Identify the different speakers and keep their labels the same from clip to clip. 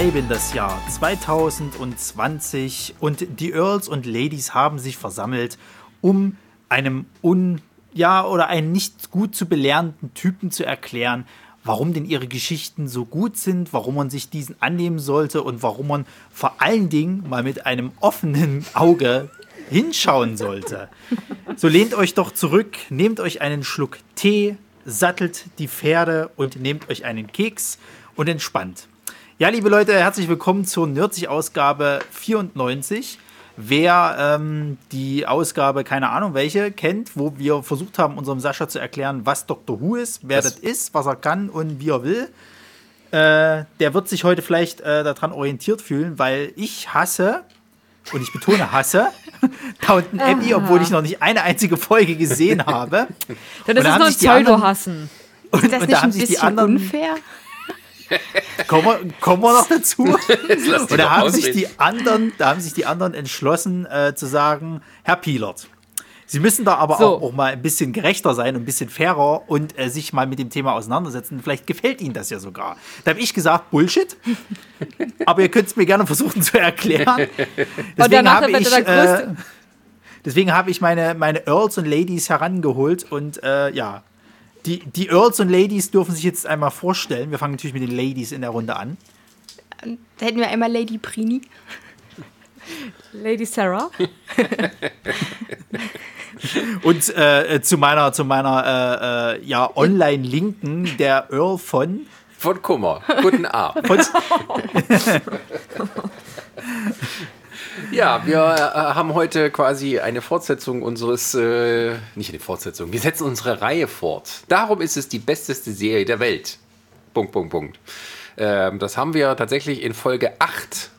Speaker 1: Schreiben das Jahr 2020 und die Earls und Ladies haben sich versammelt, um einem un ja oder einen nicht gut zu belernten Typen zu erklären, warum denn ihre Geschichten so gut sind, warum man sich diesen annehmen sollte und warum man vor allen Dingen mal mit einem offenen Auge hinschauen sollte. So lehnt euch doch zurück, nehmt euch einen Schluck Tee, sattelt die Pferde und nehmt euch einen Keks und entspannt. Ja, liebe Leute, herzlich willkommen zur Nerdsich-Ausgabe 94. Wer ähm, die Ausgabe, keine Ahnung welche, kennt, wo wir versucht haben, unserem Sascha zu erklären, was Dr. Who ist, wer das, das ist, was er kann und wie er will, äh, der wird sich heute vielleicht äh, daran orientiert fühlen, weil ich hasse, und ich betone hasse, Downton Abbey, obwohl ich noch nicht eine einzige Folge gesehen habe.
Speaker 2: Dann ist es nur ein Pseudo-Hassen.
Speaker 1: Und, ist das nicht ein bisschen anderen, unfair? kommen, wir, kommen wir noch dazu? Und da haben, sich die anderen, da haben sich die anderen entschlossen äh, zu sagen, Herr Pielert, Sie müssen da aber so. auch, auch, mal ein bisschen gerechter sein ein bisschen fairer und äh, sich mal mit dem Thema auseinandersetzen. Vielleicht gefällt Ihnen das ja sogar. Da habe ich gesagt, Bullshit. aber ihr könnt es mir gerne versuchen zu erklären. Deswegen habe ich, äh, deswegen habe ich meine, meine Earls und Ladies herangeholt und äh, ja, die, die Earls und Ladies dürfen sich jetzt einmal vorstellen. Wir fangen natürlich mit den Ladies in der Runde an.
Speaker 3: Da hätten wir einmal Lady Prini.
Speaker 2: Lady Sarah.
Speaker 1: und äh, zu meiner, zu meiner äh, äh, ja, Online-Linken, der Earl von.
Speaker 4: Von Kummer. Guten Abend. Ja, wir äh, haben heute quasi eine Fortsetzung unseres, äh, nicht eine Fortsetzung, wir setzen unsere Reihe fort. Darum ist es die besteste Serie der Welt. Punkt, Punkt, Punkt. Ähm, das haben wir tatsächlich in Folge 8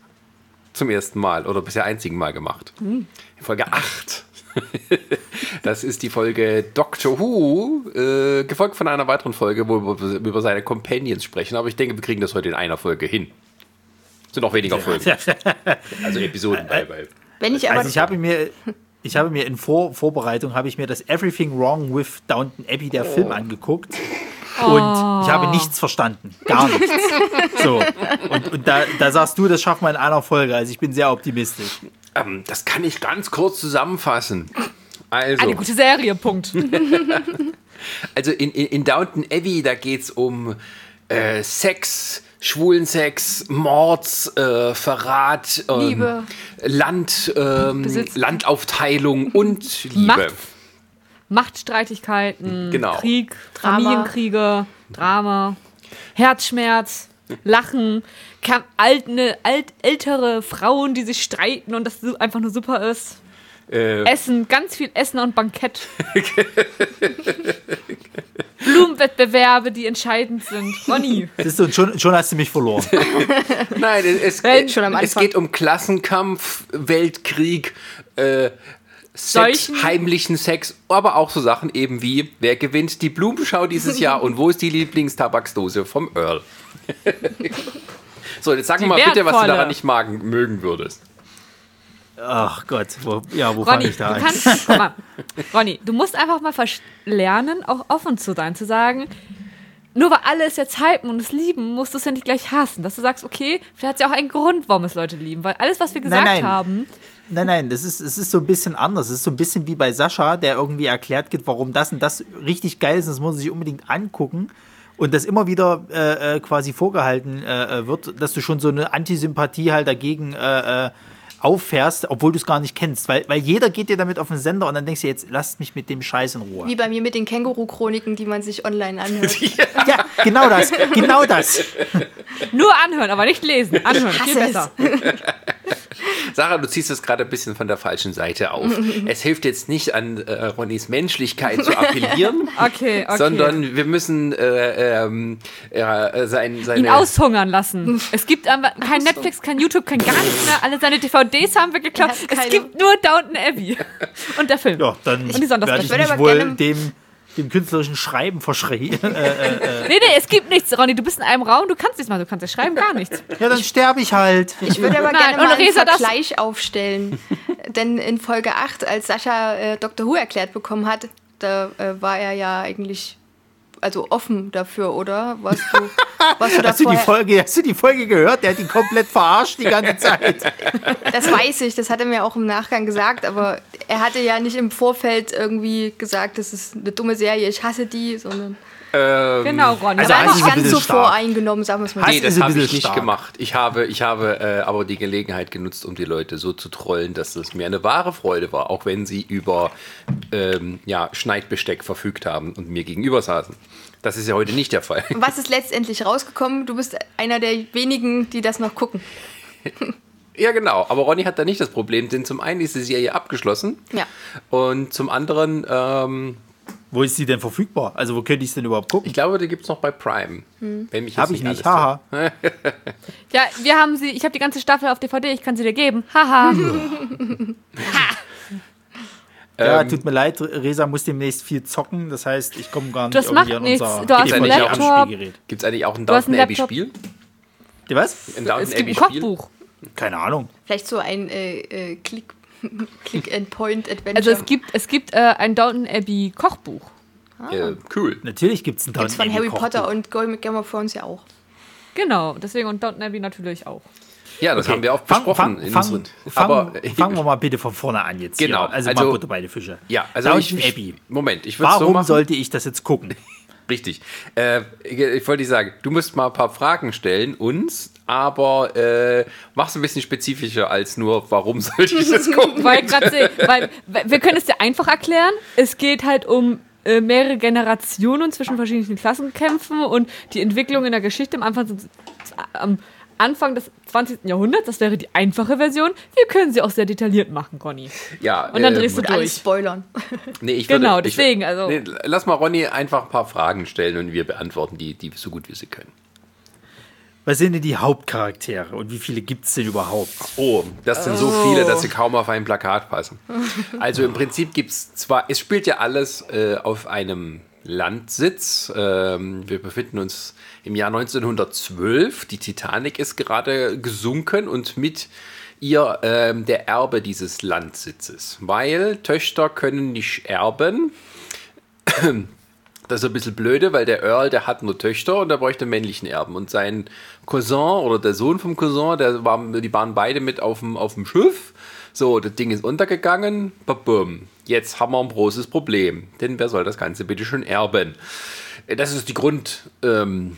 Speaker 4: zum ersten Mal oder bisher einzigen Mal gemacht. Mhm. In Folge 8. das ist die Folge Doctor Who, äh, gefolgt von einer weiteren Folge, wo wir über seine Companions sprechen. Aber ich denke, wir kriegen das heute in einer Folge hin. Sind auch weniger Folgen. also Episoden bei. bei
Speaker 1: Wenn ich aber also ich habe mir ich habe mir in Vor Vorbereitung habe ich mir das Everything Wrong with Downton Abbey der oh. Film angeguckt und oh. ich habe nichts verstanden, gar nichts. so und, und da, da sagst du, das schaffen wir in einer Folge. Also ich bin sehr optimistisch.
Speaker 4: Ähm, das kann ich ganz kurz zusammenfassen.
Speaker 2: Also. Eine gute Serie, Punkt.
Speaker 4: also in, in, in Downton Abbey, da geht es um äh, Sex, schwulen Sex, Mords, äh, Verrat, ähm, Liebe. Land, ähm, Landaufteilung und Liebe.
Speaker 2: Macht, Machtstreitigkeiten, genau. Krieg, Drama. Familienkriege, Drama, Herzschmerz, Lachen, alte, alt, ältere Frauen, die sich streiten und das einfach nur super ist. Äh, Essen, ganz viel Essen und Bankett. Blumenwettbewerbe, die entscheidend sind. Ronny.
Speaker 1: Du, schon, schon, hast du mich verloren.
Speaker 4: Nein, es, es, es, geht um Klassenkampf, Weltkrieg, äh, Sex, heimlichen Sex, aber auch so Sachen eben wie, wer gewinnt die Blumenschau dieses Jahr und wo ist die Lieblingstabaksdose vom Earl? so, jetzt sag die mal bitte, was du daran nicht magen, mögen würdest.
Speaker 1: Ach Gott, wo, ja, wo fange ich da
Speaker 2: an? Kannst, guck mal, Ronny, du musst einfach mal lernen, auch offen zu sein, zu sagen, nur weil alle es jetzt hypen und es lieben, musst du es ja nicht gleich hassen. Dass du sagst, okay, vielleicht hat es ja auch einen Grund, warum es Leute lieben. Weil alles, was wir gesagt nein, nein. haben.
Speaker 1: Nein, nein, das ist, es ist so ein bisschen anders. Es ist so ein bisschen wie bei Sascha, der irgendwie erklärt geht, warum das und das richtig geil ist. Das muss man sich unbedingt angucken. Und das immer wieder äh, äh quasi vorgehalten äh, äh, wird, dass du schon so eine Antisympathie halt dagegen äh, äh auffährst, obwohl du es gar nicht kennst. Weil, weil jeder geht dir damit auf den Sender und dann denkst du jetzt, lasst mich mit dem Scheiß in Ruhe.
Speaker 3: Wie bei mir mit den Känguru-Chroniken, die man sich online anhört.
Speaker 1: ja, genau das, genau das.
Speaker 2: Nur anhören, aber nicht lesen. Anhören, viel besser.
Speaker 4: Sarah, du ziehst es gerade ein bisschen von der falschen Seite auf. es hilft jetzt nicht an äh, Ronnys Menschlichkeit zu appellieren,
Speaker 2: okay, okay.
Speaker 4: sondern wir müssen äh, ähm, äh, sein, seine...
Speaker 2: ihn aushungern lassen. Es gibt aber kein Netflix, kein YouTube, kein gar nichts mehr. Alle seine DVDs haben wir geklaut. Es gibt nur Downton Abbey und der Film.
Speaker 1: Ja, dann und die werde ich mich wohl dem dem künstlerischen Schreiben verschreien. Äh,
Speaker 2: äh, äh. Nee, nee, es gibt nichts, Ronny. Du bist in einem Raum, du kannst nichts machen, du kannst ja schreiben, gar nichts.
Speaker 1: Ja, dann sterbe ich halt.
Speaker 3: Ich würde aber Nein, gerne mal einen Vergleich aufstellen. Denn in Folge 8, als Sascha äh, Dr. Who erklärt bekommen hat, da äh, war er ja eigentlich also offen dafür, oder? Was du, was
Speaker 1: du hast, du die Folge, hast du die Folge gehört? Der hat die komplett verarscht die ganze Zeit.
Speaker 3: Das weiß ich, das hat er mir auch im Nachgang gesagt, aber er hatte ja nicht im Vorfeld irgendwie gesagt, das ist eine dumme Serie, ich hasse die, sondern.
Speaker 2: Ähm, genau, Ron.
Speaker 3: Also war nicht ganz so voreingenommen, sagen wir es mal
Speaker 4: so. Nee, das habe ich nicht stark. gemacht. Ich habe, ich habe äh, aber die Gelegenheit genutzt, um die Leute so zu trollen, dass es mir eine wahre Freude war, auch wenn sie über ähm, ja, Schneidbesteck verfügt haben und mir gegenüber saßen. Das ist ja heute nicht der Fall.
Speaker 3: Was ist letztendlich rausgekommen? Du bist einer der wenigen, die das noch gucken.
Speaker 4: Ja, genau. Aber Ronny hat da nicht das Problem, denn zum einen ist die Serie abgeschlossen.
Speaker 3: Ja.
Speaker 4: Und zum anderen ähm,
Speaker 1: wo ist sie denn verfügbar? Also wo könnte ich es denn überhaupt gucken?
Speaker 4: Ich glaube, die gibt es noch bei Prime.
Speaker 1: Hm. Habe ich nicht, haha.
Speaker 2: ja, wir haben sie, ich habe die ganze Staffel auf DVD, ich kann sie dir geben. Haha.
Speaker 1: ha. Ja, ähm, tut mir leid, Resa muss demnächst viel zocken, das heißt, ich komme gar nicht
Speaker 2: das macht
Speaker 1: an
Speaker 2: nichts. unser du hast einen Laptop.
Speaker 4: Gibt es eigentlich auch ein Downton Abbey Spiel?
Speaker 1: Die was?
Speaker 2: Ein Downton gibt ein Kochbuch.
Speaker 1: Keine Ahnung.
Speaker 3: Vielleicht so ein äh, äh, Klick Click-and-Point-Adventure.
Speaker 2: Also es gibt, es gibt äh, ein Downton Abbey Kochbuch.
Speaker 4: Ah. Ja, cool.
Speaker 1: Natürlich gibt es ein Downton
Speaker 3: Abbey von Harry Kochbuch. Potter und Game of Thrones ja auch.
Speaker 2: Genau, deswegen und Downton Abbey natürlich auch.
Speaker 4: Ja, das okay. haben wir auch besprochen.
Speaker 1: Fang, fang, fang, aber fangen wir mal bitte von vorne an jetzt.
Speaker 4: Genau.
Speaker 1: Hier. Also, also mal Butter bei Fische.
Speaker 4: Ja, also
Speaker 1: Downton ich, Abbey.
Speaker 4: Moment, ich
Speaker 1: würde Warum so sollte ich das jetzt gucken?
Speaker 4: Richtig. Äh, ich wollte dir sagen, du musst mal ein paar Fragen stellen uns, aber äh, mach's ein bisschen spezifischer als nur, warum sollte ich das gucken?
Speaker 2: weil, sehen, weil wir können es dir einfach erklären. Es geht halt um äh, mehrere Generationen zwischen verschiedenen Klassenkämpfen und die Entwicklung in der Geschichte. Am Anfang am Anfang des 20. Jahrhunderts, das wäre die einfache Version. Wir können sie auch sehr detailliert machen, Conny.
Speaker 4: Ja.
Speaker 2: Und dann drehst äh, du durch.
Speaker 3: Alles spoilern.
Speaker 4: Nee, ich
Speaker 2: würde, genau, deswegen.
Speaker 4: Ich,
Speaker 2: also.
Speaker 4: Nee, lass mal Ronny einfach ein paar Fragen stellen und wir beantworten die, die so gut wie sie können.
Speaker 1: Was sind denn die Hauptcharaktere und wie viele gibt es denn überhaupt?
Speaker 4: Oh, das sind oh. so viele, dass sie kaum auf ein Plakat passen. Also im Prinzip gibt es zwar, es spielt ja alles äh, auf einem Landsitz. Ähm, wir befinden uns im Jahr 1912. Die Titanic ist gerade gesunken und mit ihr ähm, der Erbe dieses Landsitzes. Weil Töchter können nicht erben. Das ist ein bisschen blöde, weil der Earl, der hat nur Töchter und er bräuchte männlichen Erben. Und sein Cousin oder der Sohn vom Cousin, der war, die waren beide mit auf dem, auf dem Schiff. So, das Ding ist untergegangen. Babum. Jetzt haben wir ein großes Problem. Denn wer soll das Ganze bitte schon erben? Das ist die Grund. Ähm,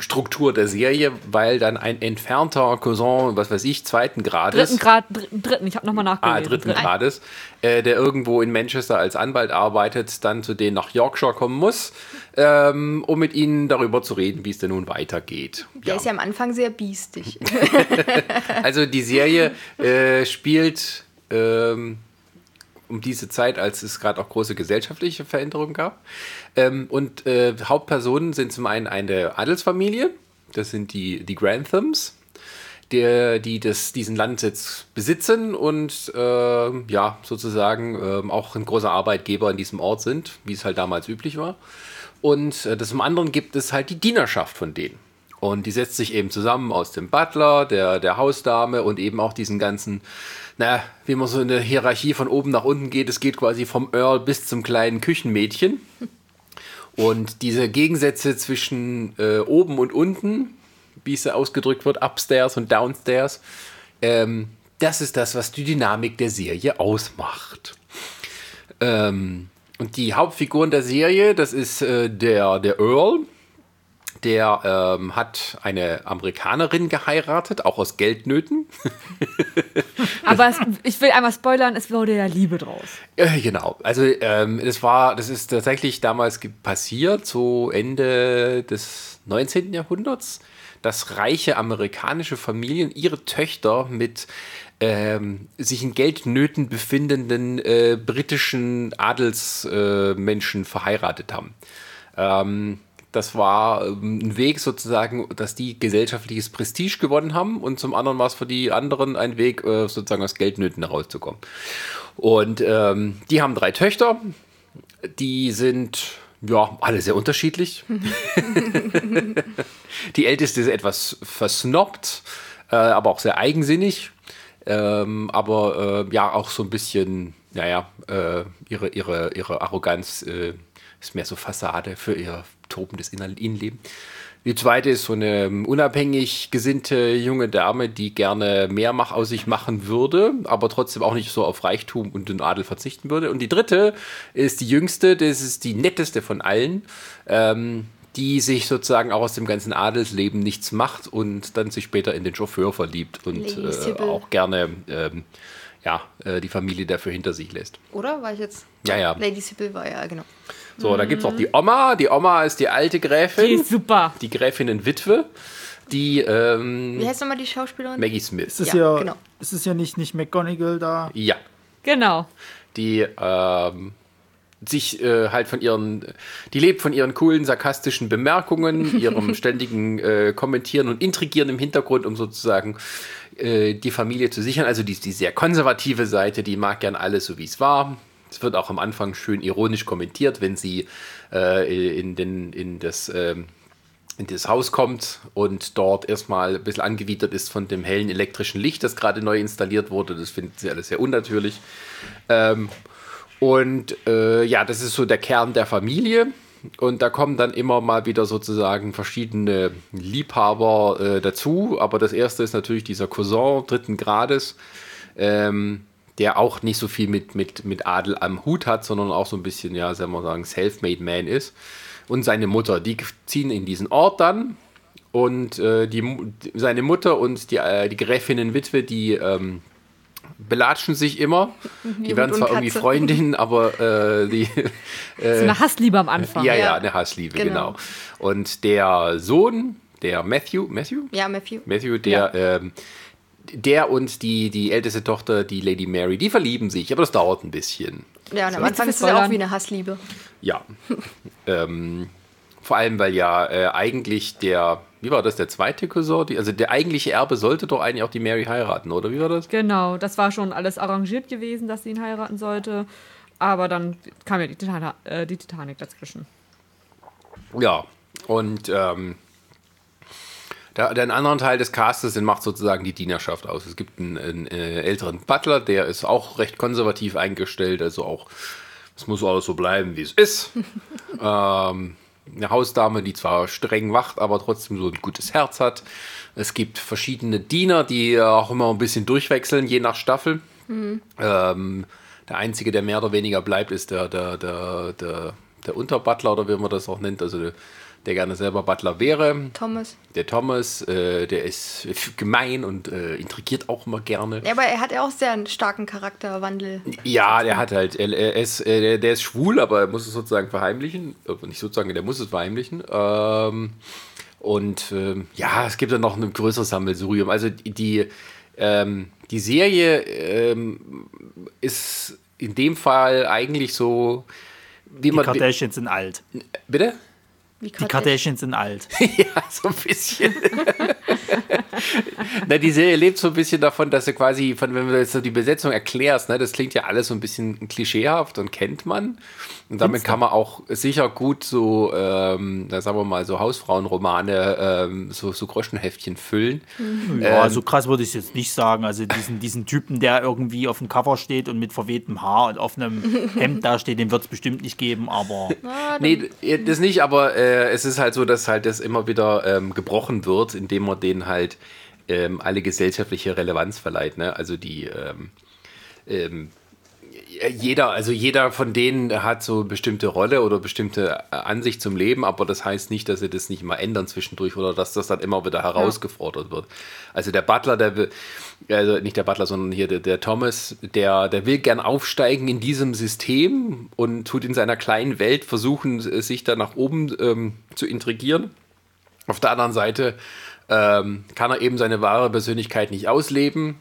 Speaker 4: Struktur der Serie, weil dann ein entfernter Cousin, was weiß ich, zweiten Grades.
Speaker 2: Dritten Grad, dritten, dritten ich habe nochmal nachgelesen.
Speaker 4: Ah, dritten Dritten. Grades, äh, der irgendwo in Manchester als Anwalt arbeitet, dann zu denen nach Yorkshire kommen muss, ähm, um mit ihnen darüber zu reden, wie es denn nun weitergeht.
Speaker 3: Der ja. ist ja am Anfang sehr biestig.
Speaker 4: also die Serie äh, spielt ähm, um diese Zeit, als es gerade auch große gesellschaftliche Veränderungen gab. Ähm, und äh, Hauptpersonen sind zum einen eine Adelsfamilie, das sind die, die Granthams, die, die das, diesen Landsitz besitzen und äh, ja, sozusagen äh, auch ein großer Arbeitgeber in diesem Ort sind, wie es halt damals üblich war. Und äh, das zum anderen gibt es halt die Dienerschaft von denen. Und die setzt sich eben zusammen aus dem Butler, der, der Hausdame und eben auch diesen ganzen, naja, wie man so in der Hierarchie von oben nach unten geht. Es geht quasi vom Earl bis zum kleinen Küchenmädchen. Und diese Gegensätze zwischen äh, oben und unten, wie es ausgedrückt wird, upstairs und downstairs, ähm, das ist das, was die Dynamik der Serie ausmacht. Ähm, und die Hauptfiguren der Serie, das ist äh, der, der Earl, der ähm, hat eine Amerikanerin geheiratet, auch aus Geldnöten.
Speaker 2: Aber es, ich will einmal spoilern, es wurde ja Liebe draus.
Speaker 4: Äh, genau. Also ähm, das war, das ist tatsächlich damals passiert, so Ende des 19. Jahrhunderts, dass reiche amerikanische Familien ihre Töchter mit ähm, sich in Geldnöten befindenden äh, britischen Adelsmenschen äh, verheiratet haben. Ähm, das war ähm, ein Weg sozusagen, dass die gesellschaftliches Prestige gewonnen haben und zum anderen war es für die anderen ein Weg, äh, sozusagen aus Geldnöten herauszukommen. Und ähm, die haben drei Töchter, die sind ja alle sehr unterschiedlich. die älteste ist etwas versnobbt, äh, aber auch sehr eigensinnig. Ähm, aber äh, ja, auch so ein bisschen, naja, äh, ihre, ihre, ihre Arroganz äh, ist mehr so Fassade für ihr tobendes Innenleben. Die zweite ist so eine ähm, unabhängig gesinnte junge Dame, die gerne mehr mach aus sich machen würde, aber trotzdem auch nicht so auf Reichtum und den Adel verzichten würde. Und die dritte ist die jüngste, das ist die netteste von allen. Ähm, die sich sozusagen auch aus dem ganzen Adelsleben nichts macht und dann sich später in den Chauffeur verliebt und äh, auch gerne ähm, ja, äh, die Familie dafür hinter sich lässt.
Speaker 3: Oder? War ich jetzt?
Speaker 4: Ja, ja.
Speaker 3: Lady Sybil war ja, genau.
Speaker 4: So, da gibt es auch die Oma. Die Oma ist die alte Gräfin.
Speaker 2: Die ist super.
Speaker 4: Die Gräfinnenwitwe. Die, ähm,
Speaker 3: Wie heißt nochmal die Schauspielerin?
Speaker 4: Maggie Smith.
Speaker 1: Ist es
Speaker 3: Ja,
Speaker 1: ja,
Speaker 3: genau.
Speaker 1: ist es ja nicht, nicht McGonagall da?
Speaker 4: Ja.
Speaker 2: Genau.
Speaker 4: Die, ähm, sich äh, halt von ihren, die lebt von ihren coolen, sarkastischen Bemerkungen, ihrem ständigen äh, Kommentieren und Intrigieren im Hintergrund, um sozusagen äh, die Familie zu sichern. Also die, die sehr konservative Seite, die mag gern alles so, wie es war. Es wird auch am Anfang schön ironisch kommentiert, wenn sie äh, in, den, in das... ähm, in das Haus kommt und dort erstmal ein bisschen angewidert ist von dem hellen elektrischen Licht, das gerade neu installiert wurde. Das finden sie alles sehr unnatürlich. Ähm, und äh, ja, das ist so der Kern der Familie. Und da kommen dann immer mal wieder sozusagen verschiedene Liebhaber äh, dazu. Aber das erste ist natürlich dieser Cousin dritten Grades, ähm, der auch nicht so viel mit, mit, mit Adel am Hut hat, sondern auch so ein bisschen, ja, sagen wir sagen, self-made man ist. Und seine Mutter, die ziehen in diesen Ort dann. Und äh, die, seine Mutter und die, äh, die Gräfinnenwitwe, die ähm, belatschen sich immer. Die werden zwar
Speaker 3: und
Speaker 4: irgendwie
Speaker 3: Katze.
Speaker 4: Freundinnen, aber äh, die,
Speaker 2: So eine Hassliebe am Anfang.
Speaker 4: ja, ja,
Speaker 3: Ja.
Speaker 4: eine Hassliebe, genau.
Speaker 3: Genau.
Speaker 4: Und der Sohn, der Matthew, Matthew?
Speaker 3: Ja, Matthew.
Speaker 4: Matthew, der, ähm, der und die, die älteste Tochter, die Lady Mary, die verlieben sich, aber das dauert ein bisschen.
Speaker 3: Ja, und am
Speaker 2: So,
Speaker 3: Anfang ist es ja auch wie eine Hassliebe.
Speaker 4: Ja. ähm, vor allem, weil ja äh, eigentlich der, wie war das, der zweite Cousin? Die, also der eigentliche Erbe sollte doch eigentlich auch die Mary heiraten, oder wie war das?
Speaker 2: Genau, das war schon alles arrangiert gewesen, dass sie ihn heiraten sollte. Aber dann kam ja die, Titana äh, die Titanic dazwischen.
Speaker 4: Ja. Und ähm, der, der anderen Teil des Castes, den macht sozusagen die Dienerschaft aus. Es gibt einen, einen äh, älteren Butler, der ist auch recht konservativ eingestellt, also auch, es muss alles so bleiben, wie es ist. ähm, eine Hausdame, die zwar streng wacht, aber trotzdem so ein gutes Herz hat. Es gibt verschiedene Diener, die auch immer ein bisschen durchwechseln, je nach Staffel. Ähm, der einzige, der mehr oder weniger bleibt, ist der, der, der, der, der Unterbutler oder wie man das auch nennt, also der, der gerne selber Butler wäre.
Speaker 3: Thomas.
Speaker 4: Der Thomas, äh, der ist gemein und äh, intrigiert auch immer gerne.
Speaker 3: Ja, aber er hat ja auch sehr einen starken Charakterwandel.
Speaker 4: Ja, der hat halt, er, er ist, äh, der- der ist schwul, aber er muss es sozusagen verheimlichen. Äh, Nicht sozusagen, der muss es verheimlichen. Ähm, und ähm, ja, es gibt dann noch ein größeres Sammelsurium. Also die, die, ähm, die Serie ähm, ist in dem Fall eigentlich so, wie
Speaker 1: Die
Speaker 4: man.
Speaker 1: Kardashians sind alt.
Speaker 4: Bitte?
Speaker 3: Wie
Speaker 1: Die Kardashians sind alt.
Speaker 4: ja, so ein bisschen. Na, die Serie lebt so ein bisschen davon, dass du quasi, von, wenn du jetzt so die Besetzung erklärst, ne, das klingt ja alles so ein bisschen klischeehaft und kennt man. Und damit kann man auch sicher gut so, ähm, da sagen wir mal, so Hausfrauenromane, ähm, so, so Groschenheftchen füllen.
Speaker 1: Ja,
Speaker 4: Ähm,
Speaker 1: so krass würde ich es jetzt nicht sagen. Also diesen, diesen Typen, der irgendwie auf dem Cover steht und mit verwehtem Haar und auf einem Hemd da steht, den wird es bestimmt nicht geben, aber
Speaker 4: Nee, das nicht, aber äh, es ist halt so, dass halt das immer wieder ähm, gebrochen wird, indem man denen halt ähm, alle gesellschaftliche Relevanz verleiht. Ne? Also die ähm, ähm, jeder, also jeder von denen hat so eine bestimmte Rolle oder bestimmte äh, Ansicht zum Leben, aber das heißt nicht, dass sie das nicht mal ändern zwischendurch oder dass das dann immer wieder herausgefordert wird. Also der Butler, der will, also nicht der Butler, sondern hier der, der Thomas, der, der will gern aufsteigen in diesem System und tut in seiner kleinen Welt versuchen, sich da nach oben ähm, zu intrigieren. Auf der anderen Seite ähm, kann er eben seine wahre Persönlichkeit nicht ausleben.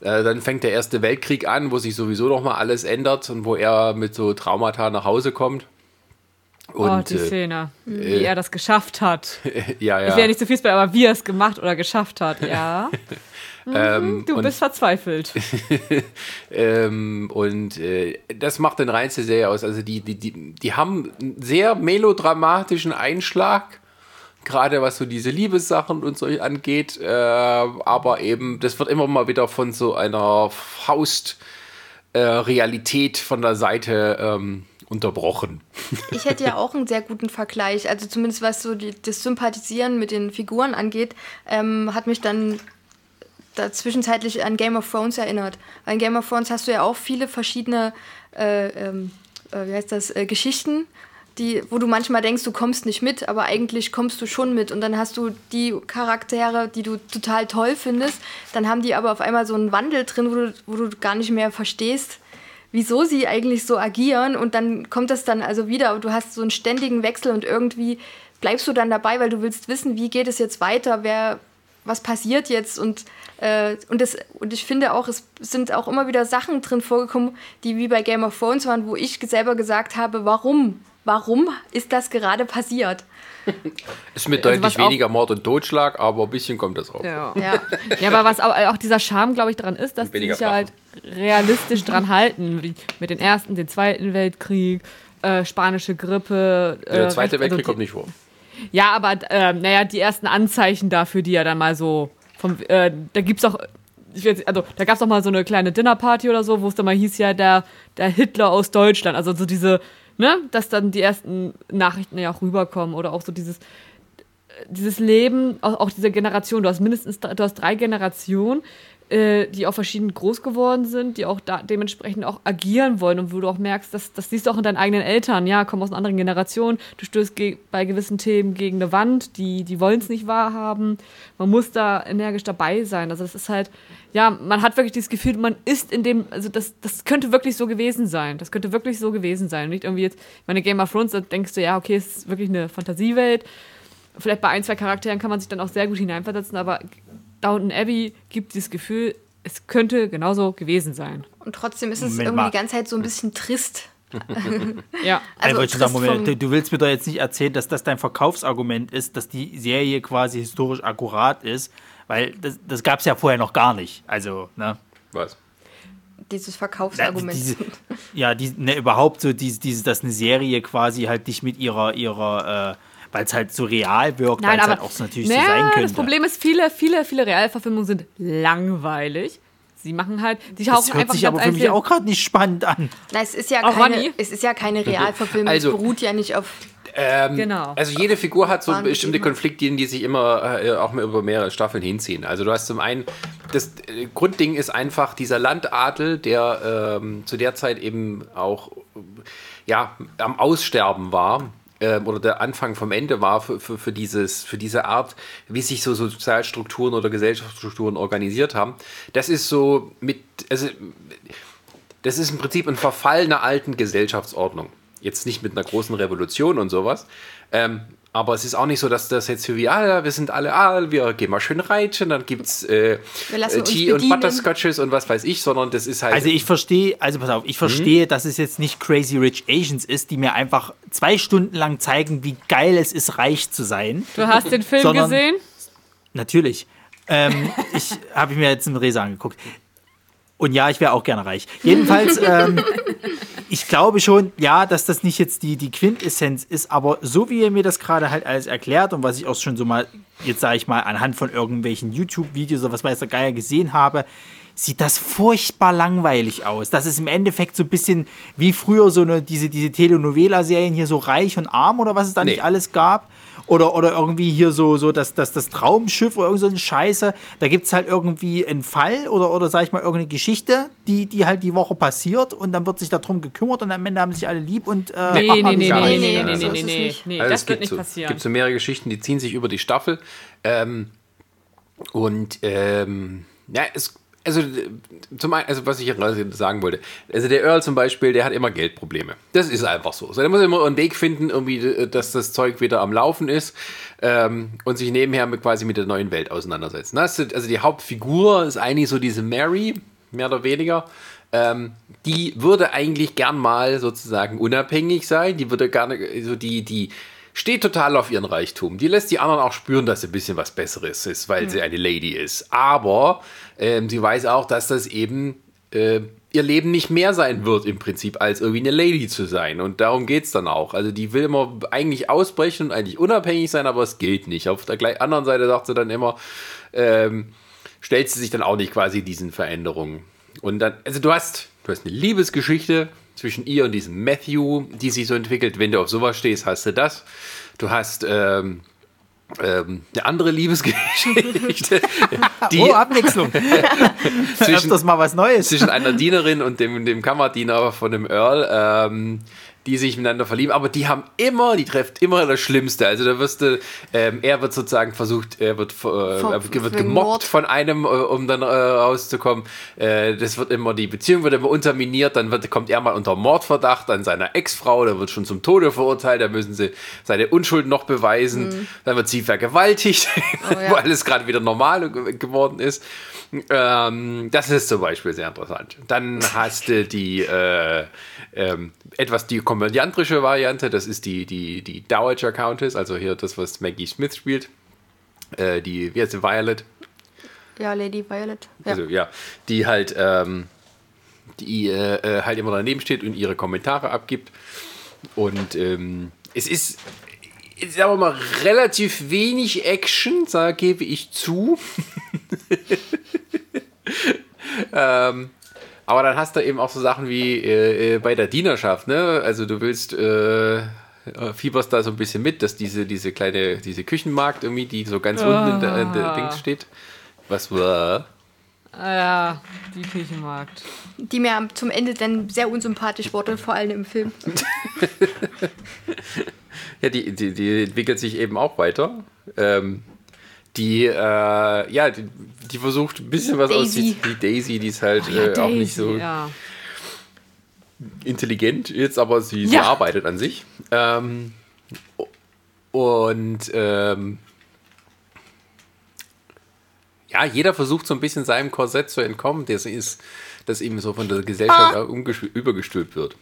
Speaker 4: Äh, dann fängt der Erste Weltkrieg an, wo sich sowieso noch mal alles ändert und wo er mit so Traumata nach Hause kommt. Und
Speaker 2: oh, die
Speaker 4: äh,
Speaker 2: Szene. Wie er das geschafft hat.
Speaker 4: ja, ja.
Speaker 2: Ich werde nicht zu viel spoilern, aber wie er es gemacht oder geschafft hat, ja.
Speaker 4: ähm,
Speaker 2: Du
Speaker 4: und,
Speaker 2: bist verzweifelt.
Speaker 4: ähm, und äh, das macht den reinste Serie aus. Also die, die, die, die haben einen sehr melodramatischen Einschlag, gerade was so diese Liebessachen und so angeht. Äh, aber eben, das wird immer mal wieder von so einer Faust äh, von der Seite ähm, unterbrochen.
Speaker 3: Ich hätte ja auch einen sehr guten Vergleich. Also zumindest was so die, das Sympathisieren mit den Figuren angeht, ähm, hat mich dann da zwischenzeitlich an Game of Thrones erinnert. Weil in Game of Thrones hast du ja auch viele verschiedene, äh, ähm, äh, wie heißt das, äh, Geschichten, die, wo du manchmal denkst, du kommst nicht mit, aber eigentlich kommst du schon mit. Und dann hast du die Charaktere, die du total toll findest, dann haben die aber auf einmal so einen Wandel drin, wo du, wo du gar nicht mehr verstehst, wieso sie eigentlich so agieren. Und dann kommt das dann also wieder, aber du hast so einen ständigen Wechsel und irgendwie bleibst du dann dabei, weil du willst wissen, wie geht es jetzt weiter, wer, was passiert jetzt und, äh, und, das, und ich finde auch, es sind auch immer wieder Sachen drin vorgekommen, die wie bei Game of Thrones waren, wo ich selber gesagt habe, warum? Warum ist das gerade passiert?
Speaker 4: Ist mit also deutlich weniger Mord und Totschlag, aber ein bisschen kommt das auch.
Speaker 2: Ja, ja. ja aber was auch, auch dieser Charme, glaube ich, daran ist, dass die sich ja halt realistisch dran halten. Wie mit dem Ersten, den Zweiten Weltkrieg, äh, spanische Grippe.
Speaker 4: Äh, der Zweite Weltkrieg also, kommt nicht vor.
Speaker 2: Ja, aber äh, naja, die ersten Anzeichen dafür, die ja dann mal so vom, äh, da gibt's auch, weiß, also da gab's auch mal so eine kleine Dinnerparty oder so, wo es dann mal hieß ja der, der Hitler aus Deutschland, also so diese, ne, dass dann die ersten Nachrichten ja auch rüberkommen oder auch so dieses, dieses Leben, auch, auch diese Generation, du hast mindestens, du hast drei Generationen, äh, die auch verschieden groß geworden sind, die auch da dementsprechend auch agieren wollen und wo du auch merkst, dass, das siehst du auch in deinen eigenen Eltern, ja, kommen aus einer anderen Generation, du stößt bei gewissen Themen gegen eine Wand, die, die wollen es nicht wahrhaben, man muss da energisch dabei sein, also das ist halt, ja, man hat wirklich dieses Gefühl, man ist in dem, also das, das könnte wirklich so gewesen sein, das könnte wirklich so gewesen sein, nicht irgendwie jetzt, meine Game of Thrones, da denkst du, ja, okay, es ist wirklich eine Fantasiewelt, vielleicht bei ein, zwei Charakteren kann man sich dann auch sehr gut hineinversetzen, aber Downton Abbey gibt dieses Gefühl, es könnte genauso gewesen sein.
Speaker 3: Und trotzdem ist es Moment irgendwie mal. die ganze Zeit so ein bisschen trist.
Speaker 2: ja,
Speaker 1: also ich sagen, Moment, du, du, willst mir doch jetzt nicht erzählen, dass das dein Verkaufsargument ist, dass die Serie quasi historisch akkurat ist, weil das, das gab es ja vorher noch gar nicht. Also, ne?
Speaker 4: Was?
Speaker 3: Dieses Verkaufsargument.
Speaker 1: Ja, diese, ja die, ne, überhaupt so, diese, diese, dass eine Serie quasi halt dich mit ihrer, ihrer äh, weil es halt so real wirkt, weil es halt auch so natürlich naja, so sein könnte.
Speaker 2: Das Problem ist, viele, viele, viele Realverfilmungen sind langweilig. Sie machen halt, die
Speaker 1: das hört einfach sich aber für mich auch gerade nicht spannend an.
Speaker 3: Na, es ist ja auch keine, es ist ja keine Realverfilmung, also, es beruht ja nicht auf
Speaker 4: ähm, genau. Also jede Figur hat so bestimmte Konfliktlinien, die sich immer äh, auch über mehrere Staffeln hinziehen. Also du hast zum einen, das äh, Grundding ist einfach dieser Landadel, der ähm, zu der Zeit eben auch ja, am Aussterben war ähm, oder der Anfang vom Ende war für, für, für, dieses, für diese Art, wie sich so Sozialstrukturen oder Gesellschaftsstrukturen organisiert haben. Das ist so mit, also das ist im Prinzip ein Verfall einer alten Gesellschaftsordnung. Jetzt nicht mit einer großen Revolution und sowas, ähm, aber es ist auch nicht so, dass das jetzt wie, ah, wir sind alle, ah, wir gehen mal schön reiten, dann gibt es äh, äh Tee und Butterscotches und was weiß ich, sondern das ist halt.
Speaker 1: Also ich verstehe, also pass auf, ich verstehe, mhm. dass es jetzt nicht Crazy Rich Asians ist, die mir einfach zwei Stunden lang zeigen, wie geil es ist, reich zu sein.
Speaker 2: Du hast den Film sondern, gesehen?
Speaker 1: Natürlich. Ähm, ich habe mir jetzt einen Resa angeguckt. Und ja, ich wäre auch gerne reich. Jedenfalls, ähm, ich glaube schon, ja, dass das nicht jetzt die, die Quintessenz ist, aber so wie ihr mir das gerade halt alles erklärt und was ich auch schon so mal, jetzt sage ich mal, anhand von irgendwelchen YouTube-Videos oder was weiß der Geier gesehen habe, sieht das furchtbar langweilig aus. Das ist im Endeffekt so ein bisschen wie früher so eine, diese, diese Telenovela-Serien hier so reich und arm oder was es da nee. nicht alles gab. Oder, oder irgendwie hier so, so das, das, das Traumschiff oder irgend so eine Scheiße. Da gibt es halt irgendwie einen Fall oder, oder sag ich mal, irgendeine Geschichte, die, die halt die Woche passiert und dann wird sich darum gekümmert und am Ende haben sich alle lieb und.
Speaker 2: Äh, nee, nee, nee, nee, nee, nee, nee, nee, nee, nee,
Speaker 4: also das wird nicht so, passieren. Es gibt so mehrere Geschichten, die ziehen sich über die Staffel. Ähm, und ähm, ja, es also zum also was ich sagen wollte, also der Earl zum Beispiel, der hat immer Geldprobleme. Das ist einfach so. Also der muss immer einen Weg finden, irgendwie, dass das Zeug wieder am Laufen ist ähm, und sich nebenher mit, quasi mit der neuen Welt auseinandersetzen. also die Hauptfigur ist eigentlich so diese Mary, mehr oder weniger. Ähm, die würde eigentlich gern mal sozusagen unabhängig sein. Die würde gerne, so die, die, steht total auf ihren Reichtum. Die lässt die anderen auch spüren, dass sie ein bisschen was Besseres ist, weil mhm. sie eine Lady ist. Aber ähm, sie weiß auch, dass das eben äh, ihr Leben nicht mehr sein wird im Prinzip, als irgendwie eine Lady zu sein. Und darum geht es dann auch. Also die will immer eigentlich ausbrechen und eigentlich unabhängig sein, aber es gilt nicht. Auf der anderen Seite sagt sie dann immer, ähm, stellt sie sich dann auch nicht quasi diesen Veränderungen. Und dann, also du hast, du hast eine Liebesgeschichte zwischen ihr und diesem Matthew, die sich so entwickelt. Wenn du auf sowas stehst, hast du das. Du hast ähm, ähm, eine andere Liebesgeschichte.
Speaker 1: die, oh, Abwechslung. zwischen, Öfters mal was Neues.
Speaker 4: Zwischen einer Dienerin und dem, dem Kammerdiener von dem Earl. Ähm, die sich miteinander verlieben, aber die haben immer, die trifft immer das Schlimmste. Also da wirst du, ähm, er wird sozusagen versucht, er wird, äh, wird gemobbt von einem, äh, um dann äh, rauszukommen. Äh, das wird immer, die Beziehung wird immer unterminiert, dann wird, kommt er mal unter Mordverdacht an seiner Ex-Frau, der wird schon zum Tode verurteilt, da müssen sie seine Unschuld noch beweisen, mhm. dann wird sie vergewaltigt, oh, ja. weil es gerade wieder normal geworden ist. Ähm, das ist zum Beispiel sehr interessant. Dann hast du die äh, ähm, etwas die komödiantrische Variante, das ist die, die, die Dowager Countess, also hier das, was Maggie Smith spielt. Äh, die, wie heißt sie, Violet?
Speaker 3: Ja, Lady Violet.
Speaker 4: Ja. Also, ja, die halt, ähm, die äh, äh halt immer daneben steht und ihre Kommentare abgibt. Und ähm, es ist, sagen wir mal, relativ wenig Action, da gebe ich zu. ähm, aber dann hast du eben auch so Sachen wie äh, äh, bei der Dienerschaft, ne? Also du willst äh, fieberst da so ein bisschen mit, dass diese, diese kleine, diese Küchenmarkt irgendwie, die so ganz oh. unten in der, in der Dings steht. Was war?
Speaker 2: Ah ja, die Küchenmarkt.
Speaker 3: Die mir zum Ende dann sehr unsympathisch wurde, vor allem im Film.
Speaker 4: ja, die, die, die entwickelt sich eben auch weiter. Ähm, die, äh, ja, die, die, versucht ein bisschen was aussieht. Die Daisy, die ist halt oh, ja, äh, auch nicht so ja. intelligent jetzt, aber sie, ja. sie arbeitet an sich. Ähm, und ähm, ja, jeder versucht so ein bisschen seinem Korsett zu entkommen, das ist, das ihm so von der Gesellschaft ah. übergestülpt wird.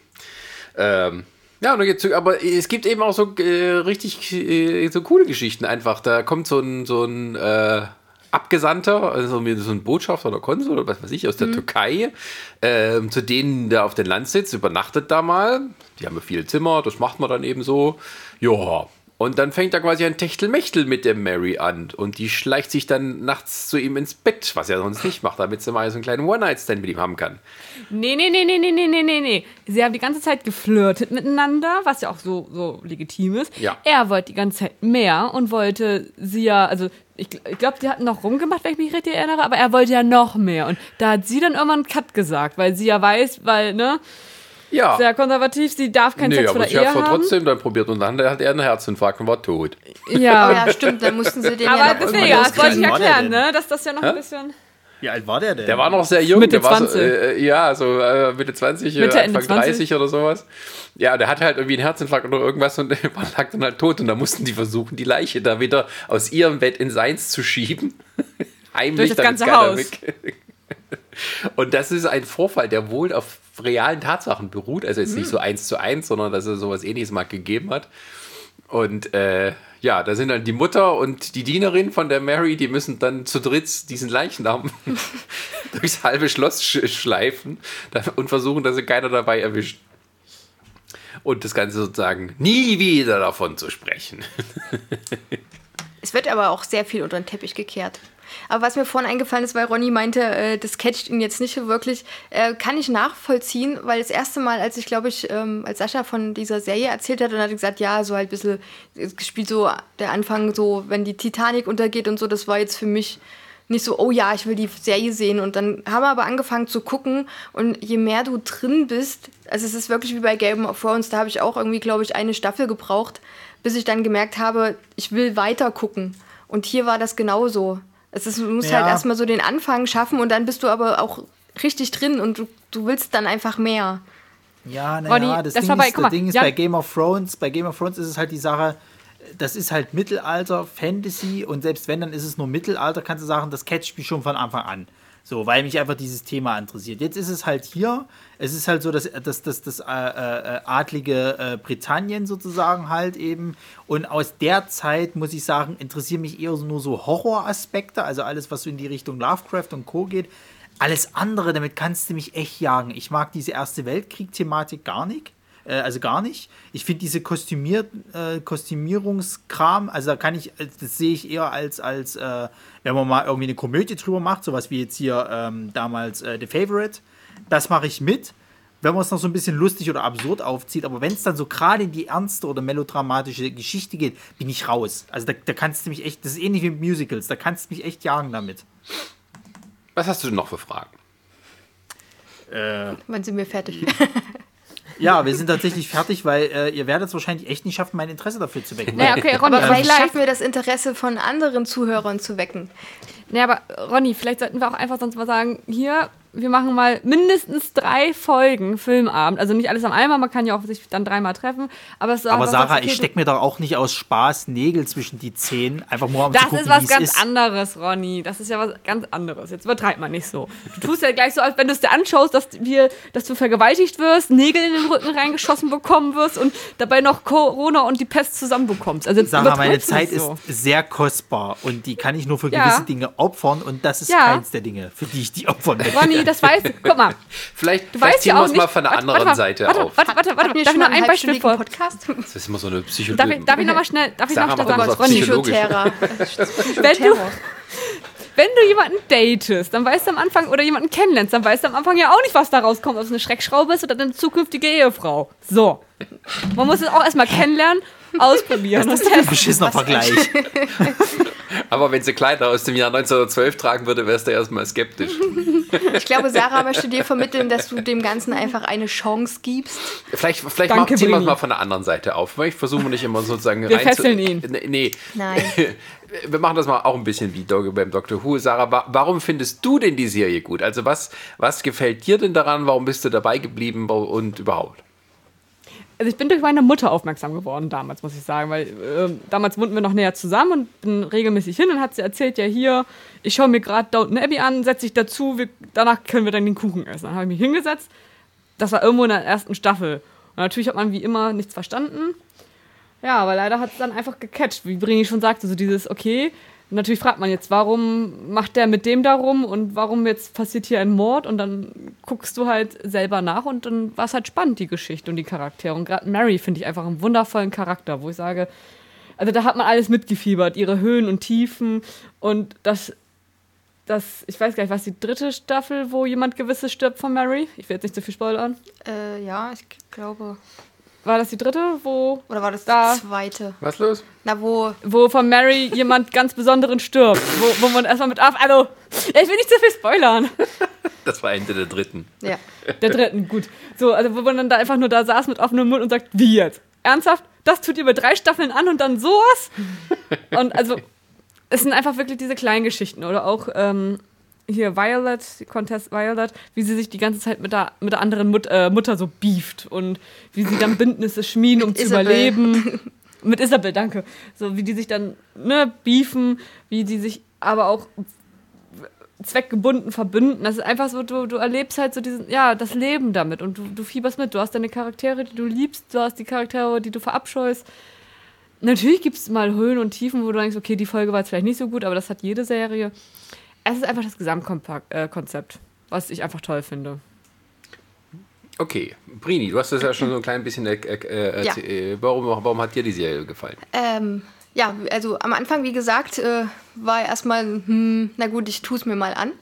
Speaker 4: Ähm, ja, aber es gibt eben auch so äh, richtig äh, so coole Geschichten einfach. Da kommt so ein, so ein äh, Abgesandter, also so ein Botschafter oder Konsul oder was weiß ich, aus der mhm. Türkei, ähm, zu denen der auf den Land sitzt, übernachtet da mal. Die haben ja viele Zimmer, das macht man dann eben so. Ja, und dann fängt da quasi ein Techtelmechtel mit der Mary an. Und die schleicht sich dann nachts zu ihm ins Bett, was er sonst nicht macht, damit sie mal so einen kleinen One-Night-Stand mit ihm haben kann.
Speaker 2: Nee, nee, nee, nee, nee, nee, nee, nee, nee. Sie haben die ganze Zeit geflirtet miteinander, was ja auch so, so legitim ist.
Speaker 4: Ja.
Speaker 2: Er wollte die ganze Zeit mehr und wollte sie ja, also ich, ich glaube, die hatten noch rumgemacht, wenn ich mich richtig erinnere, aber er wollte ja noch mehr. Und da hat sie dann irgendwann Cut gesagt, weil sie ja weiß, weil, ne?
Speaker 4: Ja.
Speaker 2: Sehr konservativ, sie darf keinen nee, Sex vor der Ehe haben.
Speaker 4: aber trotzdem dann probiert und dann hat er einen Herzinfarkt und war tot.
Speaker 3: Ja, ja stimmt, dann mussten sie den
Speaker 2: aber ja deswegen, ja, das wollte ich erklären, ne? dass das ja noch Hä? ein bisschen...
Speaker 1: Wie alt war der denn?
Speaker 4: Der war noch sehr jung.
Speaker 2: Mitte 20.
Speaker 4: So, äh, ja, so äh, Mitte 20, Mitte, Anfang 30 oder sowas. Ja, der hatte halt irgendwie einen Herzinfarkt oder irgendwas und lag dann halt tot. Und da mussten die versuchen, die Leiche da wieder aus ihrem Bett in seins zu schieben.
Speaker 2: Heimlich, Durch das ganze Haus.
Speaker 4: Und das ist ein Vorfall, der wohl auf realen Tatsachen beruht. Also jetzt mhm. nicht so eins zu eins, sondern dass es sowas ähnliches mal gegeben hat. Und äh, ja, da sind dann die Mutter und die Dienerin von der Mary, die müssen dann zu dritt diesen Leichnam durchs halbe Schloss sch schleifen und versuchen, dass sie keiner dabei erwischt. Und das Ganze sozusagen nie wieder davon zu sprechen.
Speaker 3: es wird aber auch sehr viel unter den Teppich gekehrt. Aber was mir vorhin eingefallen ist, weil Ronny meinte, äh, das catcht ihn jetzt nicht so wirklich, äh, kann ich nachvollziehen, weil das erste Mal, als ich, glaube ich, ähm, als Sascha von dieser Serie erzählt hat, dann hat er gesagt, ja, so halt ein bisschen gespielt, so der Anfang, so, wenn die Titanic untergeht und so, das war jetzt für mich nicht so, oh ja, ich will die Serie sehen. Und dann haben wir aber angefangen zu gucken und je mehr du drin bist, also es ist wirklich wie bei Game of Thrones, da habe ich auch irgendwie, glaube ich, eine Staffel gebraucht, bis ich dann gemerkt habe, ich will weiter gucken. Und hier war das genauso. Es ist, du musst ja. halt erstmal so den Anfang schaffen und dann bist du aber auch richtig drin und du, du willst dann einfach mehr.
Speaker 1: Ja, naja, das, das, Ding, bei, ist, das Ding ist, ja. bei Game of Thrones, bei Game of Thrones ist es halt die Sache, das ist halt Mittelalter, Fantasy und selbst wenn, dann ist es nur Mittelalter, kannst du sagen, das catcht mich schon von Anfang an. So, weil mich einfach dieses Thema interessiert. Jetzt ist es halt hier, es ist halt so, dass das, das, das äh, äh, adlige äh, Britannien sozusagen halt eben. Und aus der Zeit, muss ich sagen, interessieren mich eher nur so Horroraspekte, also alles, was so in die Richtung Lovecraft und Co. geht. Alles andere, damit kannst du mich echt jagen. Ich mag diese Erste Weltkrieg-Thematik gar nicht äh, also gar nicht. Ich finde diese Kostümier, äh, Kostümierungskram, also da kann ich, äh, das sehe ich eher als, als äh, wenn man mal irgendwie eine Komödie drüber macht, sowas wie jetzt hier ähm, damals äh, The Favorite. Das mache ich mit. wenn man es noch so ein bisschen lustig oder absurd aufzieht, aber wenn es dann so gerade in die ernste oder melodramatische Geschichte geht, bin ich raus. Also da, da kannst du mich echt, das ist ähnlich wie mit Musicals, da kannst du mich echt jagen damit.
Speaker 4: Was hast du denn noch für Fragen?
Speaker 3: Äh, Wann sind wir fertig?
Speaker 1: Ja, wir sind tatsächlich fertig, weil äh, ihr werdet es wahrscheinlich echt nicht schaffen, mein Interesse dafür zu wecken.
Speaker 3: Naja, okay, Ronny, aber vielleicht schaffen wir das Interesse von anderen Zuhörern zu wecken.
Speaker 2: Naja, aber Ronny, vielleicht sollten wir auch einfach sonst mal sagen, hier, wir machen mal mindestens drei Folgen Filmabend. Also nicht alles am einmal, man kann ja auch sich dann dreimal treffen. Aber, es
Speaker 1: aber Sarah, okay, ich stecke mir doch auch nicht aus Spaß Nägel zwischen die Zehen, einfach nur um
Speaker 2: das
Speaker 1: zu gucken,
Speaker 2: Das ist was ganz ist. anderes, Ronny. Das ist ja was ganz anderes. Jetzt übertreibt man nicht so. Du tust ja gleich so, als wenn du es dir anschaust, dass, wir, dass du vergewaltigt wirst, Nägel in den Rücken reingeschossen bekommen wirst und dabei noch Corona und die Pest zusammenbekommst. Also
Speaker 1: Sarah, meine Zeit so. ist sehr kostbar und die kann ich nur für gewisse ja. Dinge opfern und das ist ja. keins der Dinge, für die ich die opfern möchte.
Speaker 2: Ronny, das weißt du. Guck mal.
Speaker 4: vielleicht du vielleicht ziehen wir es mal von der warte, anderen
Speaker 2: warte,
Speaker 4: Seite
Speaker 2: warte,
Speaker 4: auf.
Speaker 2: Warte, warte, warte. Darf ich noch ein Beispiel vor?
Speaker 3: Podcast?
Speaker 4: Das ist immer so eine Psychologie.
Speaker 2: Darf ich, darf ich noch mal schnell, darf ich
Speaker 4: Sarah
Speaker 2: noch schnell
Speaker 4: sagen?
Speaker 3: Psychoterror.
Speaker 2: Wenn du, wenn du jemanden datest, dann weißt du am Anfang, oder jemanden kennenlernst, dann weißt du am Anfang ja auch nicht, was da rauskommt, ob es eine Schreckschraube ist oder eine zukünftige Ehefrau. So. Man muss es auch erstmal kennenlernen, ausprobieren.
Speaker 1: Das ist ein beschissener Vergleich.
Speaker 4: Aber wenn sie Kleider aus dem Jahr 1912 tragen würde, wärst du erstmal skeptisch.
Speaker 3: Ich glaube, Sarah möchte dir vermitteln, dass du dem Ganzen einfach eine Chance gibst.
Speaker 4: Vielleicht, vielleicht Danke, ziehen wir es mal von der anderen Seite auf. Ich versuche nicht immer sozusagen
Speaker 2: wir rein fesseln zu, ihn.
Speaker 4: Nee.
Speaker 3: Nein.
Speaker 4: Wir machen das mal auch ein bisschen wie beim Dr. Who. Sarah, warum findest du denn die Serie gut? Also was, was gefällt dir denn daran? Warum bist du dabei geblieben und überhaupt?
Speaker 2: Also ich bin durch meine Mutter aufmerksam geworden damals, muss ich sagen, weil äh, damals wohnten wir noch näher zusammen und bin regelmäßig hin und hat sie erzählt, ja hier, ich schaue mir gerade Downton Abbey an, setze ich dazu, wir, danach können wir dann den Kuchen essen. Dann habe ich mich hingesetzt, das war irgendwo in der ersten Staffel. Und natürlich hat man wie immer nichts verstanden. Ja, aber leider hat es dann einfach gecatcht, wie Brini schon sagte, so dieses, okay, natürlich fragt man jetzt, warum macht der mit dem darum und warum jetzt passiert hier ein Mord und dann guckst du halt selber nach und dann war es halt spannend, die Geschichte und die Charaktere. Und gerade Mary finde ich einfach einen wundervollen Charakter, wo ich sage, also da hat man alles mitgefiebert, ihre Höhen und Tiefen und das, das, ich weiß gar nicht, was die dritte Staffel, wo jemand gewisses stirbt von Mary? Ich will jetzt nicht zu viel spoilern.
Speaker 3: Äh, ja, ich glaube.
Speaker 2: War das die dritte, wo.
Speaker 3: Oder war das da, die zweite?
Speaker 4: Was los?
Speaker 3: Na, wo.
Speaker 2: Wo von Mary jemand ganz Besonderen stirbt. Wo, wo man erstmal mit. Also, ich will nicht zu viel spoilern.
Speaker 4: Das war Ende der dritten.
Speaker 3: Ja.
Speaker 2: Der dritten, gut. So, also, wo man dann da einfach nur da saß mit offenem Mund und sagt, wie jetzt? Ernsthaft? Das tut ihr über drei Staffeln an und dann sowas? Und also, es sind einfach wirklich diese kleinen Geschichten. Oder auch ähm, hier Violet, die Contest Violet, wie sie sich die ganze Zeit mit der, mit der anderen Mut, äh, Mutter so beeft und wie sie dann Bündnisse schmieden, um zu Isabel. überleben. mit Isabel, danke. So wie die sich dann ne, beefen, wie die sich aber auch zweckgebunden verbünden. Das ist einfach so, du, du erlebst halt so diesen, ja, das Leben damit und du, du fieberst mit. Du hast deine Charaktere, die du liebst, du hast die Charaktere, die du verabscheust. Natürlich gibt es mal Höhen und Tiefen, wo du denkst, okay, die Folge war jetzt vielleicht nicht so gut, aber das hat jede Serie es ist einfach das Gesamtkonzept, äh, was ich einfach toll finde.
Speaker 4: Okay, Brini, du hast das ja schon so ein klein bisschen äh, äh, ja. Äh, warum, warum hat dir die Serie gefallen?
Speaker 3: Ähm, ja, also am Anfang, wie gesagt, äh, war erstmal, hm, na gut, ich tue es mir mal an.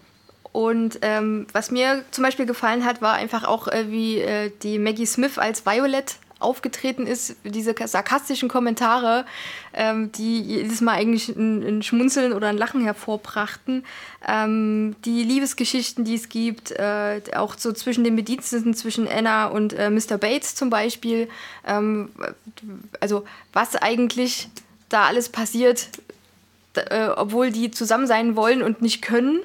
Speaker 3: Und ähm, was mir zum Beispiel gefallen hat, war einfach auch, äh, wie äh, die Maggie Smith als Violet aufgetreten ist, diese sarkastischen Kommentare, ähm, die jedes Mal eigentlich ein, ein, Schmunzeln oder ein Lachen hervorbrachten. Ähm, die Liebesgeschichten, die es gibt, äh, auch so zwischen den Bediensteten, zwischen Anna und äh, Mr. Bates zum Beispiel. Ähm, also was eigentlich da alles passiert, äh, obwohl die zusammen sein wollen und nicht können.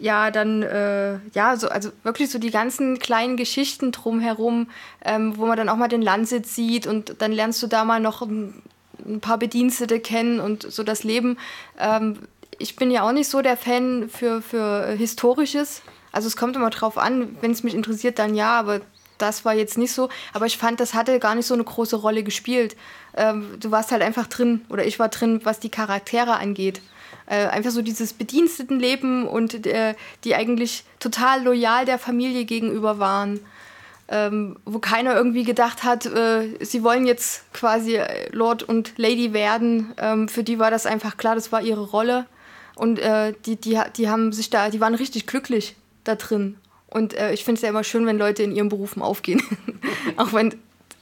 Speaker 3: Ja, dann, äh, ja, so, also wirklich so die ganzen kleinen Geschichten drumherum, ähm, wo man dann auch mal den Landsitz sieht und dann lernst du da mal noch ein, ein paar Bedienstete kennen und so das Leben. Ähm, ich bin ja auch nicht so der Fan für, für Historisches. Also es kommt immer drauf an, wenn es mich interessiert, dann ja, aber das war jetzt nicht so. Aber ich fand, das hatte gar nicht so eine große Rolle gespielt. Ähm, du warst halt einfach drin, oder ich war drin, was die Charaktere angeht. Äh, einfach so dieses Bedienstetenleben und äh, die eigentlich total loyal der Familie gegenüber waren. Ähm, wo keiner irgendwie gedacht hat, äh, sie wollen jetzt quasi Lord und Lady werden. Ähm, für die war das einfach klar, das war ihre Rolle. Und äh, die, die, die haben sich da, die waren richtig glücklich da drin. Und äh, ich finde es ja immer schön, wenn Leute in ihren Berufen aufgehen. auch wenn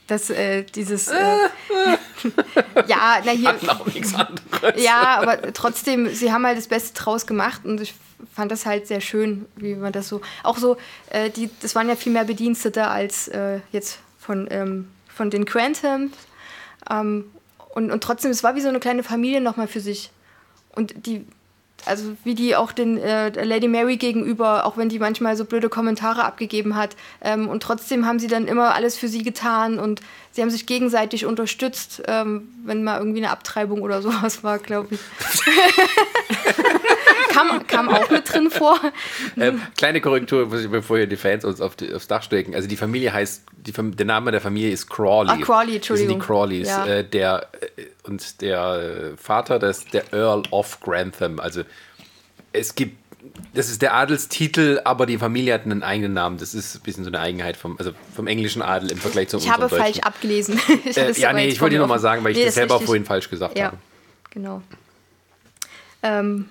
Speaker 3: das, äh, dieses. Äh, ja, na hier.
Speaker 4: Hatten auch nichts anderes.
Speaker 3: Ja, aber trotzdem, sie haben halt das Beste draus gemacht und ich fand das halt sehr schön, wie man das so. Auch so, äh, die, das waren ja viel mehr Bedienstete als äh, jetzt von, ähm, von den Granthams. Ähm, und, und trotzdem, es war wie so eine kleine Familie nochmal für sich. Und die, also wie die auch den äh, Lady Mary gegenüber, auch wenn die manchmal so blöde Kommentare abgegeben hat. Ähm, und trotzdem haben sie dann immer alles für sie getan und sie haben sich gegenseitig unterstützt, ähm, wenn mal irgendwie eine Abtreibung oder sowas war, glaube ich. kam, kam auch mit drin vor.
Speaker 4: Ähm, kleine Korrektur, bevor hier die Fans uns auf die, aufs Dach stecken. Also die Familie heißt, die, der Name der Familie ist Crawley.
Speaker 3: Ah, Crawley, Entschuldigung.
Speaker 4: Das sind die Crawleys.
Speaker 3: Ja.
Speaker 4: Äh, der, äh, und der Vater, das ist der Earl of Grantham. Also es gibt, das ist der Adelstitel, aber die Familie hat einen eigenen Namen. Das ist ein bisschen so eine Eigenheit vom, also vom englischen Adel im Vergleich zu
Speaker 3: Ich
Speaker 4: unserem
Speaker 3: habe
Speaker 4: Deutschen.
Speaker 3: falsch abgelesen. Ich
Speaker 4: Äh, ja, nee, ich wollte dir nochmal sagen, weil ich
Speaker 3: Nee,
Speaker 4: das
Speaker 3: ist
Speaker 4: selber
Speaker 3: richtig.
Speaker 4: vorhin falsch gesagt
Speaker 3: Ja,
Speaker 4: habe.
Speaker 3: genau. Ähm,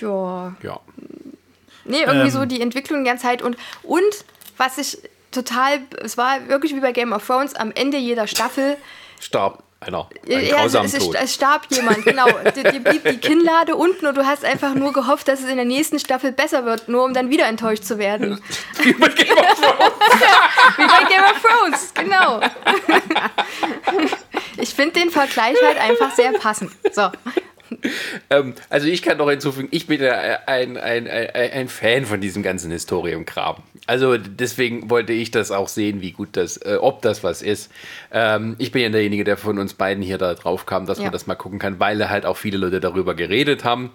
Speaker 3: ja.
Speaker 4: Ja.
Speaker 3: Nee, irgendwie
Speaker 1: Ähm.
Speaker 3: so die Entwicklung die ganze Zeit. Und, und was ich total, es war wirklich wie bei Game of Thrones, am Ende jeder Staffel,
Speaker 4: Starb einer. Ein
Speaker 3: ja, es, es, es starb jemand, genau. Dir, dir blieb die Kinnlade unten und du hast einfach nur gehofft, dass es in der nächsten Staffel besser wird, nur um dann wieder enttäuscht zu werden.
Speaker 4: Wie bei Game of Thrones.
Speaker 3: Wie bei Game of Thrones, genau. Ich finde den Vergleich halt einfach sehr passend. So.
Speaker 4: Ähm, also ich kann noch hinzufügen, ich bin ja ein, ein, ein, ein Fan von diesem ganzen Historium-Kram. Also deswegen wollte ich das auch sehen, wie gut das, äh, ob das was ist. Ähm, ich bin ja derjenige, der von uns beiden hier da drauf kam, dass
Speaker 3: Ja.
Speaker 4: man das mal gucken kann, weil halt auch viele Leute darüber geredet haben.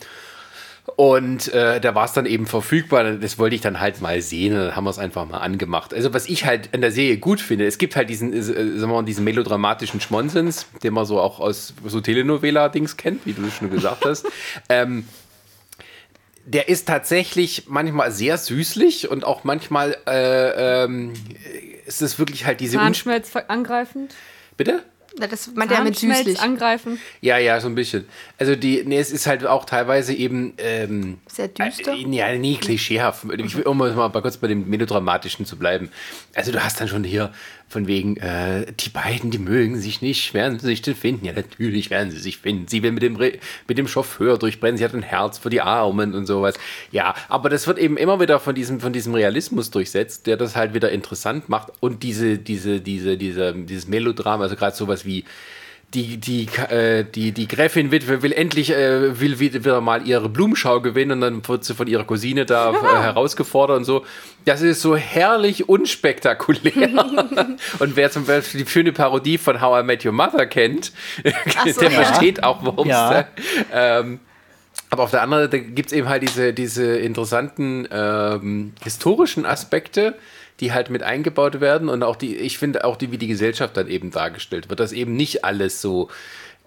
Speaker 4: Und äh, da war es dann eben verfügbar. Das wollte ich dann halt mal sehen und dann haben wir es einfach mal angemacht. Also was ich halt an der Serie gut finde, es gibt halt diesen, äh, sagen wir mal, diesen melodramatischen Schmonsens, den man so auch aus so Telenovela-Dings kennt, wie du schon gesagt hast. ähm, der ist tatsächlich manchmal sehr süßlich und auch manchmal äh, ähm, ist es wirklich halt diese
Speaker 2: Zahnschmelz angreifend.
Speaker 4: Bitte?
Speaker 3: Das meint er mit süßlich.
Speaker 2: angreifen.
Speaker 4: Ja, ja, so ein bisschen. Also die, nee, es ist halt auch teilweise eben ähm,
Speaker 3: Sehr düster.
Speaker 4: Äh, ja, nie klischeehaft. Ich will um mal kurz bei dem Melodramatischen zu bleiben. Also du hast dann schon hier von wegen, äh, die beiden, die mögen sich nicht, werden sie sich denn finden? Ja, natürlich werden sie sich finden. Sie will mit dem, mit dem Chauffeur durchbrennen, sie hat ein Herz für die Armen und sowas. Ja, aber das wird eben immer wieder von diesem, von diesem Realismus durchsetzt, der das halt wieder interessant macht und diese, diese, diese, diese, dieses Melodrama, also gerade sowas wie die, die, äh, die, die Gräfin Witwe will endlich äh, will wieder mal ihre Blumenschau gewinnen und dann wird sie von ihrer Cousine da äh, herausgefordert und so. Das ist so herrlich unspektakulär. und wer zum Beispiel die schöne Parodie von How I Met Your Mother kennt,
Speaker 3: so,
Speaker 4: der
Speaker 3: ja.
Speaker 4: versteht auch, worum es
Speaker 1: Ja.
Speaker 4: da. Ähm, aber auf der anderen Seite gibt es eben halt diese, diese interessanten ähm, historischen Aspekte, die halt mit eingebaut werden und auch die, ich finde auch die, wie die Gesellschaft dann eben dargestellt wird, dass eben nicht alles so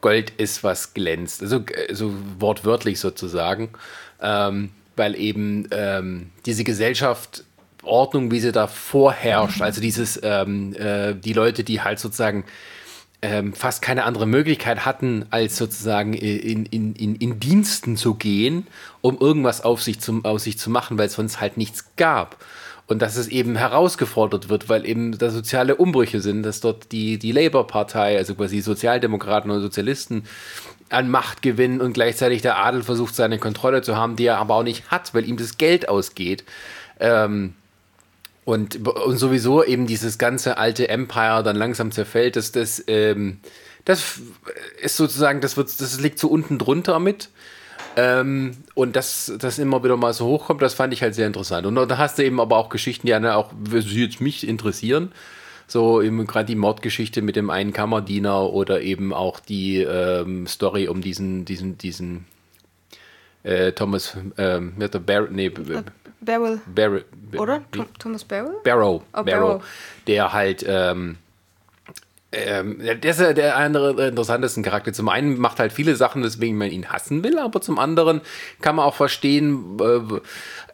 Speaker 4: Gold ist, was glänzt, also äh, so wortwörtlich sozusagen, ähm, weil eben ähm, diese Gesellschaft Ordnung, wie sie da vorherrscht, also dieses, ähm, äh, die Leute, die halt sozusagen ähm, fast keine andere Möglichkeit hatten, als sozusagen in, in, in, in Diensten zu gehen, um irgendwas auf sich zu, aus sich zu machen, weil es sonst halt nichts gab. Und dass es eben herausgefordert wird, weil eben da soziale Umbrüche sind, dass dort die, die Labour-Partei, also quasi Sozialdemokraten und Sozialisten, an Macht gewinnen und gleichzeitig der Adel versucht, seine Kontrolle zu haben, die er aber auch nicht hat, weil ihm das Geld ausgeht. Ähm, und, und sowieso eben dieses ganze alte Empire dann langsam zerfällt, dass das, ähm, das ist sozusagen, das, wird, das liegt so unten drunter mit. Ähm, und dass das immer wieder mal so hochkommt, das fand ich halt sehr interessant. Und da hast du eben aber auch Geschichten, die ja auch, jetzt mich interessieren. So eben gerade die Mordgeschichte mit dem einen Kammerdiener oder eben auch die ähm, Story um diesen, diesen, diesen äh, Thomas, ähm, wie hat der Bar nee,
Speaker 3: Beryl,
Speaker 4: Bar
Speaker 3: oder? Th- Thomas Beryl?
Speaker 4: Barrow,
Speaker 3: Oh,
Speaker 4: Barrow, der halt, ähm, ähm, der ist ja der andere der interessantesten Charakter. Zum einen macht halt viele Sachen, weswegen man ihn hassen will, aber zum anderen kann man auch verstehen,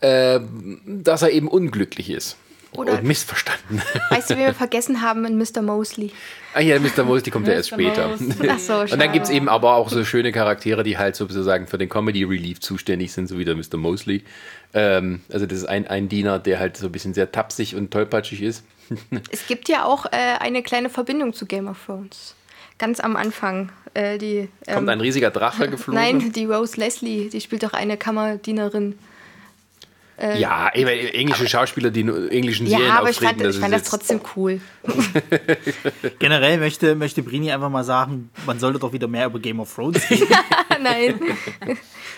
Speaker 4: äh, äh, dass er eben unglücklich ist.
Speaker 3: Oder
Speaker 4: und missverstanden.
Speaker 3: weißt du, wen wir vergessen haben in Mr. Mosley?
Speaker 4: Ah ja, Mr. Mosley kommt ja erst später.
Speaker 3: Ach so,
Speaker 4: Und dann gibt es eben aber auch so schöne Charaktere, die halt sozusagen für den Comedy Relief zuständig sind, so wie der Mr. Mosley. Ähm, also das ist ein, ein Diener, der halt so ein bisschen sehr tapsig und tollpatschig ist.
Speaker 3: Es gibt ja auch äh, eine kleine Verbindung zu Game of Thrones. Ganz am Anfang. Äh, die,
Speaker 4: Kommt
Speaker 3: ähm,
Speaker 4: ein riesiger Drache geflogen.
Speaker 3: Nein, die Rose Leslie, die spielt doch eine Kammerdienerin.
Speaker 4: Ja, ey, weil englische Schauspieler, die in englischen
Speaker 3: Ja,
Speaker 4: Serien
Speaker 3: aber ich fand, ich
Speaker 4: ist
Speaker 3: fand das trotzdem cool.
Speaker 1: Generell möchte, möchte Brini einfach mal sagen, man sollte doch wieder mehr über Game of Thrones reden.
Speaker 3: Nein.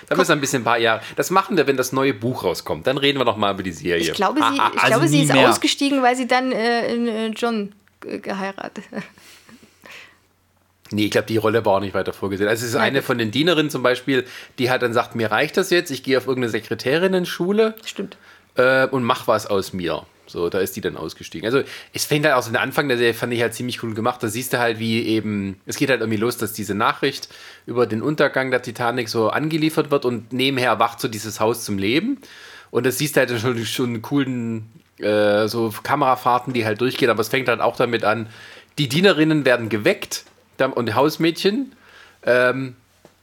Speaker 4: Da müssen wir ein bisschen ein paar Jahre. Das machen wir, wenn das neue Buch rauskommt. Dann reden wir noch mal über die Serie.
Speaker 3: Ich glaube, sie, ich
Speaker 1: also
Speaker 3: glaube, sie ist
Speaker 1: mehr.
Speaker 3: ausgestiegen, weil sie dann äh, in äh, John äh, geheiratet hat.
Speaker 4: Nee, ich glaube, die Rolle war auch nicht weiter vorgesehen. Also es ist
Speaker 3: Ja,
Speaker 4: eine
Speaker 3: gut.
Speaker 4: von den Dienerinnen zum Beispiel, die hat dann sagt, mir reicht das jetzt, ich gehe auf irgendeine Sekretärinnen-Schule
Speaker 3: Stimmt.
Speaker 4: äh, und mach was aus mir. So, da ist die dann ausgestiegen. Also es fängt halt auch so, der Anfang der Serie fand ich halt ziemlich cool gemacht. Da siehst du halt, wie eben, es geht halt irgendwie los, dass diese Nachricht über den Untergang der Titanic so angeliefert wird und nebenher wacht so dieses Haus zum Leben. Und das siehst du halt schon, schon einen coolen, äh, so Kamerafahrten, die halt durchgehen. Aber es fängt halt auch damit an, die Dienerinnen werden geweckt und Hausmädchen. Ähm,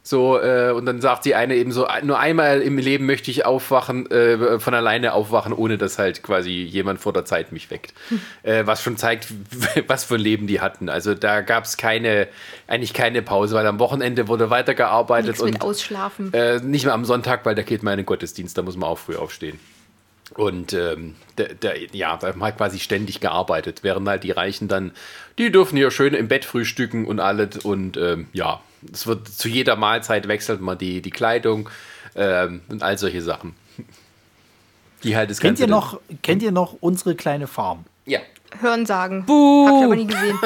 Speaker 4: so, äh, und dann sagt die eine eben so, nur einmal im Leben möchte ich aufwachen, äh, von alleine aufwachen, ohne dass halt quasi jemand vor der Zeit mich weckt. Äh, was schon zeigt, was für ein Leben die hatten. Also da gab es keine, eigentlich keine Pause, weil am Wochenende wurde weitergearbeitet
Speaker 3: Nichts
Speaker 4: und
Speaker 3: mit Ausschlafen.
Speaker 4: äh, nicht mehr am Sonntag, weil da geht man in den Gottesdienst, da muss man auch früh aufstehen. Und ähm, der, der, ja, da haben halt quasi ständig gearbeitet, während halt die Reichen dann, die dürfen hier schön im Bett frühstücken und alles. Und ähm, ja, es wird zu jeder Mahlzeit wechselt man die, die Kleidung ähm, und all solche Sachen. Die halt das
Speaker 1: kennt,
Speaker 4: Ganze
Speaker 1: ihr noch, kennt ihr noch unsere kleine Farm?
Speaker 4: Ja.
Speaker 3: Hören sagen.
Speaker 2: Buh.
Speaker 3: Hab ich aber nie gesehen.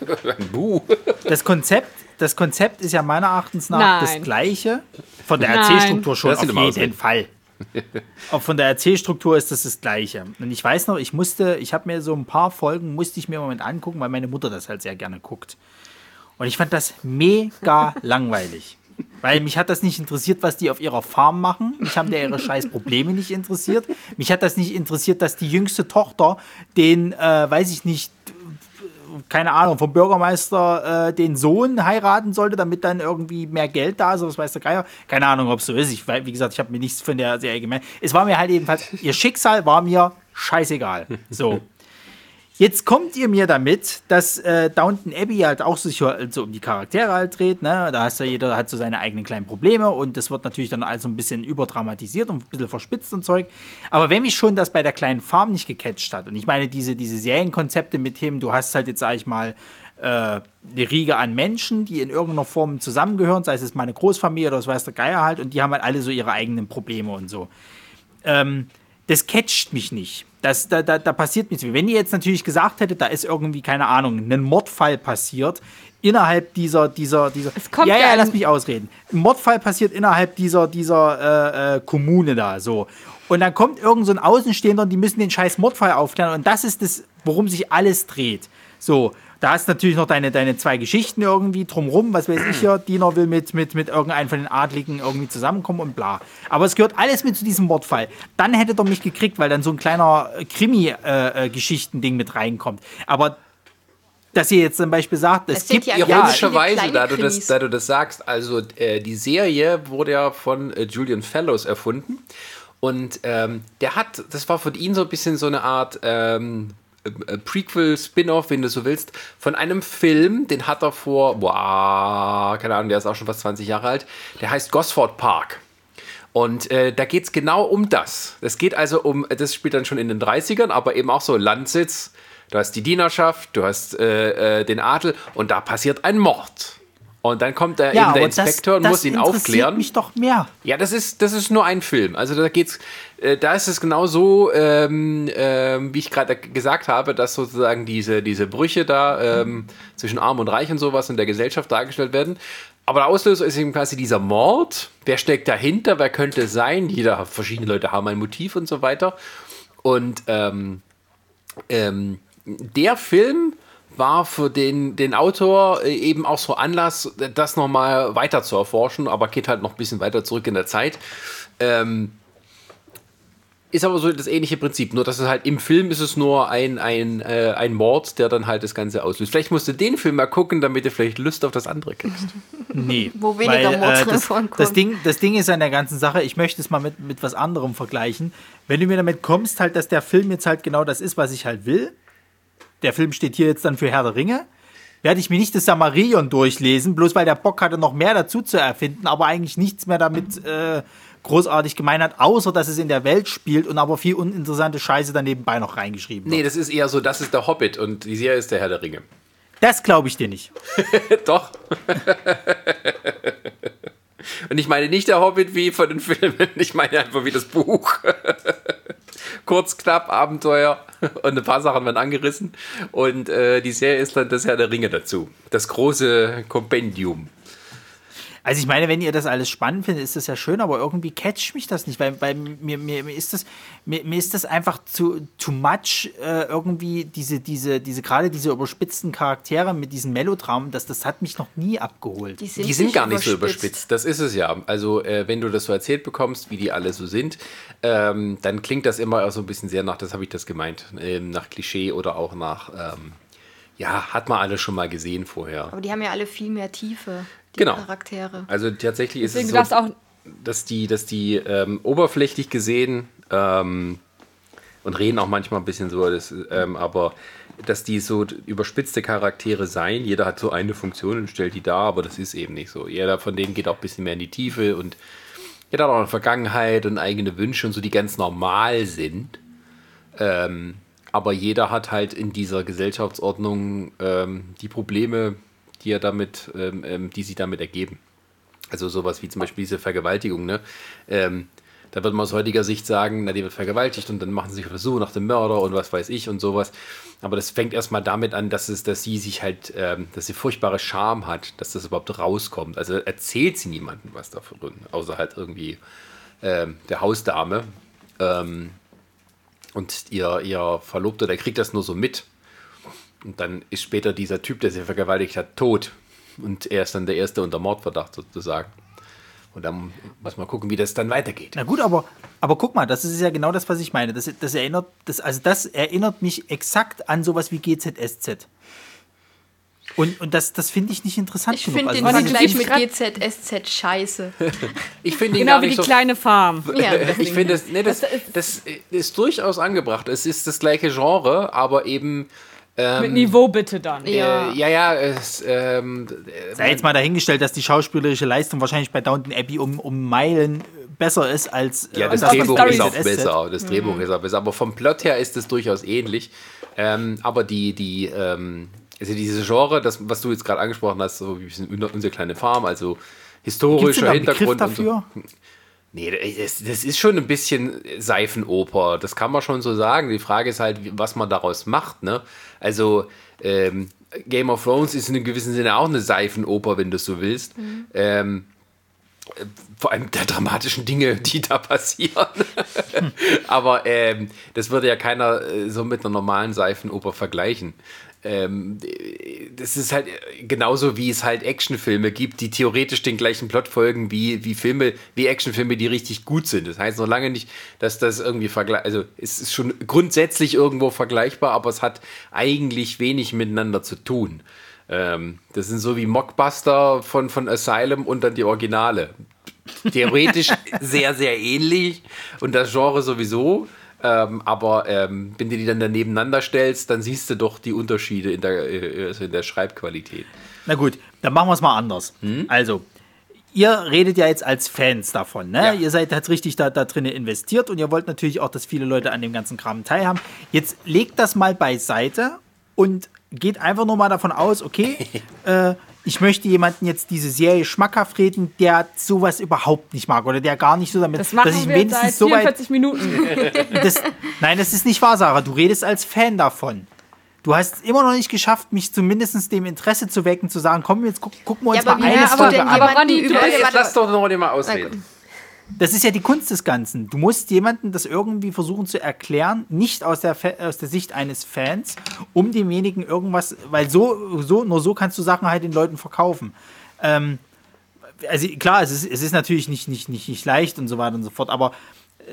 Speaker 4: Buh.
Speaker 1: Das Konzept, das Konzept ist ja meiner Erachtens nach
Speaker 2: Nein.
Speaker 1: das gleiche. Von der
Speaker 2: Nein.
Speaker 1: Erzählstruktur schon
Speaker 4: Das
Speaker 1: auf jeden. Fall. Auch von der Erzählstruktur ist das das Gleiche. Und ich weiß noch, ich musste, ich habe mir so ein paar Folgen, musste ich mir im Moment angucken, weil meine Mutter das halt sehr gerne guckt. Und ich fand das mega langweilig. Weil mich hat das nicht interessiert, was die auf ihrer Farm machen. Mich haben der ihre scheiß Probleme nicht interessiert. Mich hat das nicht interessiert, dass die jüngste Tochter den, äh, weiß ich nicht, keine Ahnung, vom Bürgermeister äh, den Sohn heiraten sollte, damit dann irgendwie mehr Geld da ist, was weiß der Geier. Keine Ahnung, ob es so ist. Ich, wie gesagt, ich habe mir nichts von der Serie gemerkt. Es war mir halt jedenfalls, ihr Schicksal war mir scheißegal. So. Jetzt kommt ihr mir damit, dass äh, Downton Abbey halt auch sich so um die Charaktere halt dreht. Ne? Da hast ja jeder hat so seine eigenen kleinen Probleme und das wird natürlich dann also ein bisschen überdramatisiert und ein bisschen verspitzt und Zeug. Aber wenn mich schon das bei der kleinen Farm nicht gecatcht hat und ich meine diese, diese Serienkonzepte mit Themen, du hast halt jetzt, sag ich mal, äh, eine Riege an Menschen, die in irgendeiner Form zusammengehören, sei es jetzt meine Großfamilie oder was weiß der Geier halt, und die haben halt alle so ihre eigenen Probleme und so ähm, das catcht mich nicht. Das, da, da, da passiert nichts. Wenn ihr jetzt natürlich gesagt hättet, da ist irgendwie, keine Ahnung, ein Mordfall passiert, innerhalb dieser, dieser, dieser.
Speaker 2: Es kommt
Speaker 1: ja,
Speaker 2: ja
Speaker 1: ja, lass mich ausreden. Ein Mordfall passiert innerhalb dieser, dieser äh, äh, Kommune da, so. Und dann kommt irgend so ein Außenstehender und die müssen den scheiß Mordfall aufklären. Und das ist das, worum sich alles dreht. So, da hast natürlich noch deine, deine zwei Geschichten irgendwie drumrum, was weiß ich hier, Diener will mit, mit, mit irgendeinem von den Adligen irgendwie zusammenkommen und bla. Aber es gehört alles mit zu diesem Mordfall. Dann hätte er mich gekriegt, weil dann so ein kleiner Krimi-Geschichten-Ding mit reinkommt. Aber dass ihr jetzt zum Beispiel sagt, es,
Speaker 3: Es
Speaker 1: gibt
Speaker 3: ja
Speaker 1: ja,
Speaker 4: Ironischerweise, da du, das, da du das sagst, also äh, die Serie wurde ja von äh, Julian Fellows erfunden. Und ähm, der hat, das war für ihn so ein bisschen so eine Art ähm, äh, Prequel, Spin-off, wenn du so willst, von einem Film, den hat er vor, boah, keine Ahnung, der ist auch schon fast 20 Jahre alt, der heißt Gosford Park. Und äh, da geht es genau um das. Das geht also um, das spielt dann schon in den 30ern, aber eben auch so Landsitz. Du hast die Dienerschaft, du hast äh, äh, den Adel und da passiert ein Mord. Und dann kommt da
Speaker 1: ja
Speaker 4: eben der Inspektor und
Speaker 1: das,
Speaker 4: muss ihn
Speaker 1: das interessiert
Speaker 4: aufklären.
Speaker 1: mich doch mehr.
Speaker 4: Ja, das ist, das ist nur ein Film. Also da geht's, äh, da ist es genau so, ähm, ähm, wie ich gerade gesagt habe, dass sozusagen diese, diese Brüche da ähm, zwischen Arm und Reich und sowas in der Gesellschaft dargestellt werden. Aber der Auslöser ist eben quasi dieser Mord. Wer steckt dahinter? Wer könnte es sein? Jeder, verschiedene Leute haben ein Motiv und so weiter. Und ähm, ähm, der Film war für den, den Autor äh, eben auch so Anlass, das nochmal weiter zu erforschen, aber geht halt noch ein bisschen weiter zurück in der Zeit. Ähm, Ist aber so das ähnliche Prinzip, nur dass es halt im Film ist es nur ein, ein, äh, ein Mord, der dann halt das Ganze auslöst. Vielleicht musst du den Film mal gucken, damit du vielleicht Lust auf das andere kriegst.
Speaker 1: Nee.
Speaker 3: Wo weniger Mord drin
Speaker 1: das, das, Ding, das Ding ist an der ganzen Sache, ich möchte es mal mit, mit was anderem vergleichen. Wenn du mir damit kommst, halt, dass der Film jetzt halt genau das ist, was ich halt will, der Film steht hier jetzt dann für Herr der Ringe, werde ich mir nicht das Samarion durchlesen, bloß weil der Bock hatte, noch mehr dazu zu erfinden, aber eigentlich nichts mehr damit äh, großartig gemeint hat, außer dass es in der Welt spielt und aber viel uninteressante Scheiße dann nebenbei noch reingeschrieben wird.
Speaker 4: Nee, das ist eher so, das ist der Hobbit und die Serie ist der Herr der Ringe.
Speaker 1: Das glaube ich dir nicht.
Speaker 4: Doch. Und ich meine nicht der Hobbit wie von den Filmen, ich meine einfach wie das Buch. Kurz, knapp, Abenteuer und ein paar Sachen werden angerissen. Und äh, die Serie ist dann das Herr der Ringe dazu. Das große Kompendium.
Speaker 1: Also ich meine, wenn ihr das alles spannend findet, ist das ja schön, aber irgendwie catcht mich das nicht, weil, weil mir, mir, mir ist das mir, mir ist das einfach zu too much äh, irgendwie diese diese diese gerade diese überspitzten Charaktere mit diesen Melodramen, das das hat mich noch nie abgeholt.
Speaker 3: Die sind,
Speaker 4: Die sind gar nicht so überspitzt. Das ist es ja. Also, äh, wenn du das so erzählt bekommst, wie die alle so sind, ähm, dann klingt das immer auch so ein bisschen sehr nach, das habe ich das gemeint, ähm, nach Klischee oder auch nach, ähm, ja, hat man alles schon mal gesehen vorher.
Speaker 3: Aber die haben ja alle viel mehr Tiefe, die
Speaker 4: Genau.
Speaker 3: Charaktere.
Speaker 4: Also tatsächlich ist
Speaker 2: Deswegen
Speaker 4: es
Speaker 2: du darfst
Speaker 4: so,
Speaker 2: auch
Speaker 4: dass die, dass die ähm, oberflächlich gesehen ähm, und reden auch manchmal ein bisschen so, das, ähm, aber dass die so überspitzte Charaktere seien. Jeder hat so eine Funktion und stellt die dar, aber das ist eben nicht so. Jeder von denen geht auch ein bisschen mehr in die Tiefe und jeder hat auch eine Vergangenheit und eigene Wünsche und so, die ganz normal sind. Ähm, aber jeder hat halt in dieser Gesellschaftsordnung ähm, die Probleme, die er damit, ähm, ähm, die sich damit ergeben. Also sowas wie zum Beispiel diese Vergewaltigung, ne? Ähm, da wird man aus heutiger Sicht sagen, na, die wird vergewaltigt und dann machen sie sich auf der Suche nach dem Mörder und was weiß ich und sowas. Aber das fängt erstmal damit an, dass es, dass sie sich halt, ähm, dass sie furchtbare Scham hat, dass das überhaupt rauskommt. Also erzählt sie niemandem was davon, außer halt irgendwie ähm, der Hausdame. Ähm, und ihr, ihr Verlobter, der kriegt das nur so mit. Und dann ist später dieser Typ, der sie vergewaltigt hat, tot. Und er ist dann der Erste unter Mordverdacht sozusagen. Und dann muss man gucken, wie das dann weitergeht.
Speaker 1: Na gut, aber, aber guck mal, das ist ja genau das, was ich meine. Das, das erinnert, das, also das erinnert mich exakt an sowas wie GZSZ. Und, und das, das finde ich nicht interessant
Speaker 3: Ich
Speaker 1: genug.
Speaker 3: finde
Speaker 1: Also,
Speaker 3: den
Speaker 1: was-
Speaker 3: Vergleich mit GZSZ scheiße.
Speaker 4: Ich finde
Speaker 2: genau wie die
Speaker 4: so
Speaker 2: kleine Farm.
Speaker 3: Ja.
Speaker 4: ich finde das, nee, das, das ist durchaus angebracht. Es ist das gleiche Genre, aber eben. Ähm,
Speaker 2: Mit Niveau bitte dann.
Speaker 3: Ja.
Speaker 4: Äh, ja, ja, es, ähm,
Speaker 1: sei jetzt mal dahingestellt, dass die schauspielerische Leistung wahrscheinlich bei Downton Abbey um, um Meilen besser ist als
Speaker 4: Ja,
Speaker 1: äh,
Speaker 4: das
Speaker 1: als
Speaker 4: Drehbuch
Speaker 1: bei
Speaker 4: ist auch besser. Das Drehbuch ist auch besser. Aber vom Plot her ist es durchaus ähnlich. Ähm, aber die, die, ähm, also diese Genre, das, was du jetzt gerade angesprochen hast, so wie ein bisschen unsere kleine Farm, also historischer Hintergrund. Und so.
Speaker 1: dafür?
Speaker 4: Nee, das, das ist schon ein bisschen Seifenoper. Das kann man schon so sagen. Die Frage ist halt, was man daraus macht. Ne? Also ähm, Game of Thrones ist in einem gewissen Sinne auch eine Seifenoper, wenn du es so willst. Ähm, äh, vor allem der dramatischen Dinge, die da passieren. Aber ähm, das würde ja keiner äh, so mit einer normalen Seifenoper vergleichen. Ähm, äh, das ist halt genauso, wie es halt Actionfilme gibt, die theoretisch den gleichen Plot folgen wie, wie Filme, wie Actionfilme, die richtig gut sind. Das heißt noch lange nicht, dass das irgendwie vergleich, also es ist schon grundsätzlich irgendwo vergleichbar, aber es hat eigentlich wenig miteinander zu tun. Ähm, das sind so wie Mockbuster von, von Asylum und dann die Originale. Theoretisch sehr, sehr ähnlich und das Genre sowieso. Ähm, aber ähm, wenn du die dann nebeneinander stellst, dann siehst du doch die Unterschiede in der, äh, also in der Schreibqualität.
Speaker 1: Na gut, dann machen wir es mal anders.
Speaker 4: Hm?
Speaker 1: Also, ihr redet ja jetzt als Fans davon, ne?
Speaker 4: Ja.
Speaker 1: Ihr seid jetzt richtig da, da drin investiert und ihr wollt natürlich auch, dass viele Leute an dem ganzen Kram teilhaben. Jetzt legt das mal beiseite und geht einfach nur mal davon aus, okay, äh, ich möchte jemanden jetzt diese Serie schmackhaft reden, der sowas überhaupt nicht mag oder der gar nicht so damit,
Speaker 2: Das machen
Speaker 1: dass ich
Speaker 2: wir seit
Speaker 1: wenigstens so weit
Speaker 2: 44 Minuten.
Speaker 1: das, nein, das ist nicht wahr, Sarah. Du redest als Fan davon. Du hast es immer noch nicht geschafft, mich zumindest dem Interesse zu wecken, zu sagen, komm, jetzt guck, gucken wir uns
Speaker 3: Ja, aber
Speaker 1: mal eine
Speaker 3: du
Speaker 1: Folge an.
Speaker 2: aber Ronny, du bist-
Speaker 3: Warte,
Speaker 4: lass doch noch mal ausreden.
Speaker 1: Das ist ja die Kunst des Ganzen. Du musst jemandem das irgendwie versuchen zu erklären, nicht aus der, aus der Sicht eines Fans, um demjenigen irgendwas, weil so, so, nur so kannst du Sachen halt den Leuten verkaufen. Ähm, also klar, es ist, es ist natürlich nicht, nicht, nicht, nicht leicht und so weiter und so fort, aber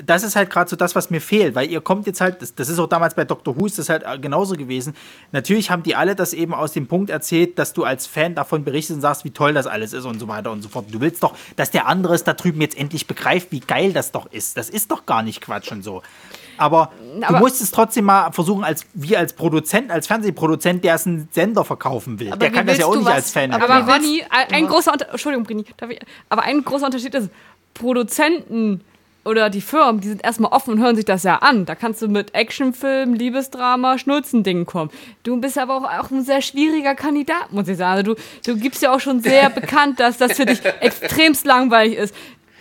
Speaker 1: das ist halt gerade so das, was mir fehlt, weil ihr kommt jetzt halt, das, das, ist auch damals bei Dr. Who ist das halt genauso gewesen. Natürlich haben die alle das eben aus dem Punkt erzählt, dass du als Fan davon berichtest und sagst, wie toll das alles ist und so weiter und so fort. Du willst doch, dass der andere es da drüben jetzt endlich begreift, wie geil das doch ist. Das ist doch gar nicht Quatsch und so. Aber, aber du musst es trotzdem mal versuchen, als wir als Produzent, als Fernsehproduzent, der es einen Sender verkaufen will. Der kann das ja auch nicht was, als Fan.
Speaker 2: Aber Ronny, ein, ein großer Unter Entschuldigung, Brini, aber ein großer Unterschied ist, Produzenten oder die Firmen, die sind erstmal offen und hören sich das ja an. Da kannst du mit Actionfilm, Liebesdrama, Schnulzendingen kommen. Du bist aber auch, auch ein sehr schwieriger Kandidat, muss ich sagen. Also du, du gibst ja auch schon sehr bekannt, dass das für dich extremst langweilig ist.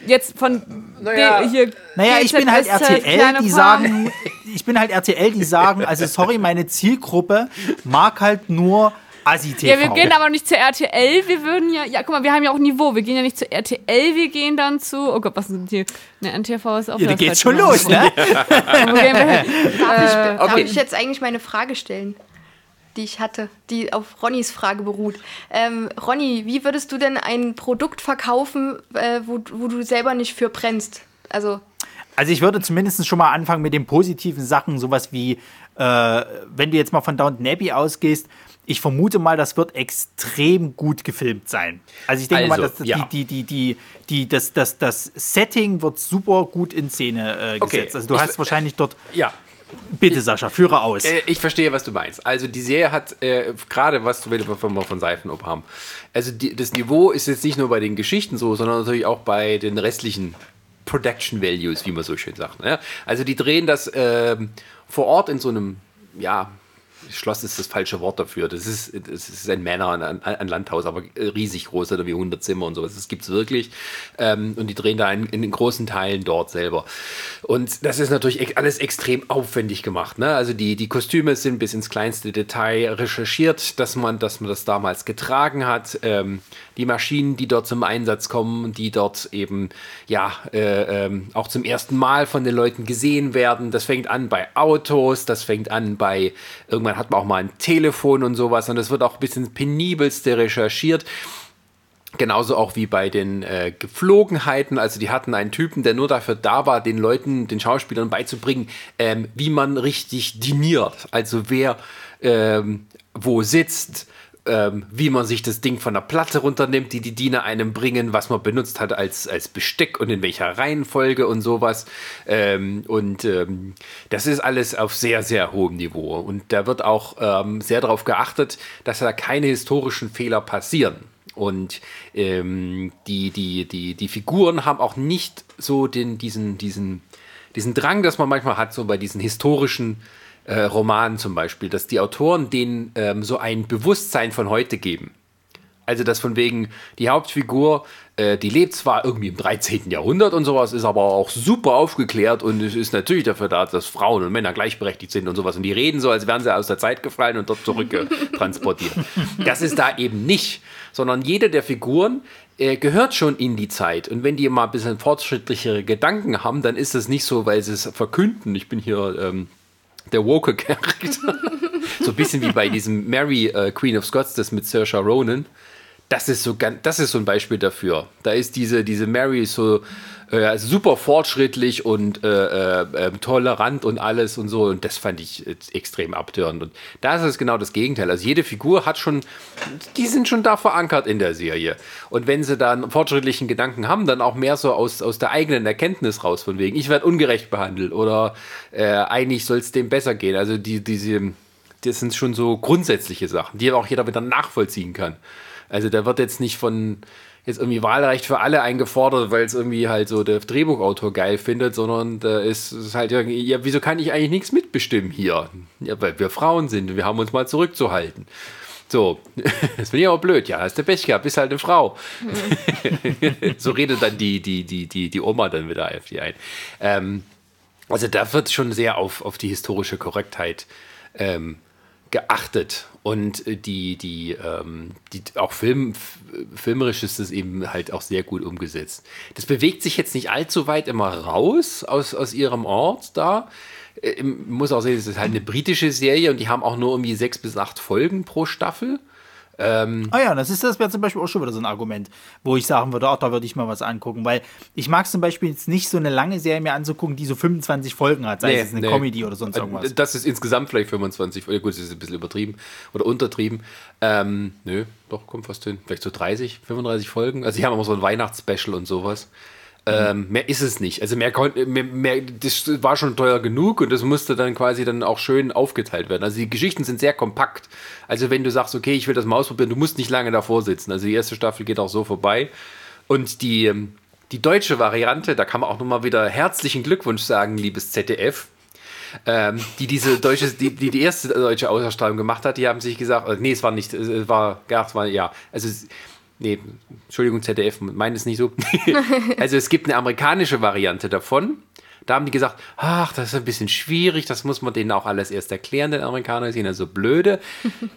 Speaker 2: Jetzt von
Speaker 1: naja, hier naja ich bin halt RTL, die sagen, ich bin halt RTL, die sagen, also sorry, meine Zielgruppe mag halt nur Assi-TV.
Speaker 2: Ja, wir gehen aber nicht zur RTL, wir würden ja, ja, guck mal, wir haben ja auch Niveau. Wir gehen ja nicht zur RTL, wir gehen dann zu, oh Gott, was sind hier? Ne, NTV ist auch
Speaker 1: Ja, da geht's schon los, ne?
Speaker 3: darf, ich, äh, darf ich jetzt eigentlich meine Frage stellen? die ich hatte, die auf Ronnys Frage beruht. Ähm, Ronny, wie würdest du denn ein Produkt verkaufen, äh, wo, wo du selber nicht für brennst? Also
Speaker 1: also ich würde zumindest schon mal anfangen mit den positiven Sachen, sowas wie, äh, wenn du jetzt mal von Downton Abbey ausgehst, ich vermute mal, das wird extrem gut gefilmt sein. Also ich denke also, mal, dass ja. die, die, die, die, das, das, das Setting wird super gut in Szene äh, gesetzt. Okay. Also du ich, hast wahrscheinlich dort.
Speaker 4: Ja.
Speaker 1: Bitte, Sascha, führe aus.
Speaker 4: Äh, ich verstehe, was du meinst. Also die Serie hat, äh, gerade was du willst, von, von Seifenop haben. Also die, das Niveau ist jetzt nicht nur bei den Geschichten so, sondern natürlich auch bei den restlichen Production Values, wie man so schön sagt. Ne? Also die drehen das ähm, vor Ort in so einem, ja, Schloss ist das falsche Wort dafür. Das ist, das ist ein Männer, ein, ein Landhaus, aber riesig groß, oder wie 100 Zimmer und sowas. Das gibt es wirklich. Ähm, und die drehen da in, in, großen Teilen dort selber. Und das ist natürlich alles extrem aufwendig gemacht. Ne? Also die, die Kostüme sind bis ins kleinste Detail recherchiert, dass man, dass man das damals getragen hat. Ähm, die Maschinen, die dort zum Einsatz kommen, die dort eben ja äh, ähm, auch zum ersten Mal von den Leuten gesehen werden. Das fängt an bei Autos, das fängt an bei irgendwann hat man auch mal ein Telefon und sowas und es wird auch ein bisschen penibelste recherchiert. Genauso auch wie bei den äh, Geflogenheiten. Also die hatten einen Typen, der nur dafür da war, den Leuten, den Schauspielern beizubringen, ähm, wie man richtig diniert. Also wer ähm, wo sitzt, ähm, wie man sich das Ding von der Platte runternimmt, die die Diener einem bringen, was man benutzt hat als, als Besteck und in welcher Reihenfolge und sowas. Ähm, und ähm, das ist alles auf sehr, sehr hohem Niveau. Und da wird auch ähm, sehr darauf geachtet, dass da keine historischen Fehler passieren. Und ähm, die, die, die, die Figuren haben auch nicht so den, diesen, diesen, diesen Drang, dass man manchmal hat, so bei diesen historischen äh, Romanen zum Beispiel, dass die Autoren denen ähm, so ein Bewusstsein von heute geben. Also, dass von wegen die Hauptfigur, äh, die lebt zwar irgendwie im 13. Jahrhundert und sowas, ist aber auch super aufgeklärt und es ist natürlich dafür da, dass Frauen und Männer gleichberechtigt sind und sowas. Und die reden so, als wären sie aus der Zeit gefallen und dort zurücktransportiert. das ist da eben nicht, sondern jede der Figuren äh, gehört schon in die Zeit. Und wenn die mal ein bisschen fortschrittlichere Gedanken haben, dann ist das nicht so, weil sie es verkünden. Ich bin hier ähm, der Woke-Charakter. so ein bisschen wie bei diesem Mary, äh, Queen of Scots, das mit Saoirse Ronan. Das ist so das ist so ein Beispiel dafür. Da ist diese, diese Mary so äh, super fortschrittlich und äh, äh, tolerant und alles und so. Und das fand ich extrem abtörend. Und da ist es genau das Gegenteil. Also jede Figur hat schon, die sind schon da verankert in der Serie. Und wenn sie dann fortschrittlichen Gedanken haben, dann auch mehr so aus, aus der eigenen Erkenntnis raus, von wegen, ich werde ungerecht behandelt oder äh, eigentlich soll es dem besser gehen. Also die, diese, das sind schon so grundsätzliche Sachen, die auch jeder wieder nachvollziehen kann. Also da wird jetzt nicht von jetzt irgendwie Wahlrecht für alle eingefordert, weil es irgendwie halt so der Drehbuchautor geil findet, sondern da ist es halt irgendwie, ja, wieso kann ich eigentlich nichts mitbestimmen hier? Ja, weil wir Frauen sind und wir haben uns mal zurückzuhalten. So, das finde ich auch blöd. Ja, hast du Pech gehabt, bist halt eine Frau. Mhm. so redet dann die, die, die, die, die Oma dann wieder auf die ein. Ähm, also da wird schon sehr auf, auf die historische Korrektheit ähm, geachtet und äh, die, die, ähm, die auch Film, filmerisch ist es eben halt auch sehr gut umgesetzt. Das bewegt sich jetzt nicht allzu weit immer raus aus, aus ihrem Ort da. Ich äh, muss auch sehen, es ist halt eine britische Serie und die haben auch nur irgendwie sechs bis acht Folgen pro Staffel.
Speaker 1: Ähm, ah ja, das ist das wäre zum Beispiel auch schon wieder so ein Argument, wo ich sagen würde, ach, da würde ich mal was angucken, weil ich mag zum Beispiel jetzt nicht so eine lange Serie mir anzugucken, die so 25 Folgen hat, sei nee, es eine nee. Comedy oder sonst irgendwas.
Speaker 4: Das ist insgesamt vielleicht 25, gut, das ist ein bisschen übertrieben oder untertrieben. Ähm, nö, doch, kommt fast hin. Vielleicht so 30, 35 Folgen. Also, die haben immer so ein Weihnachtsspecial und sowas. Ähm, mehr ist es nicht. Also mehr, mehr, mehr, das war schon teuer genug und das musste dann quasi dann auch schön aufgeteilt werden. Also die Geschichten sind sehr kompakt. Also wenn du sagst, okay, ich will das mal ausprobieren, du musst nicht lange davor sitzen. Also die erste Staffel geht auch so vorbei. Und die, ähm, die deutsche Variante, da kann man auch nochmal wieder herzlichen Glückwunsch sagen, liebes ZDF. Ähm, die diese deutsche, die, die, die erste deutsche Ausstrahlung gemacht hat, die haben sich gesagt, äh, nee, es war nicht, es war, ja, es war, ja, also Nee, Entschuldigung, ZDF, meine es nicht so. also es gibt eine amerikanische Variante davon. Da haben die gesagt, ach, das ist ein bisschen schwierig, das muss man denen auch alles erst erklären, den Amerikanern sind ja so blöde.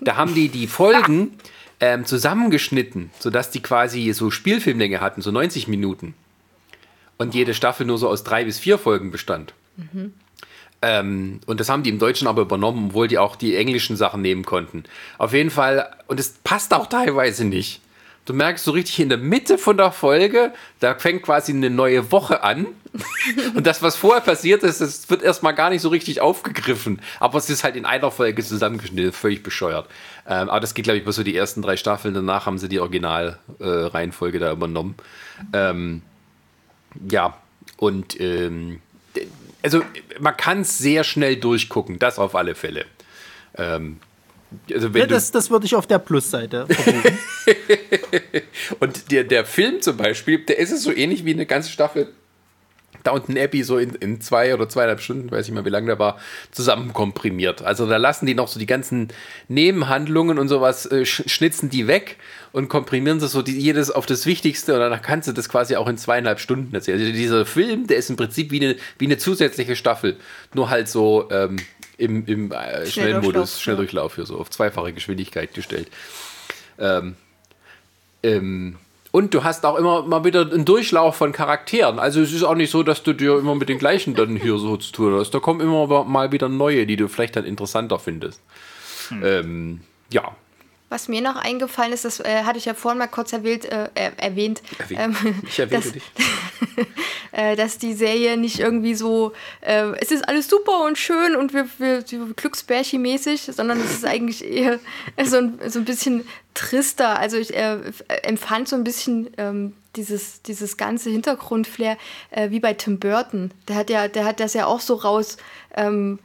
Speaker 4: Da haben die die Folgen ähm, zusammengeschnitten, sodass die quasi so Spielfilmlänge hatten, so 90 Minuten. Und jede Staffel nur so aus drei bis vier Folgen bestand. Mhm. Ähm, und das haben die im Deutschen aber übernommen, obwohl die auch die englischen Sachen nehmen konnten. Auf jeden Fall, und es passt auch teilweise nicht. Du merkst so richtig in der Mitte von der Folge, da fängt quasi eine neue Woche an. Und das, was vorher passiert ist, das wird erstmal gar nicht so richtig aufgegriffen. Aber es ist halt in einer Folge zusammengeschnitten, völlig bescheuert. Ähm, aber das geht, glaube ich, bis so die ersten drei Staffeln. Danach haben sie die Originalreihenfolge äh, da übernommen. Ähm, ja, und ähm, also man kann es sehr schnell durchgucken, das auf alle Fälle. Ähm,
Speaker 1: also ja, das, das würde ich auf der Plusseite.
Speaker 4: Und der, der Film zum Beispiel, der ist es so ähnlich wie eine ganze Staffel Downton Abbey so in, in zwei oder zweieinhalb Stunden, weiß ich mal, wie lange der war, zusammen komprimiert. Also da lassen die noch so die ganzen Nebenhandlungen und sowas, äh, schnitzen die weg und komprimieren sie so die, jedes auf das Wichtigste und danach kannst du das quasi auch in zweieinhalb Stunden erzählen. Also dieser Film, der ist im Prinzip wie eine, wie eine zusätzliche Staffel, nur halt so ähm, im, im äh, Schnellmodus, Schnelldurchlauf hier so auf zweifache Geschwindigkeit gestellt. Ähm, ähm, und du hast auch immer mal wieder einen Durchlauf von Charakteren. Also es ist auch nicht so, dass du dir immer mit den gleichen dann hier so zu tun hast. Da kommen immer mal wieder neue, die du vielleicht dann interessanter findest. Hm. Ähm, ja,
Speaker 3: was mir noch eingefallen ist, das äh, hatte ich ja vorhin mal kurz erwähnt, äh, erwähnt,
Speaker 4: erwähnt. Ähm, ich erwähnte dass, dich.
Speaker 3: äh, dass die Serie nicht irgendwie so, äh, es ist alles super und schön und wir, wir, wir Glücksbärchi-mäßig, sondern es ist eigentlich eher so ein, so ein bisschen trister. Also ich äh, empfand so ein bisschen ähm, dieses, dieses ganze Hintergrundflair äh, wie bei Tim Burton. Der hat ja, der hat das ja auch so raus. Ähm,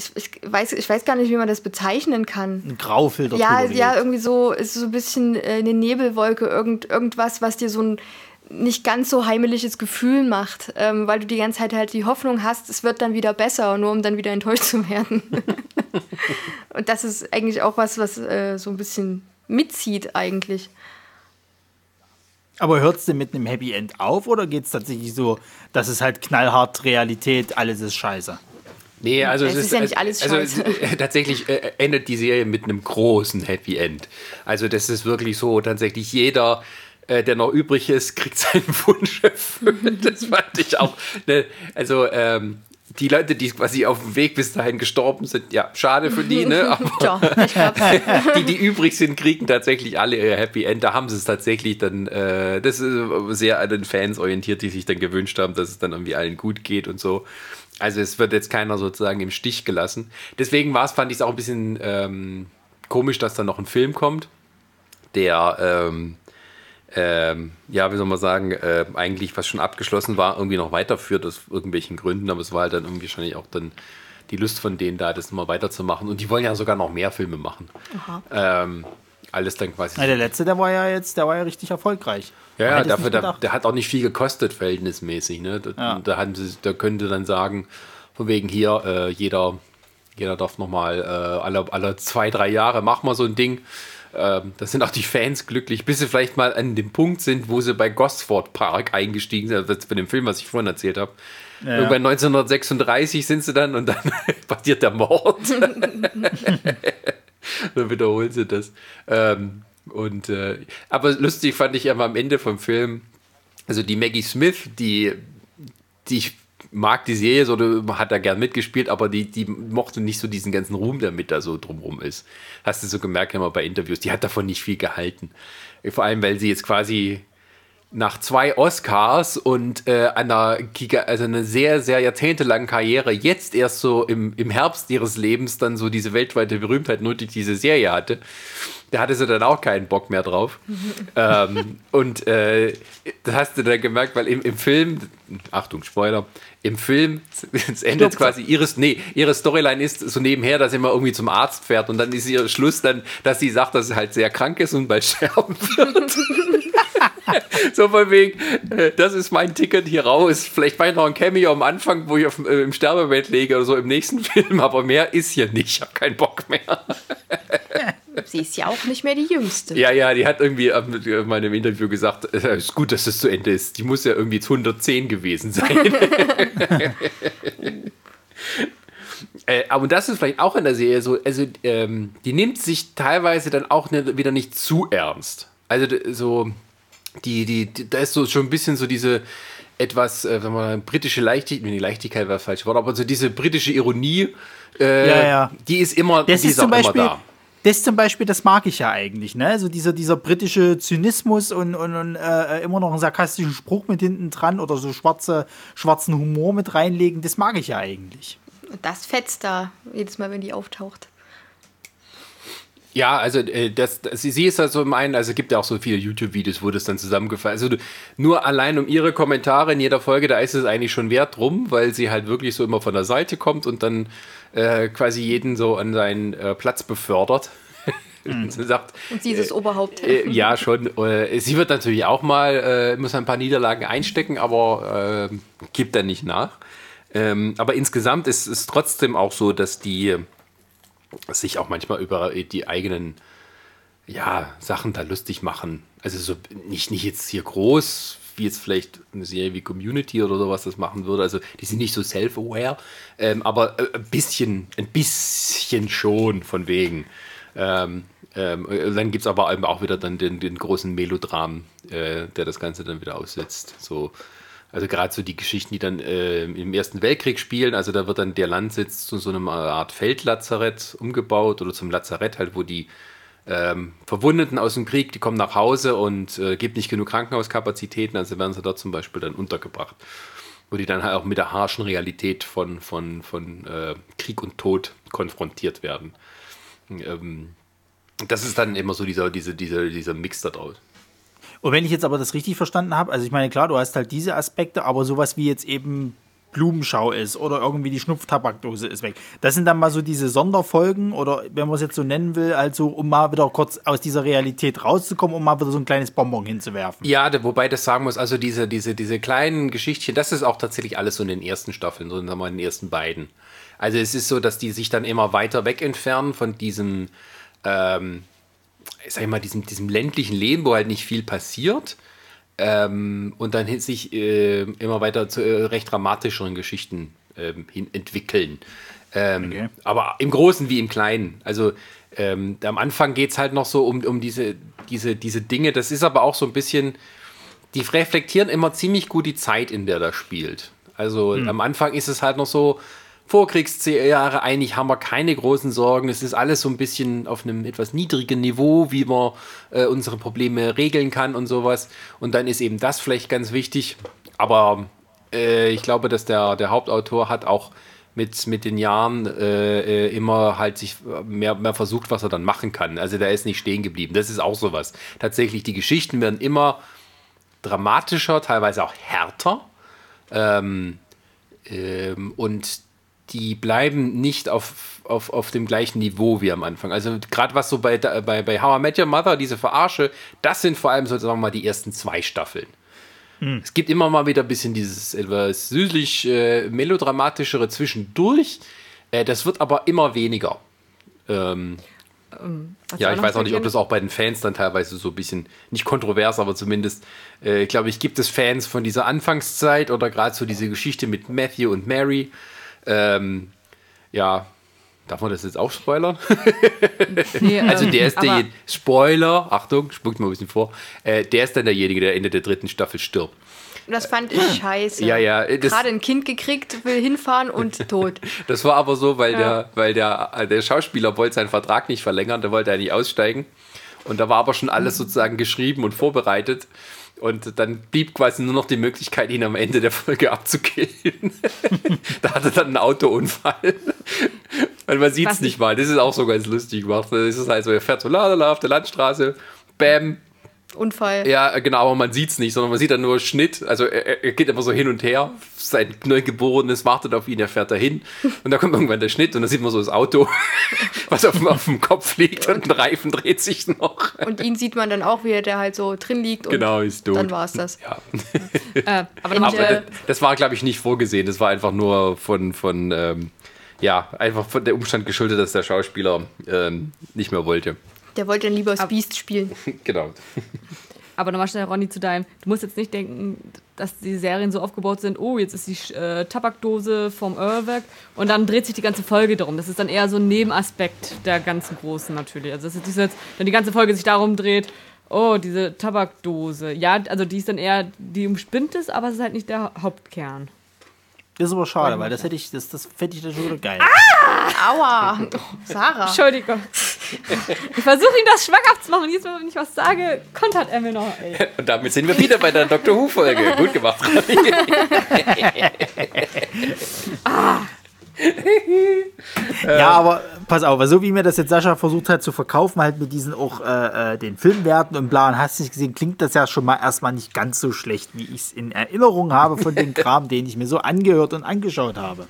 Speaker 3: ich, ich, weiß, ich weiß gar nicht, wie man das bezeichnen kann.
Speaker 1: Ein Graufilter.
Speaker 3: Ja, ja, irgendwie so, ist so ein bisschen äh, eine Nebelwolke, irgend, irgendwas, was dir so ein nicht ganz so heimeliges Gefühl macht, ähm, weil du die ganze Zeit halt die Hoffnung hast, es wird dann wieder besser, nur um dann wieder enttäuscht zu werden. Und das ist eigentlich auch was, was äh, so ein bisschen mitzieht eigentlich.
Speaker 1: Aber hört es denn mit einem Happy End auf oder geht es tatsächlich so, dass es halt knallhart Realität, alles ist scheiße?
Speaker 4: Nee, also
Speaker 3: es, es ist, ist, ja nicht alles
Speaker 4: also, also tatsächlich äh, endet die Serie mit einem großen Happy End. Also das ist wirklich so, tatsächlich jeder, äh, der noch übrig ist, kriegt seinen Wunsch erfüllt. Das fand ich auch. Ne, also ähm, die Leute, die quasi auf dem Weg bis dahin gestorben sind, ja, schade für die, ne? Aber ja, die, die übrig sind, kriegen tatsächlich alle ihr Happy End. Da haben sie es tatsächlich dann, äh, das ist sehr an den Fans orientiert, die sich dann gewünscht haben, dass es dann irgendwie allen gut geht und so. Also es wird jetzt keiner sozusagen im Stich gelassen. Deswegen war es, fand ich es auch ein bisschen ähm, komisch, dass da noch ein Film kommt, der ähm, ähm, ja, wie soll man sagen, äh, eigentlich was schon abgeschlossen war, irgendwie noch weiterführt aus irgendwelchen Gründen, aber es war halt dann irgendwie wahrscheinlich auch dann die Lust von denen da, das nochmal weiterzumachen. Und die wollen ja sogar noch mehr Filme machen. Ähm, alles dann quasi.
Speaker 1: Ja, der letzte, der war ja jetzt, der war ja richtig erfolgreich.
Speaker 4: Ja, ja dafür, der, der, hat auch nicht viel gekostet, verhältnismäßig. Ne? Da, ja. da, haben sie, da könnte dann sagen, von wegen hier, äh, jeder, jeder darf nochmal äh, alle, alle zwei, drei Jahre machen wir so ein Ding. Ähm, da sind auch die Fans glücklich, bis sie vielleicht mal an dem Punkt sind, wo sie bei Gosford Park eingestiegen sind, also bei dem Film, was ich vorhin erzählt habe. Ja. Irgendwann 1936 sind sie dann und dann passiert der Mord. dann wiederholen sie das. Ähm, und, äh, aber lustig fand ich am Ende vom Film, also die Maggie Smith, die, die ich mag die Serie so, hat da gern mitgespielt, aber die, die mochte nicht so diesen ganzen Ruhm, der mit da so drumrum ist. Hast du so gemerkt, immer bei Interviews, die hat davon nicht viel gehalten. Vor allem, weil sie jetzt quasi nach zwei Oscars und äh, einer, also eine sehr, sehr jahrzehntelangen Karriere jetzt erst so im, im Herbst ihres Lebens dann so diese weltweite Berühmtheit nur durch diese Serie hatte. Da hatte sie dann auch keinen Bock mehr drauf. ähm, und äh, das hast du dann gemerkt, weil im, im Film, Achtung, Spoiler, im Film, es endet quasi ihres, nee, ihre Storyline ist so nebenher, dass sie immer irgendwie zum Arzt fährt und dann ist ihr Schluss dann, dass sie sagt, dass sie halt sehr krank ist und bald sterben wird. so von wegen, äh, das ist mein Ticket hier raus. Vielleicht mache ich noch ein Cameo am Anfang, wo ich auf, äh, im Sterbebett lege oder so im nächsten Film, aber mehr ist hier nicht. Ich habe keinen Bock mehr.
Speaker 3: Sie ist ja auch nicht mehr die Jüngste.
Speaker 4: Ja, ja, die hat irgendwie in meinem Interview gesagt, es äh, ist gut, dass es zu Ende ist. Die muss ja irgendwie zu 110 gewesen sein. äh, aber das ist vielleicht auch in der Serie so, also ähm, die nimmt sich teilweise dann auch ne, wieder nicht zu ernst. Also so, die, die, die, da ist so schon ein bisschen so diese etwas, äh, wenn man britische Leichtigkeit, nee, Leichtigkeit war falsch Wort, aber so diese britische Ironie, äh, ja, ja. die ist immer,
Speaker 1: das
Speaker 4: die
Speaker 1: ist, ist zum Beispiel, da. Das zum Beispiel, das mag ich ja eigentlich, ne? So dieser, dieser britische Zynismus und, und, und äh, immer noch einen sarkastischen Spruch mit hinten dran oder so schwarze, schwarzen Humor mit reinlegen, das mag ich ja eigentlich.
Speaker 3: Das fetzt da jedes Mal, wenn die auftaucht.
Speaker 4: Ja, also äh, das, das, sie ist halt so im einen, also es gibt ja auch so viele YouTube-Videos, wo das dann zusammengefallen Also nur allein um ihre Kommentare in jeder Folge, da ist es eigentlich schon wert drum, weil sie halt wirklich so immer von der Seite kommt und dann äh, quasi jeden so an seinen äh, Platz befördert.
Speaker 3: Mhm. sie sagt, und sie ist das äh, Oberhaupt.
Speaker 4: Äh, ja, schon. Äh, sie wird natürlich auch mal, muss ein paar Niederlagen einstecken, aber gibt dann nicht nach. Ähm, aber insgesamt ist es trotzdem auch so, dass die sich auch manchmal über die eigenen ja, Sachen da lustig machen. Also so nicht, nicht jetzt hier groß, wie jetzt vielleicht eine Serie wie Community oder sowas das machen würde. Also die sind nicht so self-aware, ähm, aber äh, ein bisschen, ein bisschen schon von wegen. Ähm, ähm, dann gibt es aber eben auch wieder dann den, den großen Melodram, äh, der das Ganze dann wieder aussetzt. So, also gerade so die Geschichten, die dann äh, im Ersten Weltkrieg spielen, also da wird dann der Landsitz zu so einer Art Feldlazarett umgebaut oder zum Lazarett halt, wo die ähm, Verwundeten aus dem Krieg, die kommen nach Hause und äh, gibt nicht genug Krankenhauskapazitäten, also werden sie dort zum Beispiel dann untergebracht. Wo die dann halt auch mit der harschen Realität von, von, von äh, Krieg und Tod konfrontiert werden. Ähm, das ist dann immer so dieser, dieser, dieser, dieser Mix da draus.
Speaker 1: Und wenn ich jetzt aber das richtig verstanden habe, also ich meine, klar, du hast halt diese Aspekte, aber sowas wie jetzt eben Blumenschau ist oder irgendwie die Schnupftabakdose ist weg. Das sind dann mal so diese Sonderfolgen oder wenn man es jetzt so nennen will, also um mal wieder kurz aus dieser Realität rauszukommen, um mal wieder so ein kleines Bonbon hinzuwerfen.
Speaker 4: Ja, wobei das sagen muss, also diese, diese, diese kleinen Geschichtchen, das ist auch tatsächlich alles so in den ersten Staffeln, so in den ersten beiden. Also es ist so, dass die sich dann immer weiter weg entfernen von diesem ähm, sag ich mal, diesem, diesem ländlichen Leben, wo halt nicht viel passiert. Ähm, und dann sich äh, immer weiter zu äh, recht dramatischeren Geschichten äh, hin entwickeln. Ähm, okay. Aber im Großen wie im Kleinen. Also ähm, am Anfang geht es halt noch so um, um diese, diese, diese Dinge. Das ist aber auch so ein bisschen, die reflektieren immer ziemlich gut die Zeit, in der das spielt. Also hm. am Anfang ist es halt noch so, Vorkriegsjahre eigentlich haben wir keine großen Sorgen. Es ist alles so ein bisschen auf einem etwas niedrigen Niveau, wie man äh, unsere Probleme regeln kann und sowas. Und dann ist eben das vielleicht ganz wichtig. Aber äh, ich glaube, dass der, der Hauptautor hat auch mit, mit den Jahren äh, äh immer halt sich mehr, mehr versucht, was er dann machen kann. Also der ist nicht stehen geblieben. Das ist auch sowas. Tatsächlich, die Geschichten werden immer dramatischer, teilweise auch härter. Ähm, ähm, und die bleiben nicht auf, auf, auf dem gleichen Niveau wie am Anfang. Also gerade was so bei, bei, bei How I Met Your Mother, diese Verarsche, das sind vor allem sozusagen mal die ersten zwei Staffeln. Hm. Es gibt immer mal wieder ein bisschen dieses etwas süßlich äh, melodramatischere zwischendurch. Äh, das wird aber immer weniger. Ähm, ähm, ja, ich weiß auch nicht, ob das auch bei den Fans dann teilweise so ein bisschen, nicht kontrovers, aber zumindest, äh, glaube ich, gibt es Fans von dieser Anfangszeit oder gerade so diese Geschichte mit Matthew und Mary, ähm, ja, darf man das jetzt auch spoilern? Nee, also der ist der Spoiler, Achtung, spuckt mal ein bisschen vor, äh, der ist dann derjenige, der Ende der dritten Staffel stirbt.
Speaker 3: Das fand ich scheiße.
Speaker 4: Ja, ja. das-
Speaker 3: Gerade ein Kind gekriegt, will hinfahren und tot.
Speaker 4: Das war aber so, weil, der, weil der, der Schauspieler wollte seinen Vertrag nicht verlängern, der wollte ja nicht aussteigen. Und da war aber schon alles sozusagen geschrieben und vorbereitet. Und dann blieb quasi nur noch die Möglichkeit, ihn am Ende der Folge abzukillen. da hatte dann einen Autounfall. Weil man sieht es nicht mal. Das ist auch so ganz lustig gemacht. Das ist halt so, er fährt so lalala auf der Landstraße, bam,
Speaker 3: Unfall.
Speaker 4: ja, genau, aber man sieht es nicht, sondern man sieht dann nur Schnitt. Also er, er geht immer so hin und her. Sein Neugeborenes wartet auf ihn, er fährt dahin. Und da kommt irgendwann der Schnitt und dann sieht man so das Auto, was auf, dem- auf dem Kopf liegt und ein Reifen dreht sich noch.
Speaker 3: Und ihn sieht man dann auch, wie er da halt so drin liegt. Und
Speaker 4: Genau, ist tot.
Speaker 3: Dann war es das.
Speaker 4: Ja.
Speaker 2: Äh, aber
Speaker 4: Aber das, das war, glaube ich, nicht vorgesehen. Das war einfach nur von, von ähm, ja, einfach von der Umstand geschuldet, dass der Schauspieler ähm, nicht mehr wollte.
Speaker 3: Der wollte dann lieber das Beast spielen.
Speaker 4: genau.
Speaker 2: Aber nochmal schnell, Ronny, zu deinem. Du musst jetzt nicht denken, dass die Serien so aufgebaut sind, oh, jetzt ist die äh, Tabakdose vom weg und dann dreht sich die ganze Folge darum. Das ist dann eher so ein Nebenaspekt der ganzen Großen natürlich. Also, das ist jetzt, wenn die ganze Folge sich darum dreht, oh, diese Tabakdose. Ja, also die ist dann eher, die umspinnt es, aber es ist halt nicht der Hauptkern.
Speaker 1: Das ist aber schade, weil das hätte ich, das, das fände ich dann schon geil.
Speaker 3: Aua! Oh, Sarah.
Speaker 2: Entschuldigung. Ich versuche ihm das schmackhaft zu machen. Jedes Mal, wenn ich was sage, kontert er mir noch. Ey.
Speaker 4: Und damit sind wir wieder bei der Dr. Who-Folge. Gut gemacht, Ronny.
Speaker 1: Ja, aber pass auf, so wie mir das jetzt Sascha versucht hat zu verkaufen, halt mit diesen auch äh, äh, den Filmwerten und bla und hast nicht gesehen, klingt das ja schon mal erstmal nicht ganz so schlecht, wie ich es in Erinnerung habe von dem Kram, den ich mir so angehört und angeschaut habe.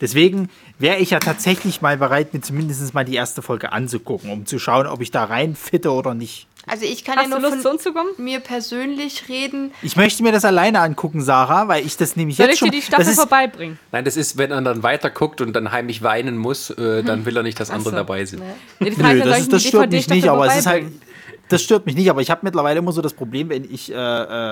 Speaker 1: Deswegen wäre ich ja tatsächlich mal bereit, mir zumindest mal die erste Folge anzugucken, um zu schauen, ob ich da reinfitte oder nicht.
Speaker 3: Also ich kann
Speaker 2: Hast
Speaker 3: ja nur
Speaker 2: Lust, zu
Speaker 3: von
Speaker 2: zu kommen?
Speaker 3: mir persönlich reden.
Speaker 1: Ich möchte mir das alleine angucken, Sarah, weil ich das nämlich
Speaker 2: Soll
Speaker 1: jetzt
Speaker 2: ich
Speaker 1: schon.
Speaker 2: dir die Staffel
Speaker 1: ist,
Speaker 2: vorbeibringen?
Speaker 4: Nein, das ist, wenn er dann weiter guckt und dann heimlich weinen muss, äh, dann will er nicht, dass andere
Speaker 2: so.
Speaker 4: dabei sind.
Speaker 2: Nee, Frage
Speaker 1: Nö,
Speaker 2: ist, soll
Speaker 1: das,
Speaker 2: ich
Speaker 1: ist, das stört mich nicht, aber es ist halt. Das stört mich nicht, aber ich habe mittlerweile immer so das Problem, wenn ich, äh,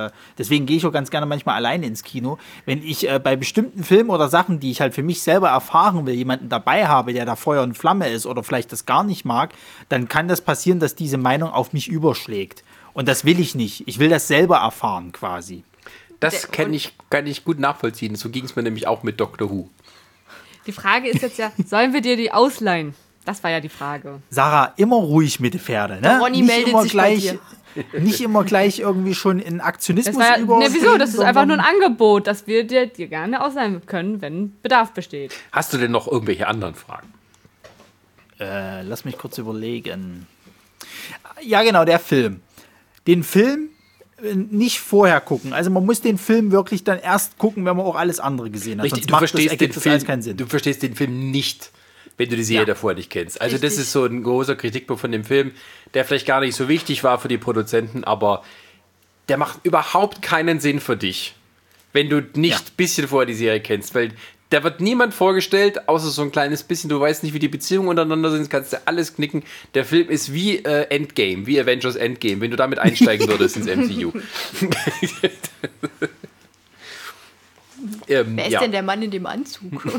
Speaker 1: äh, deswegen gehe ich auch ganz gerne manchmal alleine ins Kino, wenn ich äh, bei bestimmten Filmen oder Sachen, die ich halt für mich selber erfahren will, jemanden dabei habe, der da Feuer und Flamme ist oder vielleicht das gar nicht mag, dann kann das passieren, dass diese Meinung auf mich überschlägt. Und das will ich nicht. Ich will das selber erfahren quasi.
Speaker 4: Das kann ich, kann ich gut nachvollziehen. So ging es mir nämlich auch mit Doctor Who.
Speaker 2: Die Frage ist jetzt ja, sollen wir dir die ausleihen? Das war ja die Frage.
Speaker 1: Sarah, immer ruhig mit den Pferde, ne?
Speaker 3: Ronny
Speaker 1: nicht
Speaker 3: meldet
Speaker 1: immer
Speaker 3: sich bei
Speaker 1: gleich, nicht immer gleich irgendwie schon in
Speaker 2: Das
Speaker 1: Aktionismus
Speaker 2: ja,
Speaker 1: über.
Speaker 2: ne, wieso? Das ist einfach nur ein Angebot, dass wir dir, dir gerne ausleihen können, wenn Bedarf besteht.
Speaker 4: Hast du denn noch irgendwelche anderen Fragen?
Speaker 1: Äh, lass mich kurz überlegen. Ja, genau, der Film. Den Film äh, nicht vorher gucken. Also man muss den Film wirklich dann erst gucken, wenn man auch alles andere gesehen hat.
Speaker 4: Richtig,
Speaker 1: Sonst
Speaker 4: du
Speaker 1: macht das,
Speaker 4: verstehst, den
Speaker 1: das
Speaker 4: Film,
Speaker 1: alles keinen Sinn.
Speaker 4: du verstehst den Film nicht, wenn du die Serie
Speaker 1: Ja.
Speaker 4: davor nicht kennst. Also das
Speaker 3: Richtig.
Speaker 4: ist so ein großer Kritikpunkt von dem Film, der vielleicht gar nicht so wichtig war für die Produzenten, aber der macht überhaupt keinen Sinn für dich, wenn du nicht ein bisschen vorher die Serie kennst, weil da wird niemand vorgestellt, außer so ein kleines bisschen, du weißt nicht, wie die Beziehungen untereinander sind, kannst du alles knicken. Der Film ist wie äh, Endgame, wie Avengers Endgame, wenn du damit einsteigen würdest ins MCU. ähm,
Speaker 3: Wer ist
Speaker 4: ja.
Speaker 3: denn der Mann in dem Anzug?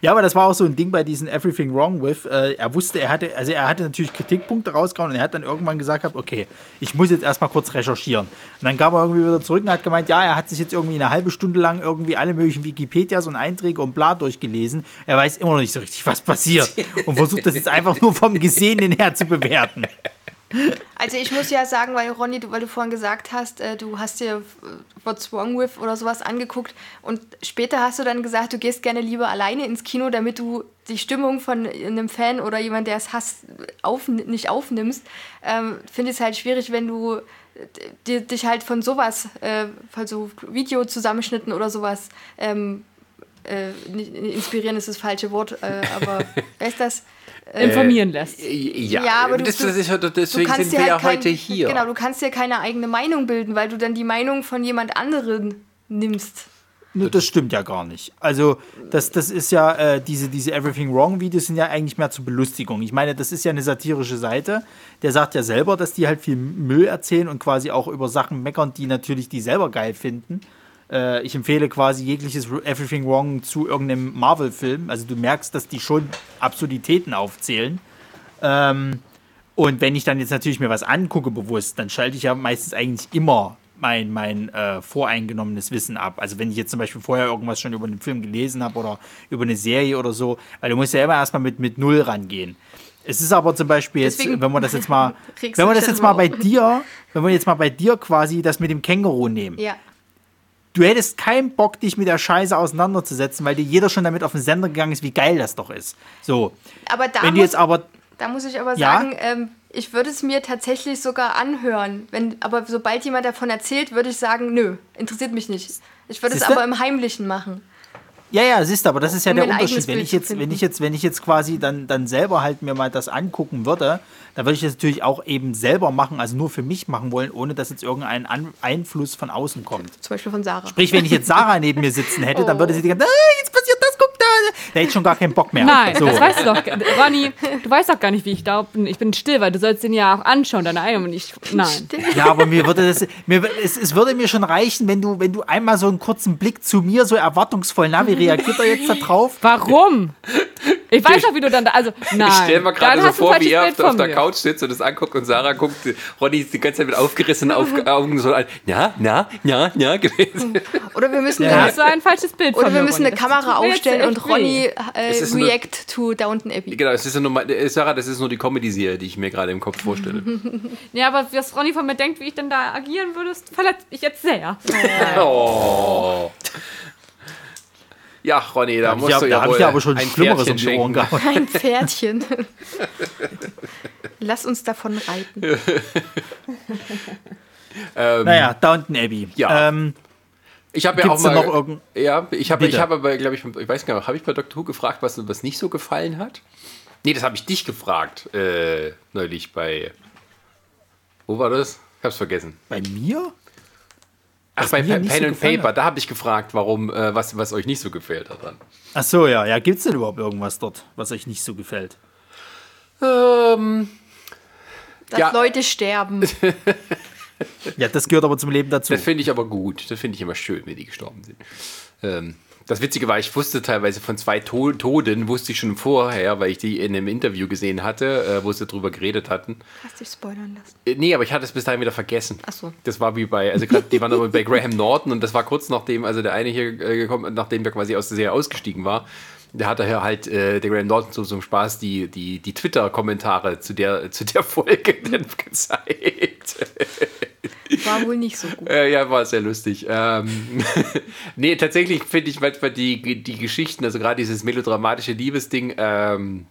Speaker 1: Ja, aber das war auch so ein Ding bei diesen Everything Wrong With. Äh, er wusste, er hatte, also er hatte natürlich Kritikpunkte rausgehauen und er hat dann irgendwann gesagt gehabt, okay, ich muss jetzt erstmal kurz recherchieren. Und dann kam er irgendwie wieder zurück und hat gemeint, ja, er hat sich jetzt irgendwie eine halbe Stunde lang irgendwie alle möglichen Wikipedias und Einträge und bla durchgelesen. Er weiß immer noch nicht so richtig, was passiert und versucht das jetzt einfach nur vom Gesehenen her zu bewerten.
Speaker 3: Also ich muss ja sagen, weil Ronny, du, weil du vorhin gesagt hast, äh, du hast dir äh, What's Wrong With oder sowas angeguckt und später hast du dann gesagt, du gehst gerne lieber alleine ins Kino, damit du die Stimmung von einem Fan oder jemand, der es hasst, auf, nicht aufnimmst. Ähm, Finde ich es halt schwierig, wenn du äh, dir, dich halt von sowas, äh, von so Videozusammenschnitten oder sowas ähm, äh, inspirieren ist das falsche Wort, äh, aber wer ist das?
Speaker 2: Informieren lässt.
Speaker 4: Ja,
Speaker 3: Ja, aber du-
Speaker 4: das, das ist, ja-
Speaker 3: Du
Speaker 4: deswegen
Speaker 3: kannst
Speaker 4: sind wir
Speaker 3: halt
Speaker 4: ja
Speaker 3: kein,
Speaker 4: heute hier.
Speaker 3: Genau, du kannst dir keine eigene Meinung bilden, weil du dann die Meinung von jemand anderen nimmst.
Speaker 1: Das stimmt ja gar nicht. Also, das, das ist ja, äh, diese, diese Everything Wrong-Videos sind ja eigentlich mehr zur Belustigung. Ich meine, das ist ja eine satirische Seite. Der sagt ja selber, dass die halt viel Müll erzählen und quasi auch über Sachen meckern, die natürlich die selber geil finden. Äh, ich empfehle quasi jegliches Everything Wrong zu irgendeinem Marvel-Film. Also, du merkst, dass die schon Absurditäten aufzählen. Ähm, und wenn ich dann jetzt natürlich mir was angucke bewusst, dann schalte ich ja meistens eigentlich immer mein, mein äh, voreingenommenes Wissen ab. Also wenn ich jetzt zum Beispiel vorher irgendwas schon über einen Film gelesen habe oder über eine Serie oder so, weil du musst ja immer erstmal mit, mit Null rangehen. Es ist aber zum Beispiel jetzt,
Speaker 3: Deswegen
Speaker 1: wenn man das jetzt mal, wenn wir das jetzt mal bei dir, wenn wir jetzt mal bei dir quasi das mit dem Känguru nehmen.
Speaker 3: Ja.
Speaker 1: Du hättest keinen Bock, dich mit der Scheiße auseinanderzusetzen, weil dir jeder schon damit auf den Sender gegangen ist, wie geil das doch ist. So.
Speaker 3: Aber da
Speaker 1: Wenn
Speaker 3: muss,
Speaker 1: jetzt aber
Speaker 3: da muss ich aber
Speaker 1: Ja?
Speaker 3: sagen, ähm, ich würde es mir tatsächlich sogar anhören. Wenn, aber sobald jemand davon erzählt, würde ich sagen, nö, interessiert mich nicht. Ich würde es
Speaker 1: Siehste?
Speaker 3: aber im Heimlichen machen.
Speaker 1: Ja, ja, siehst du, aber das ist ja
Speaker 3: Um
Speaker 1: der Unterschied. Wenn ich jetzt, wenn ich jetzt, wenn ich jetzt quasi dann, dann selber halt mir mal das angucken würde, dann würde ich das natürlich auch eben selber machen, also nur für mich machen wollen, ohne dass jetzt irgendein An Einfluss von außen kommt.
Speaker 3: Zum Beispiel von Sarah.
Speaker 1: Sprich, wenn ich jetzt Sarah neben mir sitzen hätte, dann würde sie die ganze Zeit, ah, jetzt passiert das, guck da. Da hätte ich schon gar keinen Bock mehr.
Speaker 2: Nein,
Speaker 1: so.
Speaker 2: das weißt du doch. Ronny, du weißt doch gar nicht, wie ich da bin. Ich bin still, weil du sollst den ja auch anschauen, deine eigene. Und ich, nein.
Speaker 1: Ja, aber mir würde das, mir, es, es würde mir schon reichen, wenn du, wenn du einmal so einen kurzen Blick zu mir so erwartungsvoll, na, wie reagiert er jetzt da drauf?
Speaker 2: Warum? Ich weiß doch, wie du dann da, also, nein.
Speaker 4: Ich stelle mir gerade so vor, wie er auf, auf der. Couch sitzt und das anguckt und Sarah guckt, Ronny ist die ganze Zeit mit aufgerissenen Auf Augen so an, ja, ja, ja, ja, gewesen.
Speaker 3: Oder wir müssen,
Speaker 1: Ja.
Speaker 2: Da
Speaker 3: eine,
Speaker 2: hast du ein falsches Bild
Speaker 3: oder
Speaker 2: von
Speaker 3: wir
Speaker 2: mir,
Speaker 3: müssen
Speaker 2: Ronny.
Speaker 3: eine Kamera aufstellen
Speaker 2: echt
Speaker 3: und. Ronny äh,
Speaker 4: ist nur-
Speaker 3: react to Downton Abbey.
Speaker 4: Genau, es ist ja nur, äh, Sarah, das ist nur die Comedy-Serie, die ich mir gerade im Kopf vorstelle.
Speaker 2: Ja, aber was Ronny von mir denkt, wie ich denn da agieren würde, verletzt mich jetzt sehr.
Speaker 4: Oh. Ja, Ronny, da
Speaker 1: Da
Speaker 4: musst
Speaker 1: hab
Speaker 4: du
Speaker 1: ich,
Speaker 4: ja
Speaker 1: da habe
Speaker 4: wohl
Speaker 1: ich ja aber schon
Speaker 4: ein
Speaker 1: Schlimmeres um
Speaker 4: Pferdchen
Speaker 1: die Ohren gehauen.
Speaker 3: Ein Pferdchen. Lass uns davon reiten.
Speaker 1: Naja, Downton Abbey.
Speaker 4: Ja.
Speaker 1: Ähm,
Speaker 4: Ich habe ja auch mal.
Speaker 1: noch irgend-
Speaker 4: ja, ich habe, ich habe aber, glaube ich, ich weiß gar nicht, habe ich bei Dr. Who gefragt, was, was nicht so gefallen hat? Nee, das habe ich dich gefragt, äh, neulich bei. Wo war das? Ich hab's vergessen.
Speaker 1: bei mir?
Speaker 4: Ach,
Speaker 1: Was
Speaker 4: bei Pen Pen
Speaker 1: so
Speaker 4: and Paper,
Speaker 1: hat.
Speaker 4: da habe ich gefragt, warum, äh, was, was euch nicht so gefällt daran.
Speaker 1: Ach so, ja. Ja, gibt's denn überhaupt irgendwas dort, was euch nicht so gefällt?
Speaker 4: Ähm,
Speaker 3: Dass
Speaker 4: Ja.
Speaker 3: Leute sterben.
Speaker 1: Ja, das gehört aber zum Leben dazu.
Speaker 4: das finde ich aber gut. Das finde ich immer schön, wenn die gestorben sind. Ähm, das Witzige war, ich wusste teilweise von zwei to Toden, wusste ich schon vorher, weil ich die in einem Interview gesehen hatte, äh, wo sie darüber geredet hatten.
Speaker 3: Hast dich spoilern lassen.
Speaker 4: Äh, Nee, aber ich hatte es bis dahin wieder vergessen.
Speaker 3: Ach so.
Speaker 4: Das war wie bei, also grad, die waren aber bei Graham Norton und das war kurz nachdem, also der eine hier äh, gekommen, nachdem der quasi aus der Serie ausgestiegen war. Der hat daher halt, äh, der Graham Norton so einem Spaß die, die, die Twitter-Kommentare zu der, zu der Folge dann gezeigt.
Speaker 3: War wohl nicht so gut.
Speaker 4: Äh, ja, war sehr lustig. Ähm, nee, tatsächlich finde ich manchmal die, die Geschichten, also gerade dieses melodramatische Liebesding, ähm,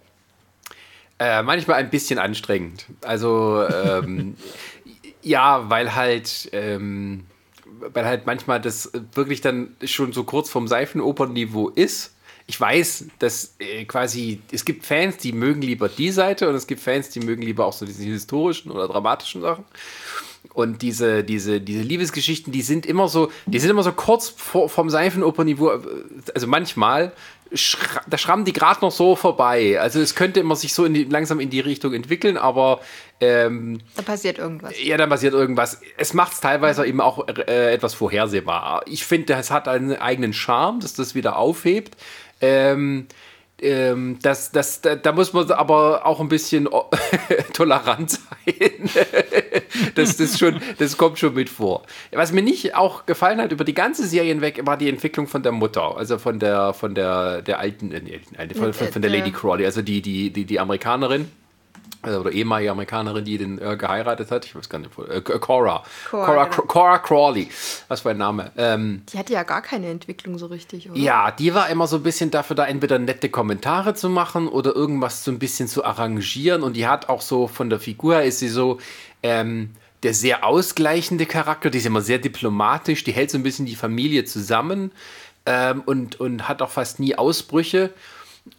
Speaker 4: äh, manchmal ein bisschen anstrengend. Also, ähm, ja, weil halt, ähm, weil halt manchmal das wirklich dann schon so kurz vom Seifenopernniveau ist. Ich weiß, dass äh, quasi, es gibt Fans, die mögen lieber die Seite und es gibt Fans, die mögen lieber auch so diese historischen oder dramatischen Sachen. Und diese, diese, diese Liebesgeschichten, die sind immer so, die sind immer so kurz vor, vom Seifenopernniveau, also manchmal, schra da schrammen die gerade noch so vorbei. Also es könnte immer sich so in die, langsam in die Richtung entwickeln, aber ähm,
Speaker 3: Da passiert irgendwas.
Speaker 4: ja, dann passiert irgendwas. Es macht es teilweise eben auch äh, etwas vorhersehbar. Ich finde, es hat einen eigenen Charme, dass das wieder aufhebt. Ähm, ähm, das, das, da, da muss man aber auch ein bisschen tolerant sein. das, das, schon, das kommt schon mit vor. Was mir nicht auch gefallen hat über die ganze Serie hinweg, war die Entwicklung von der Mutter, also von der, von der, der alten, äh, von, von, von der Lady Crawley, also die, die, die, die Amerikanerin. Äh, Oder ehemalige Amerikanerin, die den äh, geheiratet hat. Ich weiß gar nicht. Äh, Cora.
Speaker 3: Cora,
Speaker 4: Cora,
Speaker 3: genau.
Speaker 4: Cora Crawley. Was für ein Name. Ähm,
Speaker 3: Die hatte ja gar keine Entwicklung so richtig, oder?
Speaker 4: ja, die war immer so ein bisschen dafür da, entweder nette Kommentare zu machen oder irgendwas so ein bisschen zu arrangieren. Und die hat auch so von der Figur her ist sie so ähm, der sehr ausgleichende Charakter. Die ist immer sehr diplomatisch. Die hält so ein bisschen die Familie zusammen ähm, und, und hat auch fast nie Ausbrüche.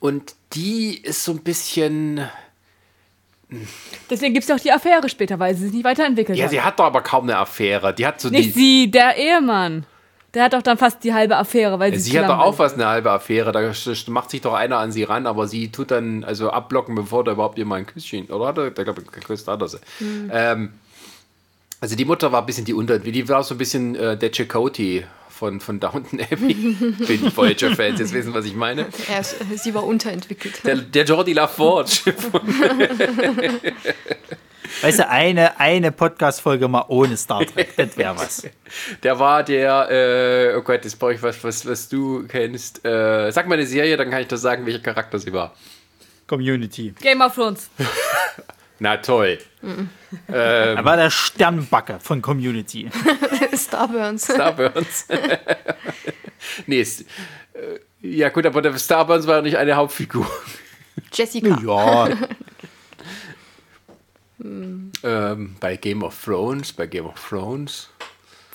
Speaker 4: Und die ist so ein bisschen.
Speaker 2: Deswegen gibt es ja auch die Affäre später, weil sie sich nicht weiterentwickelt
Speaker 4: Ja,
Speaker 2: hat.
Speaker 4: sie hat doch aber kaum eine Affäre. Die hat so
Speaker 2: Nicht sie, der Ehemann. Der hat doch dann fast die halbe Affäre, weil sie
Speaker 4: Sie hat doch auch was eine halbe Affäre. Da macht sich doch einer an sie ran, aber sie tut dann also abblocken, bevor da überhaupt jemand ein Küsschen. Oder hat er? Der glaube, geküsst hat er sie. Ähm, also die Mutter war ein bisschen die Unter, die war so ein bisschen äh, der Chakotay von, von Downton Abbey. Wenn die Voyager-Fans jetzt wissen, was ich meine.
Speaker 3: Er ist, sie war unterentwickelt.
Speaker 4: Der, der Jordi LaForge.
Speaker 1: Weißt du, eine, eine Podcast-Folge mal ohne Star Trek, das wäre was.
Speaker 4: Der war der, äh, oh Gott, jetzt brauche ich was, was, was du kennst. Äh, sag mal eine Serie, dann kann ich das sagen, welcher Charakter sie war.
Speaker 1: Community.
Speaker 2: Game of Thrones.
Speaker 4: Na toll.
Speaker 1: Er war der Sternbacke von Community.
Speaker 3: Starburns.
Speaker 4: Starburns. nee, es, äh, ja gut, aber der Starburns war ja nicht eine Hauptfigur.
Speaker 3: Jessica.
Speaker 1: Ja,
Speaker 4: Ähm, bei Game of Thrones, bei Game of Thrones.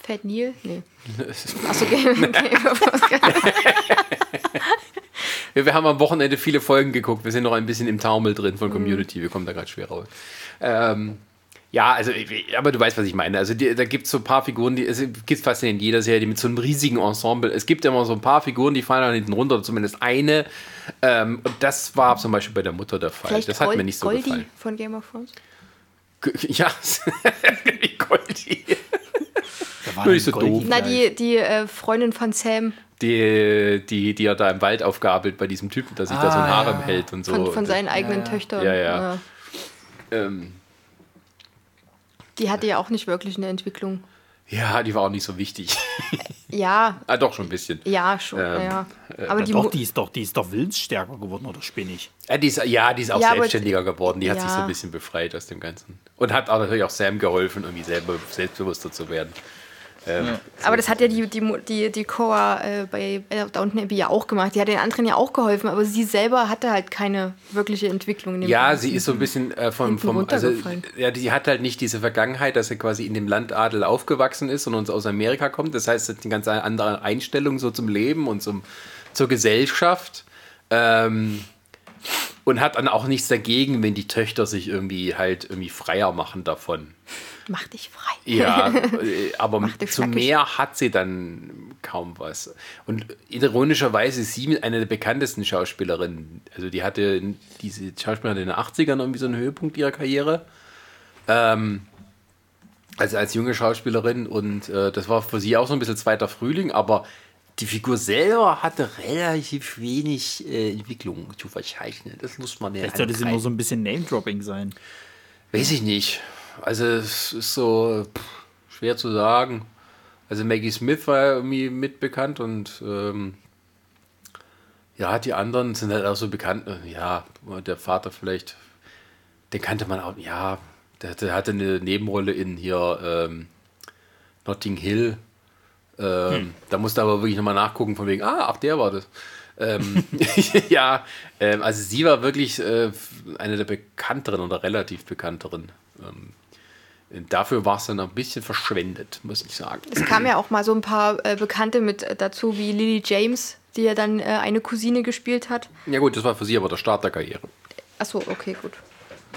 Speaker 3: Fat Neil? Nee. Achso, Game, Game of Thrones.
Speaker 4: Ja, wir haben am Wochenende viele Folgen geguckt. Wir sind noch ein bisschen im Taumel drin von Community. Wir kommen da gerade schwer raus. Ähm, ja, also, aber du weißt, was ich meine. Also, die, da gibt es so ein paar Figuren, die es gibt fast in jeder Serie, die mit so einem riesigen Ensemble. Es gibt immer so ein paar Figuren, die fallen dann hinten runter, zumindest eine. Ähm, und das war zum Beispiel bei der Mutter der Fall.
Speaker 3: Vielleicht
Speaker 4: das hat
Speaker 3: Gold-
Speaker 4: mir nicht so
Speaker 3: Goldie
Speaker 4: gefallen.
Speaker 3: von Game of Thrones.
Speaker 4: Ja, Goldie.
Speaker 1: da war
Speaker 4: Nur nicht so
Speaker 1: Goldie
Speaker 4: doof.
Speaker 3: Na, die, die äh, Freundin von Sam,
Speaker 4: Die, die, die er da im Wald aufgabelt bei diesem Typen, der sich da so ein
Speaker 1: Ah,
Speaker 4: Harem
Speaker 1: ja.
Speaker 4: hält und so.
Speaker 3: von, von seinen eigenen
Speaker 1: ja.
Speaker 3: Töchtern.
Speaker 4: Ja, ja. ähm,
Speaker 3: Die hatte ja auch nicht wirklich eine Entwicklung.
Speaker 4: ja, die war auch nicht so wichtig.
Speaker 3: Ja,
Speaker 4: ah, doch, schon ein bisschen.
Speaker 3: ja, schon.
Speaker 4: Ähm,
Speaker 3: ja. Aber
Speaker 1: Ja,
Speaker 3: die
Speaker 1: doch, die ist doch, die ist doch willensstärker geworden oder spinnig.
Speaker 4: Ja, die ist, ja, die ist auch
Speaker 3: Ja,
Speaker 4: selbstständiger geworden. Die hat sich so ein bisschen befreit aus dem Ganzen. Und hat auch natürlich auch Sam geholfen, irgendwie selber selbstbewusster zu werden. Ähm,
Speaker 3: Aber das hat ja die, die, die, die Cora äh, bei äh, Downton Abbey ja auch gemacht. Die hat den anderen ja auch geholfen, aber sie selber hatte halt keine wirkliche Entwicklung. In dem
Speaker 4: Ja,
Speaker 3: Fall.
Speaker 4: sie ist so ein bisschen äh, vom, vom also, ja, die hat halt nicht diese Vergangenheit, dass sie quasi in dem Landadel aufgewachsen ist und uns aus Amerika kommt. Das heißt, sie hat eine ganz andere Einstellung so zum Leben und zum, zur Gesellschaft. Ähm, und hat dann auch nichts dagegen, wenn die Töchter sich irgendwie halt irgendwie freier machen davon.
Speaker 3: Mach dich frei.
Speaker 4: Ja, äh, aber zu mehr hat sie dann kaum was. Und ironischerweise ist sie mit einer der bekanntesten Schauspielerinnen. Also die hatte diese Schauspielerin in den 80ern irgendwie so einen Höhepunkt ihrer Karriere. Ähm, also als junge Schauspielerin und äh, das war für sie auch so ein bisschen zweiter Frühling, aber die Figur selber hatte relativ wenig äh, Entwicklung zu verzeichnen. Das muss man ja
Speaker 1: Vielleicht sollte sie nur so ein bisschen Name-Dropping sein.
Speaker 4: Weiß ich nicht. Also es ist so pff, schwer zu sagen. Also Maggie Smith war ja irgendwie mitbekannt und ähm, ja, die anderen sind halt auch so bekannt. Ja, der Vater vielleicht, den kannte man auch, ja, der, der hatte eine Nebenrolle in hier ähm, Notting Hill. Ähm, Da musste aber wirklich nochmal nachgucken, von wegen, ah, ach, der war das. Ähm, ja, ähm, also sie war wirklich äh, eine der bekannteren oder relativ bekannteren. Ähm, dafür war es dann ein bisschen verschwendet, muss ich sagen.
Speaker 3: Es kamen ja auch mal so ein paar äh, Bekannte mit äh, dazu, wie Lily James, die ja dann äh, eine Cousine gespielt hat.
Speaker 4: Ja gut, das war für sie aber der Start der Karriere.
Speaker 3: Achso, okay, gut.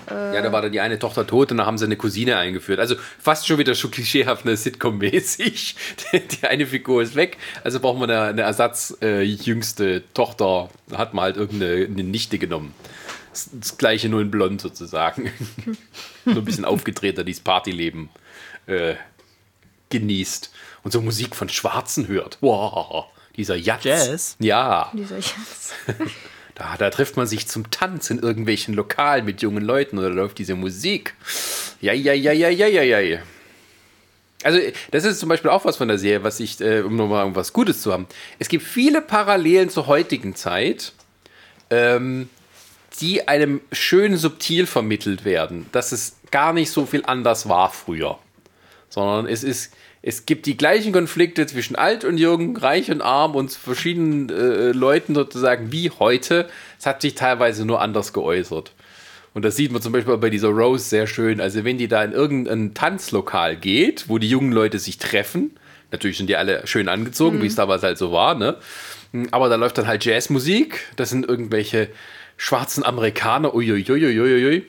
Speaker 4: Ja, da war dann die eine Tochter tot und dann haben sie eine Cousine eingeführt. Also fast schon wieder so klischeehaft eine Sitcom-mäßig. Die, eine Figur ist weg, also brauchen wir eine, eine Ersatz äh, jüngste Tochter. Da hat man halt irgendeine eine Nichte genommen. Das, gleiche nur in blond sozusagen. nur ein bisschen aufgedrehter, dieses Partyleben äh, genießt. Und so Musik von Schwarzen hört. Wow, dieser Jazz.
Speaker 1: Jazz?
Speaker 4: Ja.
Speaker 3: Dieser Jazz.
Speaker 4: Da, da trifft man sich zum Tanz in irgendwelchen Lokalen mit jungen Leuten oder läuft diese Musik. Ja, ja, ja, ja, ja, ja, ja. Also, das ist zum Beispiel auch was von der Serie, was ich, äh, um nochmal was Gutes zu haben. Es gibt viele Parallelen zur heutigen Zeit, ähm, die einem schön subtil vermittelt werden, dass es gar nicht so viel anders war früher. Sondern es ist, es gibt die gleichen Konflikte zwischen alt und jung, reich und arm und verschiedenen äh, Leuten sozusagen wie heute. Es hat sich teilweise nur anders geäußert. Und das sieht man zum Beispiel bei dieser Rose sehr schön. Also wenn die da in irgendein Tanzlokal geht, wo die jungen Leute sich treffen, natürlich sind die alle schön angezogen, wie es damals halt so war, ne? Aber da läuft dann halt Jazzmusik. Das sind irgendwelche schwarzen Amerikaner. Uiuiuiuiui.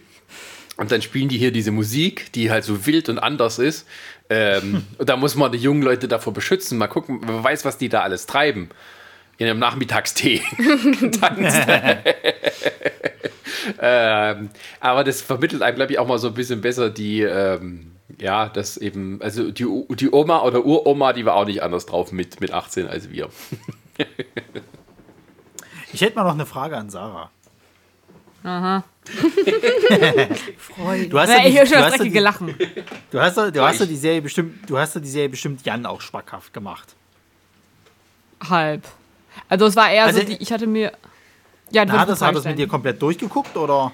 Speaker 4: Und dann spielen die hier diese Musik, die halt so wild und anders ist. Ähm, und da muss man die jungen Leute davor beschützen. Mal gucken, wer weiß, was die da alles treiben. In einem Nachmittagstee ähm, aber das vermittelt einem, glaube ich, auch mal so ein bisschen besser die, ähm, ja, das eben, also die, die Oma oder Uroma, die war auch nicht anders drauf mit, mit 18 als wir.
Speaker 1: Ich hätte mal noch eine Frage an Sarah.
Speaker 2: Aha.
Speaker 1: Freude. Du hast
Speaker 2: ja,
Speaker 1: ja,
Speaker 2: ich höre schon
Speaker 1: du
Speaker 2: das
Speaker 1: hast ja
Speaker 2: dreckige
Speaker 1: die,
Speaker 2: Lachen.
Speaker 1: du hast, ja- du hast ja die Serie bestimmt, du hast ja die Serie bestimmt Jan auch schmackhaft gemacht.
Speaker 2: Halb. Also es war eher
Speaker 1: Also-
Speaker 2: so, die, ich hatte mir... Ja, du
Speaker 1: Na, das hat das mit dir komplett durchgeguckt oder?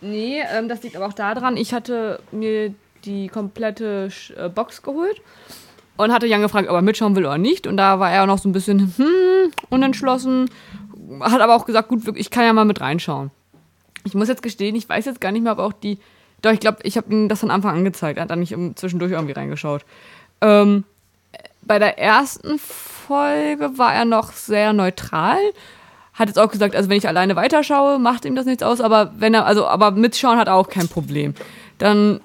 Speaker 2: Nee, ähm, das liegt aber auch daran, ich hatte mir die komplette Sch- äh, Box geholt und hatte Jan gefragt, ob er mitschauen will oder nicht. Und da war er noch so ein bisschen hm, unentschlossen. Hat aber auch gesagt, gut, ich kann ja mal mit reinschauen. Ich muss jetzt gestehen, ich weiß jetzt gar nicht mehr, ob auch die. Doch, ich glaube, ich habe ihm das von Anfang an gezeigt. Er hat da nicht zwischendurch irgendwie reingeschaut. Ähm, bei der ersten Folge war er noch sehr neutral. Hat jetzt auch gesagt, also wenn ich alleine weiterschaue, macht ihm das nichts aus, aber wenn er, also, aber mitschauen hat er auch kein Problem. Dann,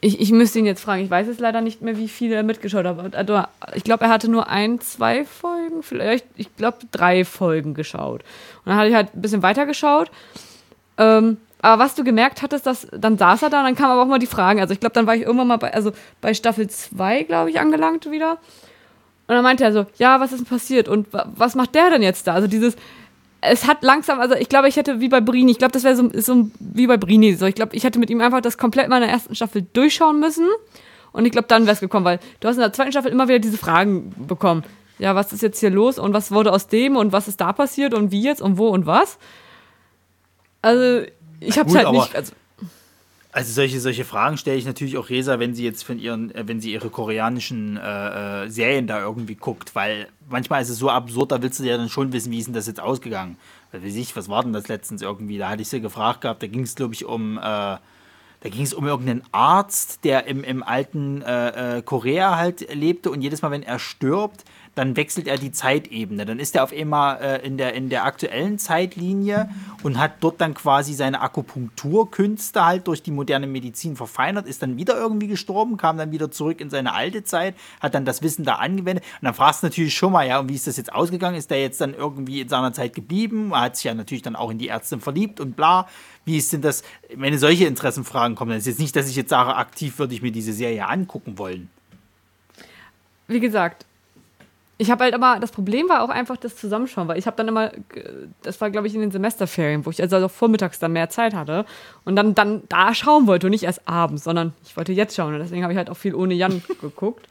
Speaker 2: ich, ich müsste ihn jetzt fragen, ich weiß jetzt leider nicht mehr, wie viele er mitgeschaut hat. Also, ich glaube, er hatte nur ein, zwei Folgen, vielleicht, ich glaube, drei Folgen geschaut. Und dann hatte ich halt ein bisschen weiter geschaut. Ähm, aber was du gemerkt hattest, dass dann saß er da und dann kamen aber auch mal die Fragen. Also ich glaube, dann war ich irgendwann mal bei, also bei Staffel 2, glaube ich, angelangt wieder. Und dann meinte er so, ja, was ist denn passiert? Und wa- was macht der denn jetzt da? Also dieses, es hat langsam, also ich glaube, ich hätte wie bei Brini, ich glaube, das wäre so, so wie bei Brini. So, ich glaube, ich hätte mit ihm einfach das komplett mal in der ersten Staffel durchschauen müssen. Und ich glaube, dann wäre es gekommen, weil du hast in der zweiten Staffel immer wieder diese Fragen bekommen. Ja, was ist jetzt hier los und was wurde aus dem und was ist da passiert und wie jetzt und wo und was? Also, ich hab's
Speaker 1: gut,
Speaker 2: halt nicht. Also,
Speaker 1: Also solche, solche Fragen stelle ich natürlich auch Resa, wenn sie jetzt von ihren, äh, wenn sie ihre koreanischen äh, äh, Serien da irgendwie guckt, weil manchmal ist es so absurd, da willst du ja dann schon wissen, wie ist denn das jetzt ausgegangen. Weil weiß ich, was war denn das letztens irgendwie? Da hatte ich sie gefragt gehabt, da ging es, glaube ich, um, äh, da ging es um irgendeinen Arzt, der im, im alten äh, äh, Korea halt lebte und jedes Mal, wenn er stirbt, dann wechselt er die Zeitebene. Dann ist er auf einmal äh, in, der, in der aktuellen Zeitlinie und hat dort dann quasi seine Akupunkturkünste halt durch die moderne Medizin verfeinert, ist dann wieder irgendwie gestorben, kam dann wieder zurück in seine alte Zeit, hat dann das Wissen da angewendet. Und dann fragst du natürlich schon mal, ja, und wie ist das jetzt ausgegangen? Ist der jetzt dann irgendwie in seiner Zeit geblieben? Er hat sich ja natürlich dann auch in die Ärztin verliebt und bla. Wie ist denn das? Wenn solche Interessenfragen kommen, dann ist jetzt nicht, dass ich jetzt sage, aktiv würde ich mir diese Serie angucken wollen.
Speaker 2: wie gesagt, ich habe halt immer, das Problem war auch einfach das Zusammenschauen, weil ich habe dann immer, ge- das war glaube ich in den Semesterferien, wo ich also auch vormittags dann mehr Zeit hatte und dann, dann da schauen wollte und nicht erst abends, sondern ich wollte jetzt schauen und deswegen habe ich halt auch viel ohne Jan geguckt.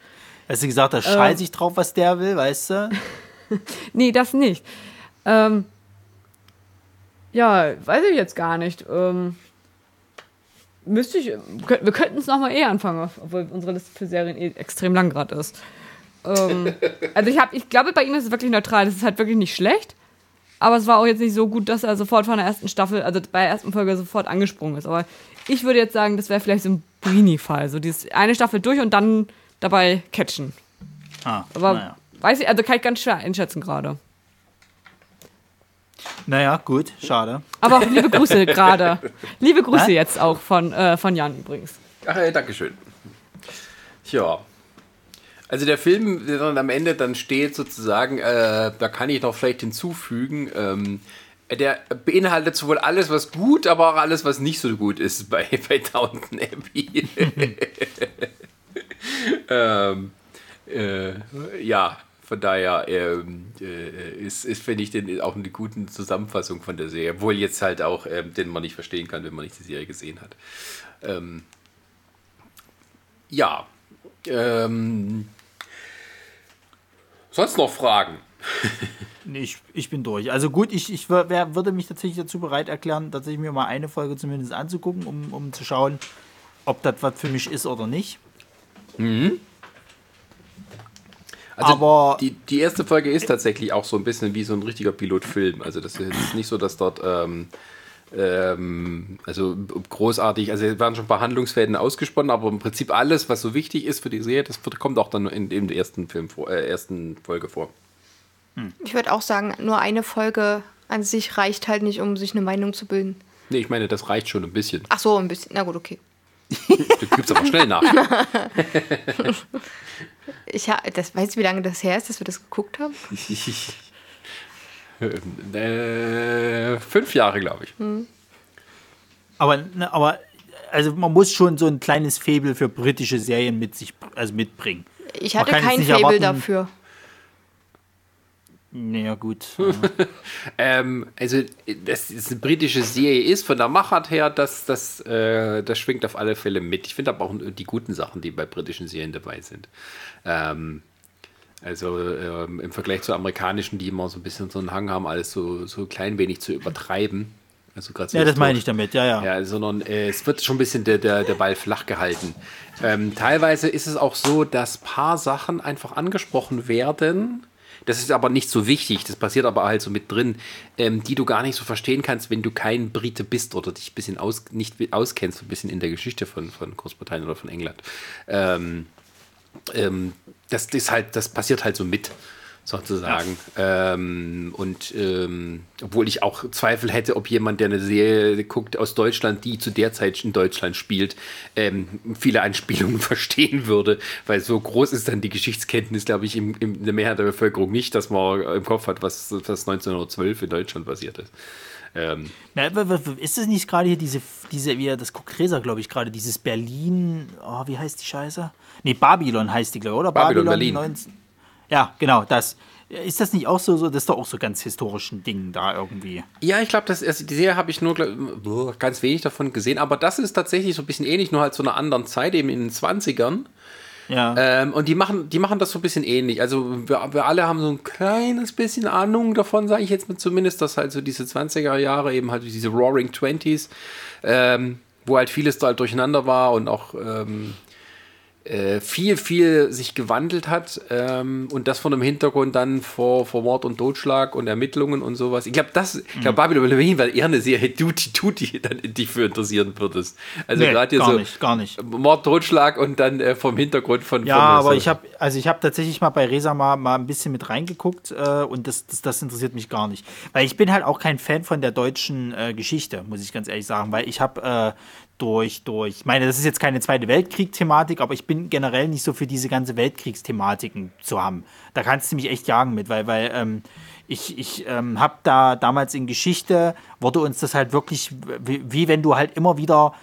Speaker 1: Hast du gesagt, da scheiße ich drauf, was der will, weißt du?
Speaker 2: Nee, das nicht. Ähm, ja, weiß ich jetzt gar nicht. Ähm, müsste ich, wir könnten es nochmal eh anfangen, obwohl unsere Liste für Serien eh extrem lang gerade ist. Ähm, also ich habe, ich glaube, bei ihm ist es wirklich neutral. Das ist halt wirklich nicht schlecht. Aber es war auch jetzt nicht so gut, dass er sofort von der ersten Staffel, also bei der ersten Folge sofort angesprungen ist. Aber ich würde jetzt sagen, das wäre vielleicht so ein Brini-Fall. So dieses eine Staffel durch und dann dabei catchen.
Speaker 1: Ah,
Speaker 2: Aber
Speaker 1: naja.
Speaker 2: weiß ich, also kann ich ganz schwer einschätzen gerade.
Speaker 1: naja, gut, schade.
Speaker 2: Aber auch liebe Grüße gerade. Liebe Grüße
Speaker 1: Hä?
Speaker 2: jetzt auch von, äh, von Jan übrigens.
Speaker 4: Ach, äh, Dankeschön. Ja. Also der Film, der dann am Ende dann steht sozusagen, äh, da kann ich noch vielleicht hinzufügen, ähm, der beinhaltet sowohl alles, was gut, aber auch alles, was nicht so gut ist bei, bei Downton Abbey. ähm, äh, ja, von daher ähm, äh, ist, ist finde ich, den, auch eine gute Zusammenfassung von der Serie, obwohl jetzt halt auch, ähm, den man nicht verstehen kann, wenn man nicht die Serie gesehen hat. Ähm, ja. Ähm, sonst noch Fragen?
Speaker 1: Nee, Ich, ich bin durch. Also gut, ich, ich wär, würde mich tatsächlich dazu bereit erklären, tatsächlich mir mal eine Folge zumindest anzugucken, um, um zu schauen, ob das was für mich ist oder nicht.
Speaker 4: Also
Speaker 1: Aber-
Speaker 4: die, die erste Folge ist tatsächlich auch so ein bisschen wie so ein richtiger Pilotfilm. Also das ist nicht so, dass dort ähm, ähm, also großartig, also es werden schon ein paar Handlungsfäden ausgesponnen, aber im Prinzip alles, was so wichtig ist für die Serie, das kommt auch dann in, in der ersten Film vor, äh, ersten Folge vor.
Speaker 3: Ich würde auch sagen, nur eine Folge an sich reicht halt nicht, um sich eine Meinung zu bilden.
Speaker 4: Nee, ich meine, das reicht schon ein bisschen.
Speaker 3: Ach so, ein bisschen. Na gut, okay.
Speaker 4: Du gibst aber schnell nach.
Speaker 3: Ich ha das weißt du, wie lange das her ist, dass wir das geguckt haben?
Speaker 4: äh, fünf Jahre, glaube ich.
Speaker 1: Aber, ne, aber also man muss schon so ein kleines Faible für britische Serien mit sich also mitbringen.
Speaker 3: Ich hatte kein
Speaker 1: erwarten-
Speaker 3: dafür.
Speaker 1: Naja, gut.
Speaker 4: ähm, also, dass es eine britische Serie ist, von der Machart her, das, das, äh, das schwingt auf alle Fälle mit. Ich finde aber auch die guten Sachen, die bei britischen Serien dabei sind. Ähm, also ähm, im Vergleich zu amerikanischen, die immer so ein bisschen so einen Hang haben, alles so, so klein wenig zu übertreiben.
Speaker 1: Also so ja, das meine ich damit, ja, ja.
Speaker 4: ja sondern äh, es wird schon ein bisschen der, der, der Ball flach gehalten. Ähm, teilweise ist es auch so, dass ein paar Sachen einfach angesprochen werden. Das ist aber nicht so wichtig, das passiert aber halt so mit drin, ähm, die du gar nicht so verstehen kannst, wenn du kein Brite bist oder dich ein bisschen aus, nicht auskennst, ein bisschen in der Geschichte von, von Großbritannien oder von England. Ähm, ähm, das ist halt, das passiert halt so mit sozusagen. Ja. Ähm, und ähm, obwohl ich auch Zweifel hätte, ob jemand, der eine Serie guckt aus Deutschland, die zu der Zeit in Deutschland spielt, ähm, viele Anspielungen verstehen würde, weil so groß ist dann die Geschichtskenntnis, glaube ich, in, in der Mehrheit der Bevölkerung nicht, dass man im Kopf hat, was, was 1912 in Deutschland passiert ist.
Speaker 1: Ähm, Na, ist es nicht gerade hier diese, diese, wie das guckt Resa, glaube ich, gerade, dieses Berlin, oh, wie heißt die Scheiße? Nee, Babylon heißt die, glaube ich, oder?
Speaker 4: Babylon, Babylon Berlin. 19,
Speaker 1: ja, genau, das. Ist das nicht auch so, so, das ist doch auch so ganz historischen Dingen da irgendwie?
Speaker 4: Ja, ich glaube, also die Serie habe ich nur glaub, ganz wenig davon gesehen, aber das ist tatsächlich so ein bisschen ähnlich, nur halt zu einer anderen Zeit, eben in den 20ern. Ja. Ähm, und die machen, die machen das so ein bisschen ähnlich. Also wir, wir alle haben so ein kleines bisschen Ahnung davon, sage ich jetzt mal zumindest, dass halt so diese 20er Jahre eben halt diese Roaring Twenties, ähm, wo halt vieles da halt durcheinander war und auch ähm, äh, viel, viel sich gewandelt hat ähm, und das von einem Hintergrund dann vor, vor Mord und Totschlag und Ermittlungen und sowas. Ich glaube, das, ich glaube, mhm. Babylon Berlin war eher eine Serie, Duty Tutti, dann dich für interessieren würdest. Also nee, gerade
Speaker 1: gar
Speaker 4: so
Speaker 1: nicht, gar nicht.
Speaker 4: Mord, Totschlag und dann äh, vom Hintergrund von.
Speaker 1: Ja, von, aber so. ich habe, also ich habe tatsächlich mal bei Resa mal, mal ein bisschen mit reingeguckt äh, und das, das, das, interessiert mich gar nicht, weil ich bin halt auch kein Fan von der deutschen äh, Geschichte, muss ich ganz ehrlich sagen, weil ich habe äh, durch, durch, ich meine, das ist jetzt keine Zweite Weltkrieg-Thematik, aber ich bin generell nicht so für diese ganze Weltkriegsthematiken zu haben. Da kannst du mich echt jagen mit, weil, weil ähm, ich, ich ähm, habe da damals in Geschichte, wurde uns das halt wirklich, wie, wie wenn du halt immer wieder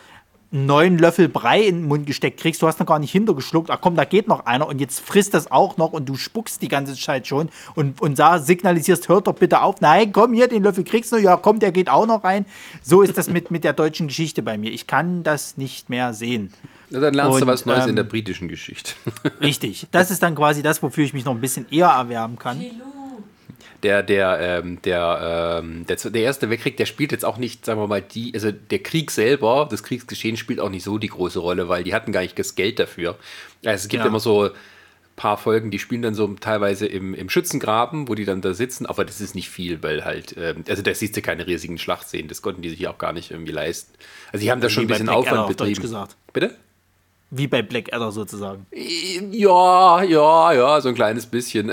Speaker 1: neun Löffel Brei in den Mund gesteckt kriegst, du hast noch gar nicht hintergeschluckt, ach komm, da geht noch einer und jetzt frisst das auch noch und du spuckst die ganze Zeit schon und, und sah, signalisierst, hört doch bitte auf, nein, komm hier, den Löffel kriegst du, ja komm, der geht auch noch rein. So ist das mit, mit der deutschen Geschichte bei mir. Ich kann das nicht mehr sehen.
Speaker 4: Ja, dann lernst und, du was Neues ähm, in der britischen Geschichte.
Speaker 1: Richtig, das ist dann quasi das, wofür ich mich noch ein bisschen eher erwärmen kann. Hello
Speaker 4: der, der, ähm, der, ähm, der, der Erste Weltkrieg, der spielt jetzt auch nicht, sagen wir mal, die, also der Krieg selber, das Kriegsgeschehen spielt auch nicht so die große Rolle, weil die hatten gar nicht das Geld dafür. Also es gibt ja. immer so ein paar Folgen, die spielen dann so teilweise im, im Schützengraben, wo die dann da sitzen, aber das ist nicht viel, weil halt, ähm, also da siehst du keine riesigen Schlachtszenen, das konnten die sich auch gar nicht irgendwie leisten. Also die haben da schon ein bisschen Aufwand betrieben.
Speaker 1: Gesagt. Bitte? Wie bei Blackadder sozusagen.
Speaker 4: Ja, ja, ja, so ein kleines bisschen.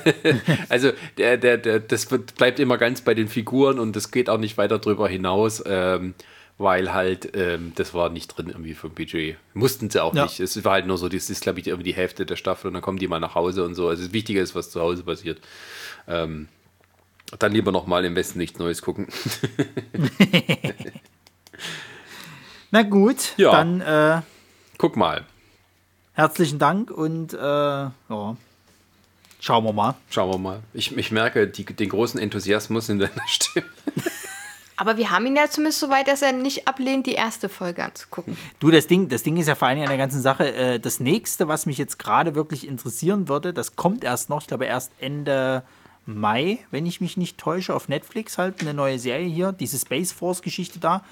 Speaker 4: also der, der, der, das bleibt immer ganz bei den Figuren und das geht auch nicht weiter drüber hinaus, ähm, weil halt ähm, das war nicht drin irgendwie vom Budget. Mussten sie auch ja. nicht. Es war halt nur so, das ist glaube ich irgendwie die Hälfte der Staffel und dann kommen die mal nach Hause und so. Also das Wichtige ist, was zu Hause passiert. Ähm, dann lieber nochmal im Westen nichts Neues gucken.
Speaker 1: Na gut, ja. dann äh
Speaker 4: Guck mal.
Speaker 1: Herzlichen Dank und äh, ja. schauen wir mal.
Speaker 4: Schauen wir mal. Ich, ich merke die, den großen Enthusiasmus in deiner Stimme.
Speaker 3: Aber wir haben ihn ja zumindest so weit, dass er nicht ablehnt, die erste Folge anzugucken.
Speaker 1: Du, das Ding, das Ding ist ja vor allem an der ganzen Sache, äh, das nächste, was mich jetzt gerade wirklich interessieren würde, das kommt erst noch, ich glaube erst Ende Mai, wenn ich mich nicht täusche, auf Netflix halt eine neue Serie hier, diese Space Force Geschichte da.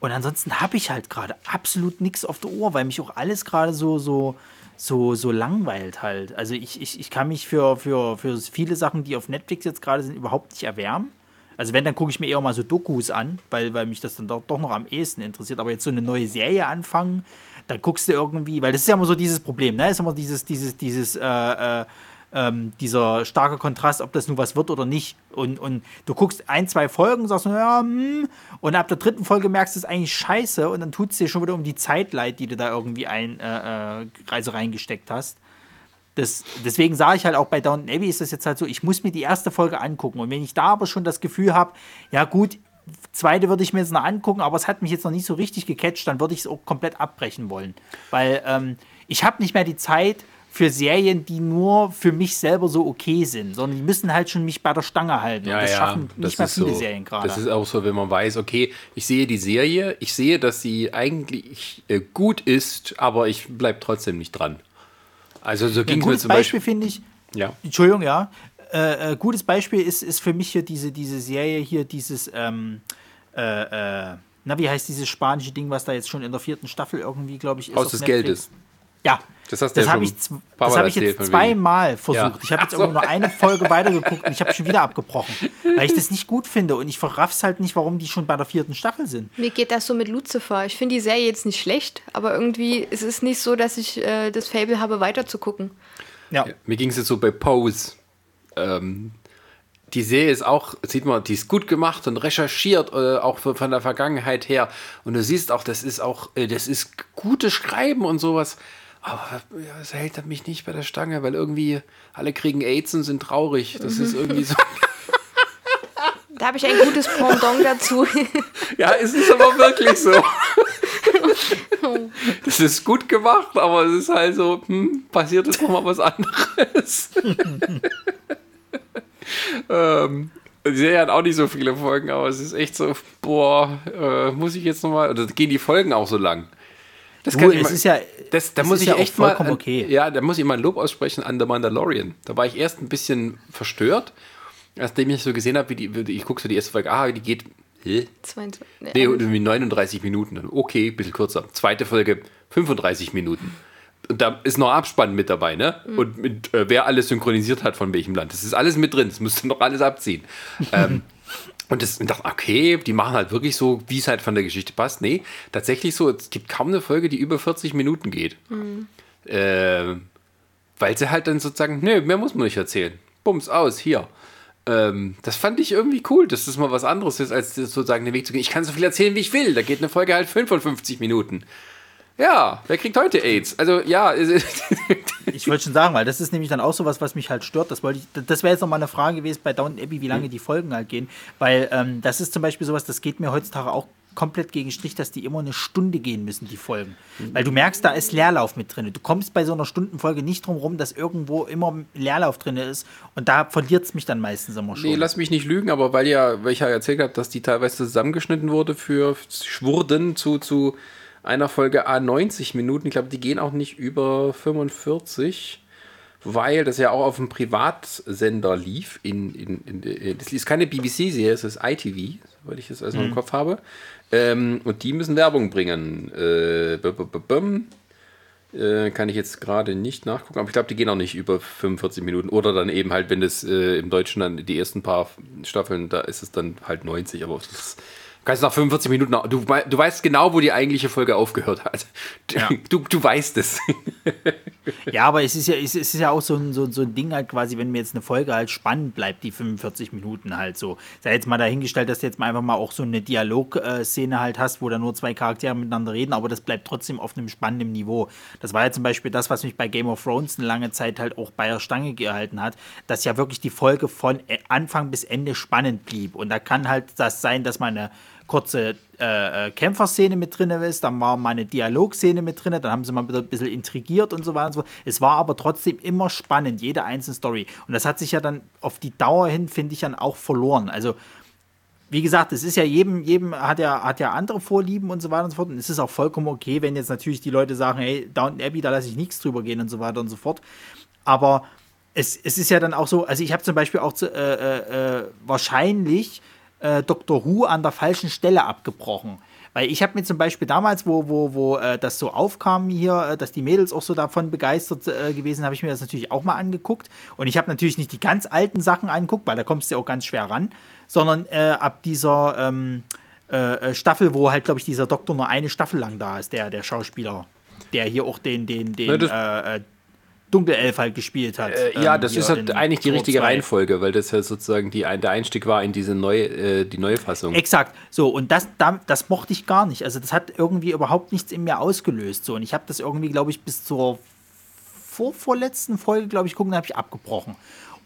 Speaker 1: Und ansonsten habe ich halt gerade absolut nichts auf der Ohr, weil mich auch alles gerade so, so, so, so langweilt halt. Also ich, ich, ich kann mich für, für, für viele Sachen, die auf Netflix jetzt gerade sind, überhaupt nicht erwärmen. Also wenn, dann gucke ich mir eher mal so Dokus an, weil, weil mich das dann doch, doch noch am ehesten interessiert. Aber jetzt so eine neue Serie anfangen, da guckst du irgendwie, weil das ist ja immer so dieses Problem, ne? Das ist immer dieses, dieses, dieses, äh, äh, ähm, dieser starke Kontrast, ob das nun was wird oder nicht. Und, und du guckst ein, zwei Folgen, sagst du, ja, hm, und ab der dritten Folge merkst du es eigentlich scheiße und dann tut es dir schon wieder um die Zeit leid, die du da irgendwie ein, äh, äh, also reingesteckt hast. Das, deswegen sage ich halt auch bei Downton Abbey ist das jetzt halt so, ich muss mir die erste Folge angucken. Und wenn ich da aber schon das Gefühl habe, ja gut, zweite würde ich mir jetzt noch angucken, aber es hat mich jetzt noch nicht so richtig gecatcht, dann würde ich es auch komplett abbrechen wollen. Weil ähm, ich habe nicht mehr die Zeit, für Serien, die nur für mich selber so okay sind, sondern die müssen halt schon mich bei der Stange halten.
Speaker 4: Ja,
Speaker 1: und das
Speaker 4: ja,
Speaker 1: schaffen nicht mehr
Speaker 4: ist
Speaker 1: viele
Speaker 4: so.
Speaker 1: Serien gerade.
Speaker 4: Das ist auch so, wenn man weiß, okay, ich sehe die Serie, ich sehe, dass sie eigentlich äh, gut ist, aber ich bleibe trotzdem nicht dran. Also so ging es mir
Speaker 1: gutes
Speaker 4: zum
Speaker 1: Beispiel
Speaker 4: Beispiel.
Speaker 1: finde ich,
Speaker 4: Ja.
Speaker 1: Entschuldigung, ja. Äh, äh, gutes Beispiel ist, ist für mich hier diese, diese Serie hier, dieses, ähm, äh, äh, na, wie heißt dieses spanische Ding, was da jetzt schon in der vierten Staffel irgendwie, glaube ich, ist.
Speaker 4: Haus des
Speaker 1: Netflix?
Speaker 4: Geldes.
Speaker 1: Ja.
Speaker 4: Das hast du
Speaker 1: Das
Speaker 4: ja
Speaker 1: habe ich, das
Speaker 4: Mal
Speaker 1: hab ich jetzt zweimal versucht.
Speaker 4: Ja.
Speaker 1: Ich habe jetzt
Speaker 4: so.
Speaker 1: nur eine Folge weitergeguckt und ich habe schon wieder abgebrochen, weil ich das nicht gut finde und ich verraff's halt nicht, warum die schon bei der vierten Staffel sind.
Speaker 3: Mir geht das so mit Lucifer. Ich finde die Serie jetzt nicht schlecht, aber irgendwie ist es nicht so, dass ich äh, das Fable habe, weiterzugucken.
Speaker 1: Ja.
Speaker 4: Mir ging es jetzt so bei Pose. Ähm, die Serie ist auch, sieht man, die ist gut gemacht und recherchiert, äh, auch von, von der Vergangenheit her. Und du siehst auch, das ist auch, äh, das ist gutes Schreiben und sowas. Aber es hält mich nicht bei der Stange, weil irgendwie alle kriegen AIDS und sind traurig. Das ist irgendwie so.
Speaker 3: Da habe ich ein gutes Pendant dazu.
Speaker 4: Ja, es ist aber wirklich so. Das ist gut gemacht, aber es ist halt so, hm, passiert jetzt noch mal was anderes. ähm, die Serie hat auch nicht so viele Folgen, aber es ist echt so, boah, äh, muss ich jetzt noch mal, oder gehen die Folgen auch so lang? Das
Speaker 1: Du,
Speaker 4: ich
Speaker 1: es
Speaker 4: mal-
Speaker 1: ist ja,
Speaker 4: das, da muss
Speaker 1: ist
Speaker 4: ich
Speaker 1: ja auch
Speaker 4: echt mal,
Speaker 1: vollkommen okay.
Speaker 4: ja, da muss ich mal ein Lob aussprechen an The Mandalorian. Da war ich erst ein bisschen verstört, nachdem ich so gesehen habe, wie die, wie die ich gucke so die erste Folge, ah, die geht, hä?
Speaker 3: 22, nee,
Speaker 4: Nee, irgendwie 39 Minuten. Okay, ein bisschen kürzer. Zweite Folge 35 Minuten. Und da ist noch Abspann mit dabei, ne? Und mit, äh, wer alles synchronisiert hat von welchem Land. Das ist alles mit drin. Das musst du noch alles abziehen. ähm, und das und dachte, okay, die machen halt wirklich so, wie es halt von der Geschichte passt. Nee, tatsächlich so, es gibt kaum eine Folge, die über 40 Minuten geht. Ähm, weil sie halt dann sozusagen, nö, mehr muss man nicht erzählen. Bums, aus, hier. Ähm, das fand ich irgendwie cool, dass das mal was anderes ist, als das sozusagen den Weg zu gehen. Ich kann so viel erzählen, wie ich will. Da geht eine Folge halt 55 Minuten. Ja, wer kriegt heute AIDS? Also ja,
Speaker 1: Ich wollte schon sagen, weil das ist nämlich dann auch sowas, was mich halt stört. Das wollte ich, das wäre jetzt nochmal eine Frage gewesen bei Downton Abbey, wie lange die Folgen halt gehen. Weil ähm, das ist zum Beispiel sowas, das geht mir heutzutage auch komplett gegen Strich, dass die immer eine Stunde gehen müssen, die Folgen. Weil du merkst, da ist Leerlauf mit drin. Du kommst bei so einer Stundenfolge nicht drum rum, dass irgendwo immer Leerlauf drin ist. Und da verliert es mich dann meistens immer schon.
Speaker 4: Nee, lass mich nicht lügen, aber weil ja, weil ich ja erzählt habe, dass die teilweise zusammengeschnitten wurde für Schwurden zu, zu einer Folge A90 Minuten. Ich glaube, die gehen auch nicht über 45, weil das ja auch auf dem Privatsender lief. In, in, in, das ist keine BBC-Serie, es ist ITV, soweit ich das also
Speaker 1: Mhm.
Speaker 4: im Kopf habe. Ähm, und die müssen Werbung bringen. Äh, b -b -b. Äh, kann ich jetzt gerade nicht nachgucken, aber ich glaube, die gehen auch nicht über 45 Minuten. Oder dann eben halt, wenn das äh, im Deutschen dann die ersten paar Staffeln, da ist es dann halt 90, aber das kannst nach 45 Minuten, du, du weißt genau, wo die eigentliche Folge aufgehört hat. Du, du weißt es.
Speaker 1: Ja, aber es ist ja, es ist ja auch so ein, so, so ein Ding halt quasi, wenn mir jetzt eine Folge halt spannend bleibt, die 45 Minuten halt so. Sei jetzt mal dahingestellt, dass du jetzt mal einfach mal auch so eine Dialogszene halt hast, wo da nur zwei Charaktere miteinander reden, aber das bleibt trotzdem auf einem spannenden Niveau. Das war ja zum Beispiel das, was mich bei Game of Thrones eine lange Zeit halt auch bei der Stange gehalten hat, dass ja wirklich die Folge von äh, Anfang bis Ende spannend blieb. Und da kann halt das sein, dass man eine kurze äh, äh, Kämpferszene mit drin ist, dann war mal eine Dialogszene mit drin, dann haben sie mal wieder ein bisschen intrigiert und so weiter und so. Es war aber trotzdem immer spannend, jede einzelne Story. Und das hat sich ja dann auf die Dauer hin, finde ich, dann auch verloren. Also, wie gesagt, es ist ja jedem, jedem hat ja, hat ja andere Vorlieben und so weiter und so fort. Und es ist auch vollkommen okay, wenn jetzt natürlich die Leute sagen, hey, Downton Abbey, da lasse ich nichts drüber gehen und so weiter und so fort. Aber es, es ist ja dann auch so, also ich habe zum Beispiel auch zu, äh, äh, äh, wahrscheinlich äh, Dr. Who an der falschen Stelle abgebrochen. Weil ich habe mir zum Beispiel damals, wo, wo, wo äh, das so aufkam hier, äh, dass die Mädels auch so davon begeistert äh, gewesen, habe ich mir das natürlich auch mal angeguckt. Und ich habe natürlich nicht die ganz alten Sachen angeguckt, weil da kommst du ja auch ganz schwer ran, sondern äh, ab dieser ähm, äh, äh, Staffel, wo halt, glaube ich, dieser Doktor nur eine Staffel lang da ist, der, der Schauspieler, der hier auch den, den, den
Speaker 4: Ja,
Speaker 1: Dunkelelf halt gespielt hat.
Speaker 4: Äh, ja,
Speaker 1: Ähm,
Speaker 4: das ist halt eigentlich die richtige
Speaker 1: 2.
Speaker 4: Reihenfolge, weil das ja sozusagen die, der Einstieg war in diese neue, äh, die neue Fassung.
Speaker 1: Exakt. So, und das, da, das mochte ich gar nicht. Also, das hat irgendwie überhaupt nichts in mir ausgelöst. So, und ich habe das irgendwie, glaube ich, bis zur vorvorletzten Folge, glaube ich, gucken, habe ich abgebrochen.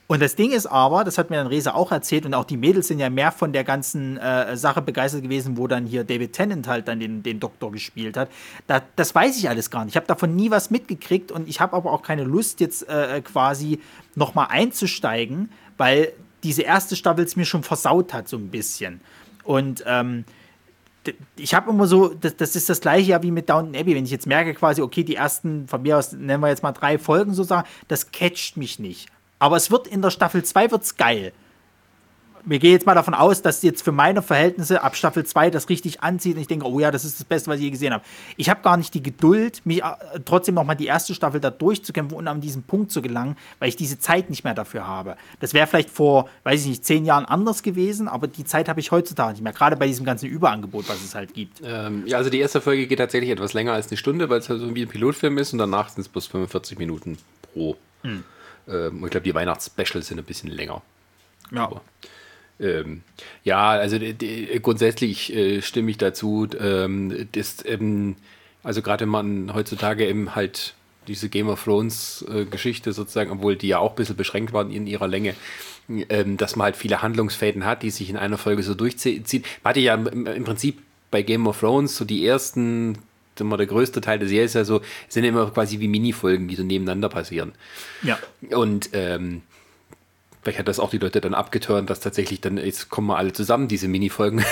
Speaker 1: Und das Ding ist aber, das hat mir dann Reza auch erzählt, und auch die Mädels sind ja mehr von der ganzen äh, Sache begeistert gewesen, wo dann hier David Tennant halt dann den, den Doktor gespielt hat. Da, das weiß ich alles gar nicht. Ich habe davon nie was mitgekriegt und ich habe aber auch keine Lust, jetzt äh, quasi nochmal einzusteigen, weil diese erste Staffel es mir schon versaut hat, so ein bisschen. Und ähm, ich habe immer so, das, das, ist das gleiche ja wie mit Downton Abbey, wenn ich jetzt merke quasi, okay, die ersten, von mir aus nennen wir jetzt mal drei Folgen sozusagen, das catcht mich nicht. Aber es wird in der Staffel 2 wird's geil. Wir gehen jetzt mal davon aus, dass jetzt für meine Verhältnisse ab Staffel 2 das richtig anzieht und ich denke, oh ja, das ist das Beste, was ich je gesehen habe. Ich habe gar nicht die Geduld, mich äh, trotzdem nochmal die erste Staffel da durchzukämpfen und an diesen Punkt zu gelangen, weil ich diese Zeit nicht mehr dafür habe. Das wäre vielleicht vor, weiß ich nicht, zehn Jahren anders gewesen, aber die Zeit habe ich heutzutage nicht mehr, gerade bei diesem ganzen Überangebot, was es halt gibt.
Speaker 4: Ähm, ja, also die erste Folge geht tatsächlich etwas länger als eine Stunde, weil es halt so wie ein Pilotfilm ist und danach sind es bloß 45 Minuten pro. Hm. Ähm, ich glaube, die Weihnachtsspecials sind ein bisschen länger.
Speaker 1: Ja. Aber,
Speaker 4: ähm, ja, also grundsätzlich äh, stimme ich dazu. Ähm, das, ähm, also gerade wenn man heutzutage eben halt diese Game of Thrones äh, Geschichte sozusagen, obwohl die ja auch ein bisschen beschränkt waren in ihrer Länge, ähm, dass man halt viele Handlungsfäden hat, die sich in einer Folge so durchziehen. Man hatte ja im, im Prinzip bei Game of Thrones so die ersten immer der größte Teil der Serie ist ja so, sind immer quasi wie Minifolgen, die so nebeneinander passieren.
Speaker 1: Ja.
Speaker 4: Und ähm, Vielleicht hat das auch die Leute dann abgeturnt, dass tatsächlich dann, jetzt kommen wir alle zusammen, diese Minifolgen.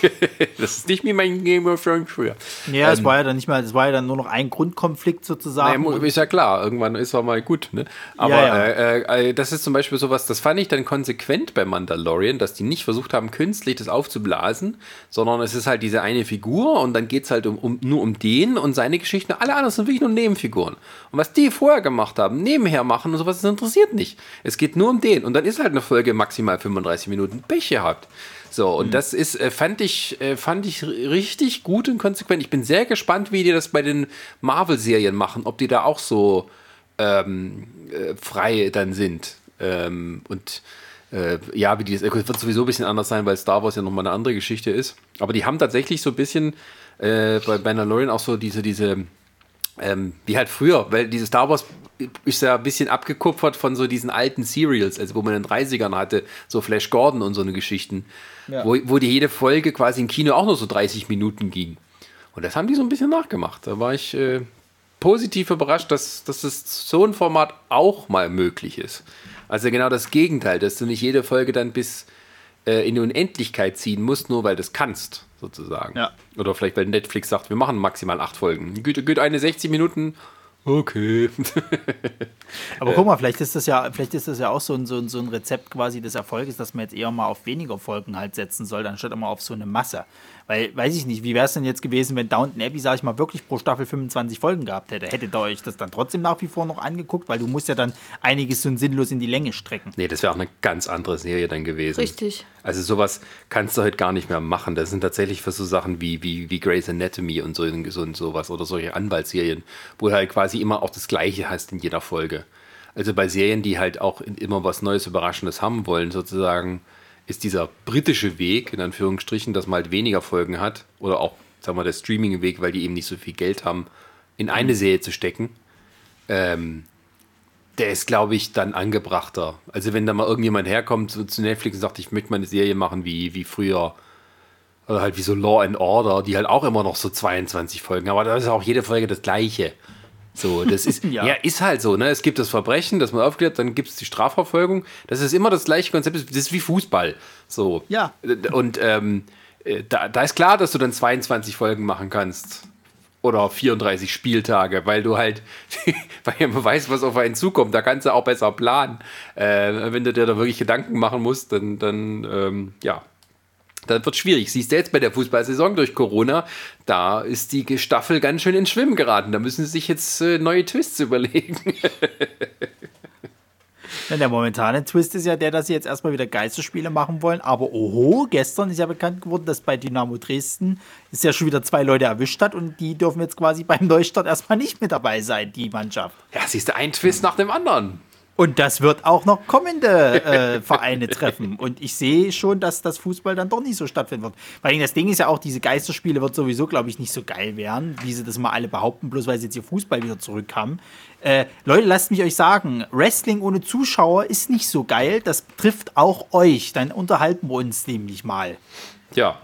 Speaker 4: das ist nicht wie mein Game of Thrones früher.
Speaker 1: Ja, es ähm, war ja dann nicht mehr, es war ja dann nur noch ein Grundkonflikt sozusagen.
Speaker 4: Naja, ist ja klar, irgendwann ist er mal gut, ne? Aber ja, ja. Äh, äh, das ist zum Beispiel sowas, das fand ich dann konsequent bei Mandalorian, dass die nicht versucht haben, künstlich das aufzublasen, sondern es ist halt diese eine Figur und dann geht es halt um, um, nur um den und seine Geschichten. Alle anderen sind wirklich nur Nebenfiguren. Und was die vorher gemacht haben, nebenher machen und sowas, das interessiert nicht. Es geht nur um den. Und und dann ist halt eine Folge maximal 35 Minuten Pech gehabt. So, und mhm. das ist, äh, fand ich, äh, fand ich richtig gut und konsequent. Ich bin sehr gespannt, wie die das bei den Marvel-Serien machen, ob die da auch so ähm, äh, frei dann sind. Ähm, und äh, ja, wie die, das wird sowieso ein bisschen anders sein, weil Star Wars ja nochmal eine andere Geschichte ist. Aber die haben tatsächlich so ein bisschen äh, bei Mandalorian auch so diese, diese, ähm, wie halt früher, weil diese Star Wars ist ja ein bisschen abgekupfert von so diesen alten Serials, also wo man in den 30ern hatte, so Flash Gordon und so eine Geschichten, ja. wo, wo die jede Folge quasi im Kino auch nur so 30 Minuten ging. Und das haben die so ein bisschen nachgemacht. Da war ich äh, positiv überrascht, dass, dass es so ein Format auch mal möglich ist. Also genau das Gegenteil, dass du nicht jede Folge dann bis äh, in die Unendlichkeit ziehen musst, nur weil du es kannst, sozusagen.
Speaker 1: Ja.
Speaker 4: Oder vielleicht, weil Netflix sagt, wir machen maximal acht Folgen. Geht, geht eine 60 Minuten Okay.
Speaker 1: Aber guck mal, vielleicht ist das ja, vielleicht ist das ja auch so ein, so, ein, so ein Rezept quasi des Erfolges, dass man jetzt eher mal auf weniger Folgen halt setzen soll, anstatt immer auf so eine Masse. Weil, weiß ich nicht, wie wäre es denn jetzt gewesen, wenn Downton Abbey, sag ich mal, wirklich pro Staffel 25 Folgen gehabt hätte? Hättet ihr euch das dann trotzdem nach wie vor noch angeguckt? Weil du musst ja dann einiges so sinnlos in die Länge strecken.
Speaker 4: Nee, das wäre auch eine ganz andere Serie dann gewesen.
Speaker 3: Richtig.
Speaker 4: Also sowas kannst du heute gar nicht mehr machen. Das sind tatsächlich für so Sachen wie, wie, wie Grey's Anatomy und so, so und sowas oder solche Anwaltsserien, wo du halt quasi immer auch das Gleiche hast in jeder Folge. Also bei Serien, die halt auch immer was Neues, Überraschendes haben wollen, sozusagen, ist dieser britische Weg, in Anführungsstrichen, dass man halt weniger Folgen hat, oder auch, sagen wir, der Streaming-Weg, weil die eben nicht so viel Geld haben, in eine mhm. Serie zu stecken, ähm, der ist, glaube ich, dann angebrachter. Also wenn da mal irgendjemand herkommt so zu Netflix und sagt, ich möchte mal eine Serie machen wie, wie früher, oder halt wie so Law and Order, die halt auch immer noch so 22 Folgen, aber da ist auch jede Folge das gleiche. So, das ist, ja. ja. ist halt so, ne? Es gibt das Verbrechen, das man aufklärt, dann gibt es die Strafverfolgung. Das ist immer das gleiche Konzept, das ist wie Fußball. So.
Speaker 1: Ja.
Speaker 4: Und ähm, äh, da, da ist klar, dass du dann 22 Folgen machen kannst. Oder 34 Spieltage, weil du halt, weil man weiß, was auf einen zukommt, da kannst du auch besser planen. Äh, wenn du dir da wirklich Gedanken machen musst, dann, dann ähm, ja, dann wird schwierig. Siehst du jetzt bei der Fußballsaison durch Corona, da ist die Staffel ganz schön ins Schwimmen geraten. Da müssen sie sich jetzt äh, neue Twists überlegen.
Speaker 1: ja, der momentane Twist ist ja der, dass sie jetzt erstmal wieder Geisterspiele machen wollen. Aber oho, gestern ist ja bekannt geworden, dass bei Dynamo Dresden es ja schon wieder zwei Leute erwischt hat und die dürfen jetzt quasi beim Neustart erstmal nicht mit dabei sein, die Mannschaft.
Speaker 4: Ja, siehst du, ein Twist nach dem anderen.
Speaker 1: Und das wird auch noch kommende äh, Vereine treffen. Und ich sehe schon, dass das Fußball dann doch nicht so stattfinden wird. Weil das Ding ist ja auch, diese Geisterspiele wird sowieso, glaube ich, nicht so geil werden, wie sie das mal alle behaupten, bloß weil sie jetzt ihr Fußball wieder zurückkam. Äh, Leute, lasst mich euch sagen, Wrestling ohne Zuschauer ist nicht so geil. Das trifft auch euch. Dann unterhalten wir uns nämlich mal.
Speaker 4: Ja,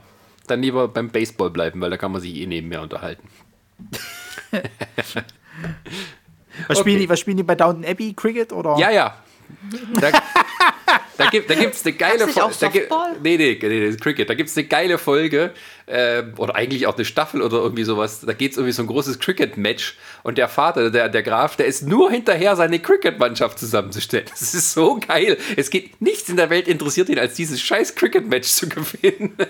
Speaker 4: dann lieber beim Baseball bleiben, weil da kann man sich eh nebenher unterhalten.
Speaker 1: Was, okay. spielen die, was spielen die bei Downton Abbey? Cricket oder?
Speaker 4: Ja, ja. Da, da gibt es eine geile Folge. Da gibt, nee, nee, nee, Cricket. Da gibt es eine geile Folge äh, oder eigentlich auch eine Staffel oder irgendwie sowas. Da geht es irgendwie so ein großes Cricket-Match und der Vater, der, der Graf, der ist nur hinterher, seine Cricket-Mannschaft zusammenzustellen. Das ist so geil. Es geht nichts in der Welt interessiert ihn, als dieses scheiß Cricket-Match zu gewinnen.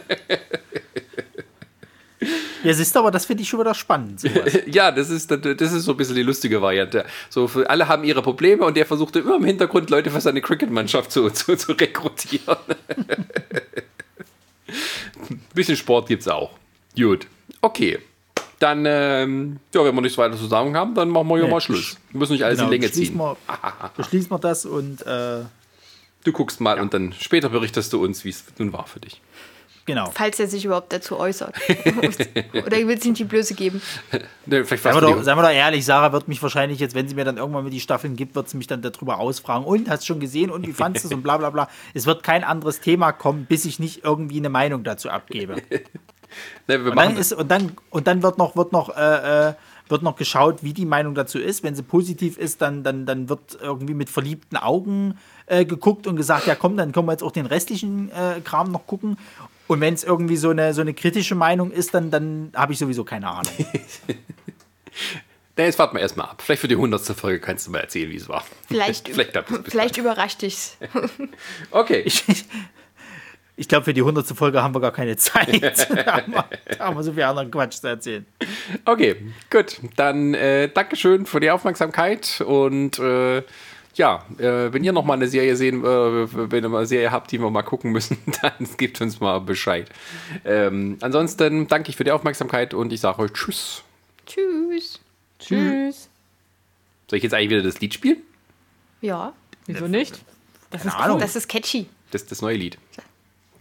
Speaker 1: Ja, siehst du, aber das finde ich schon wieder spannend.
Speaker 4: ja, das ist, das ist so ein bisschen die lustige Variante. So, alle haben ihre Probleme und der versuchte immer im Hintergrund Leute für seine Cricket-Mannschaft zu, zu, zu rekrutieren. ein bisschen Sport gibt es auch. Gut. Okay. Dann, ähm, ja, wenn wir nichts weiter zu sagen haben, dann machen wir hier nee, mal Schluss. Wir müssen nicht alles genau, in Länge ziehen.
Speaker 1: Wir, beschließen wir das und äh,
Speaker 4: du guckst mal ja. und dann später berichtest du uns, wie es nun war für dich.
Speaker 3: Genau. Falls er sich überhaupt dazu äußert. Oder will es nicht die Blöße geben?
Speaker 1: ne, vielleicht seien, wir doch, seien wir doch ehrlich, Sarah wird mich wahrscheinlich jetzt, wenn sie mir dann irgendwann mal die Staffeln gibt, wird sie mich dann darüber ausfragen. Und, hast du schon gesehen und wie fandest du es und bla bla bla. Es wird kein anderes Thema kommen, bis ich nicht irgendwie eine Meinung dazu abgebe. ne, und, dann ist, und, dann, und dann wird noch, wird noch äh, äh, wird noch geschaut, wie die Meinung dazu ist. Wenn sie positiv ist, dann, dann, dann wird irgendwie mit verliebten Augen äh, geguckt und gesagt, ja komm, dann können wir jetzt auch den restlichen äh, Kram noch gucken. Und wenn es irgendwie so eine, so eine kritische Meinung ist, dann, dann habe ich sowieso keine Ahnung.
Speaker 4: Na, jetzt warten wir erstmal ab. Vielleicht für die hundertste Folge kannst du mal erzählen, wie es war.
Speaker 3: Vielleicht, vielleicht, vielleicht überrascht dich's.
Speaker 4: okay.
Speaker 1: Ich, ich glaube, für die hundertste Folge haben wir gar keine Zeit. da, haben wir, da haben wir so viel anderen Quatsch zu erzählen.
Speaker 4: Okay, gut. Dann äh, Dankeschön für die Aufmerksamkeit und äh, ja, äh, wenn ihr noch mal eine Serie sehen, äh, wenn ihr mal eine Serie habt, die wir mal gucken müssen, dann gebt uns mal Bescheid. Ähm, ansonsten danke ich für die Aufmerksamkeit und ich sage euch Tschüss.
Speaker 3: Tschüss.
Speaker 2: Tschüss.
Speaker 4: Soll ich jetzt eigentlich wieder das Lied spielen?
Speaker 3: Ja.
Speaker 2: Wieso nicht?
Speaker 3: Das ist, cool. das ist catchy.
Speaker 4: Das ist das neue Lied.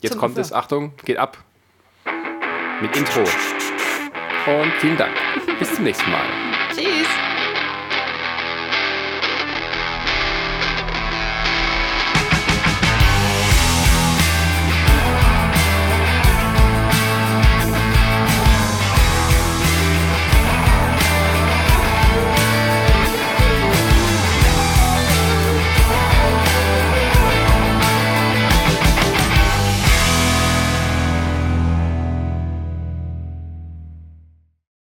Speaker 4: Jetzt Zum kommt Ufer. es, Achtung, geht ab. Mit Intro. Und vielen Dank. Bis zum nächsten Mal.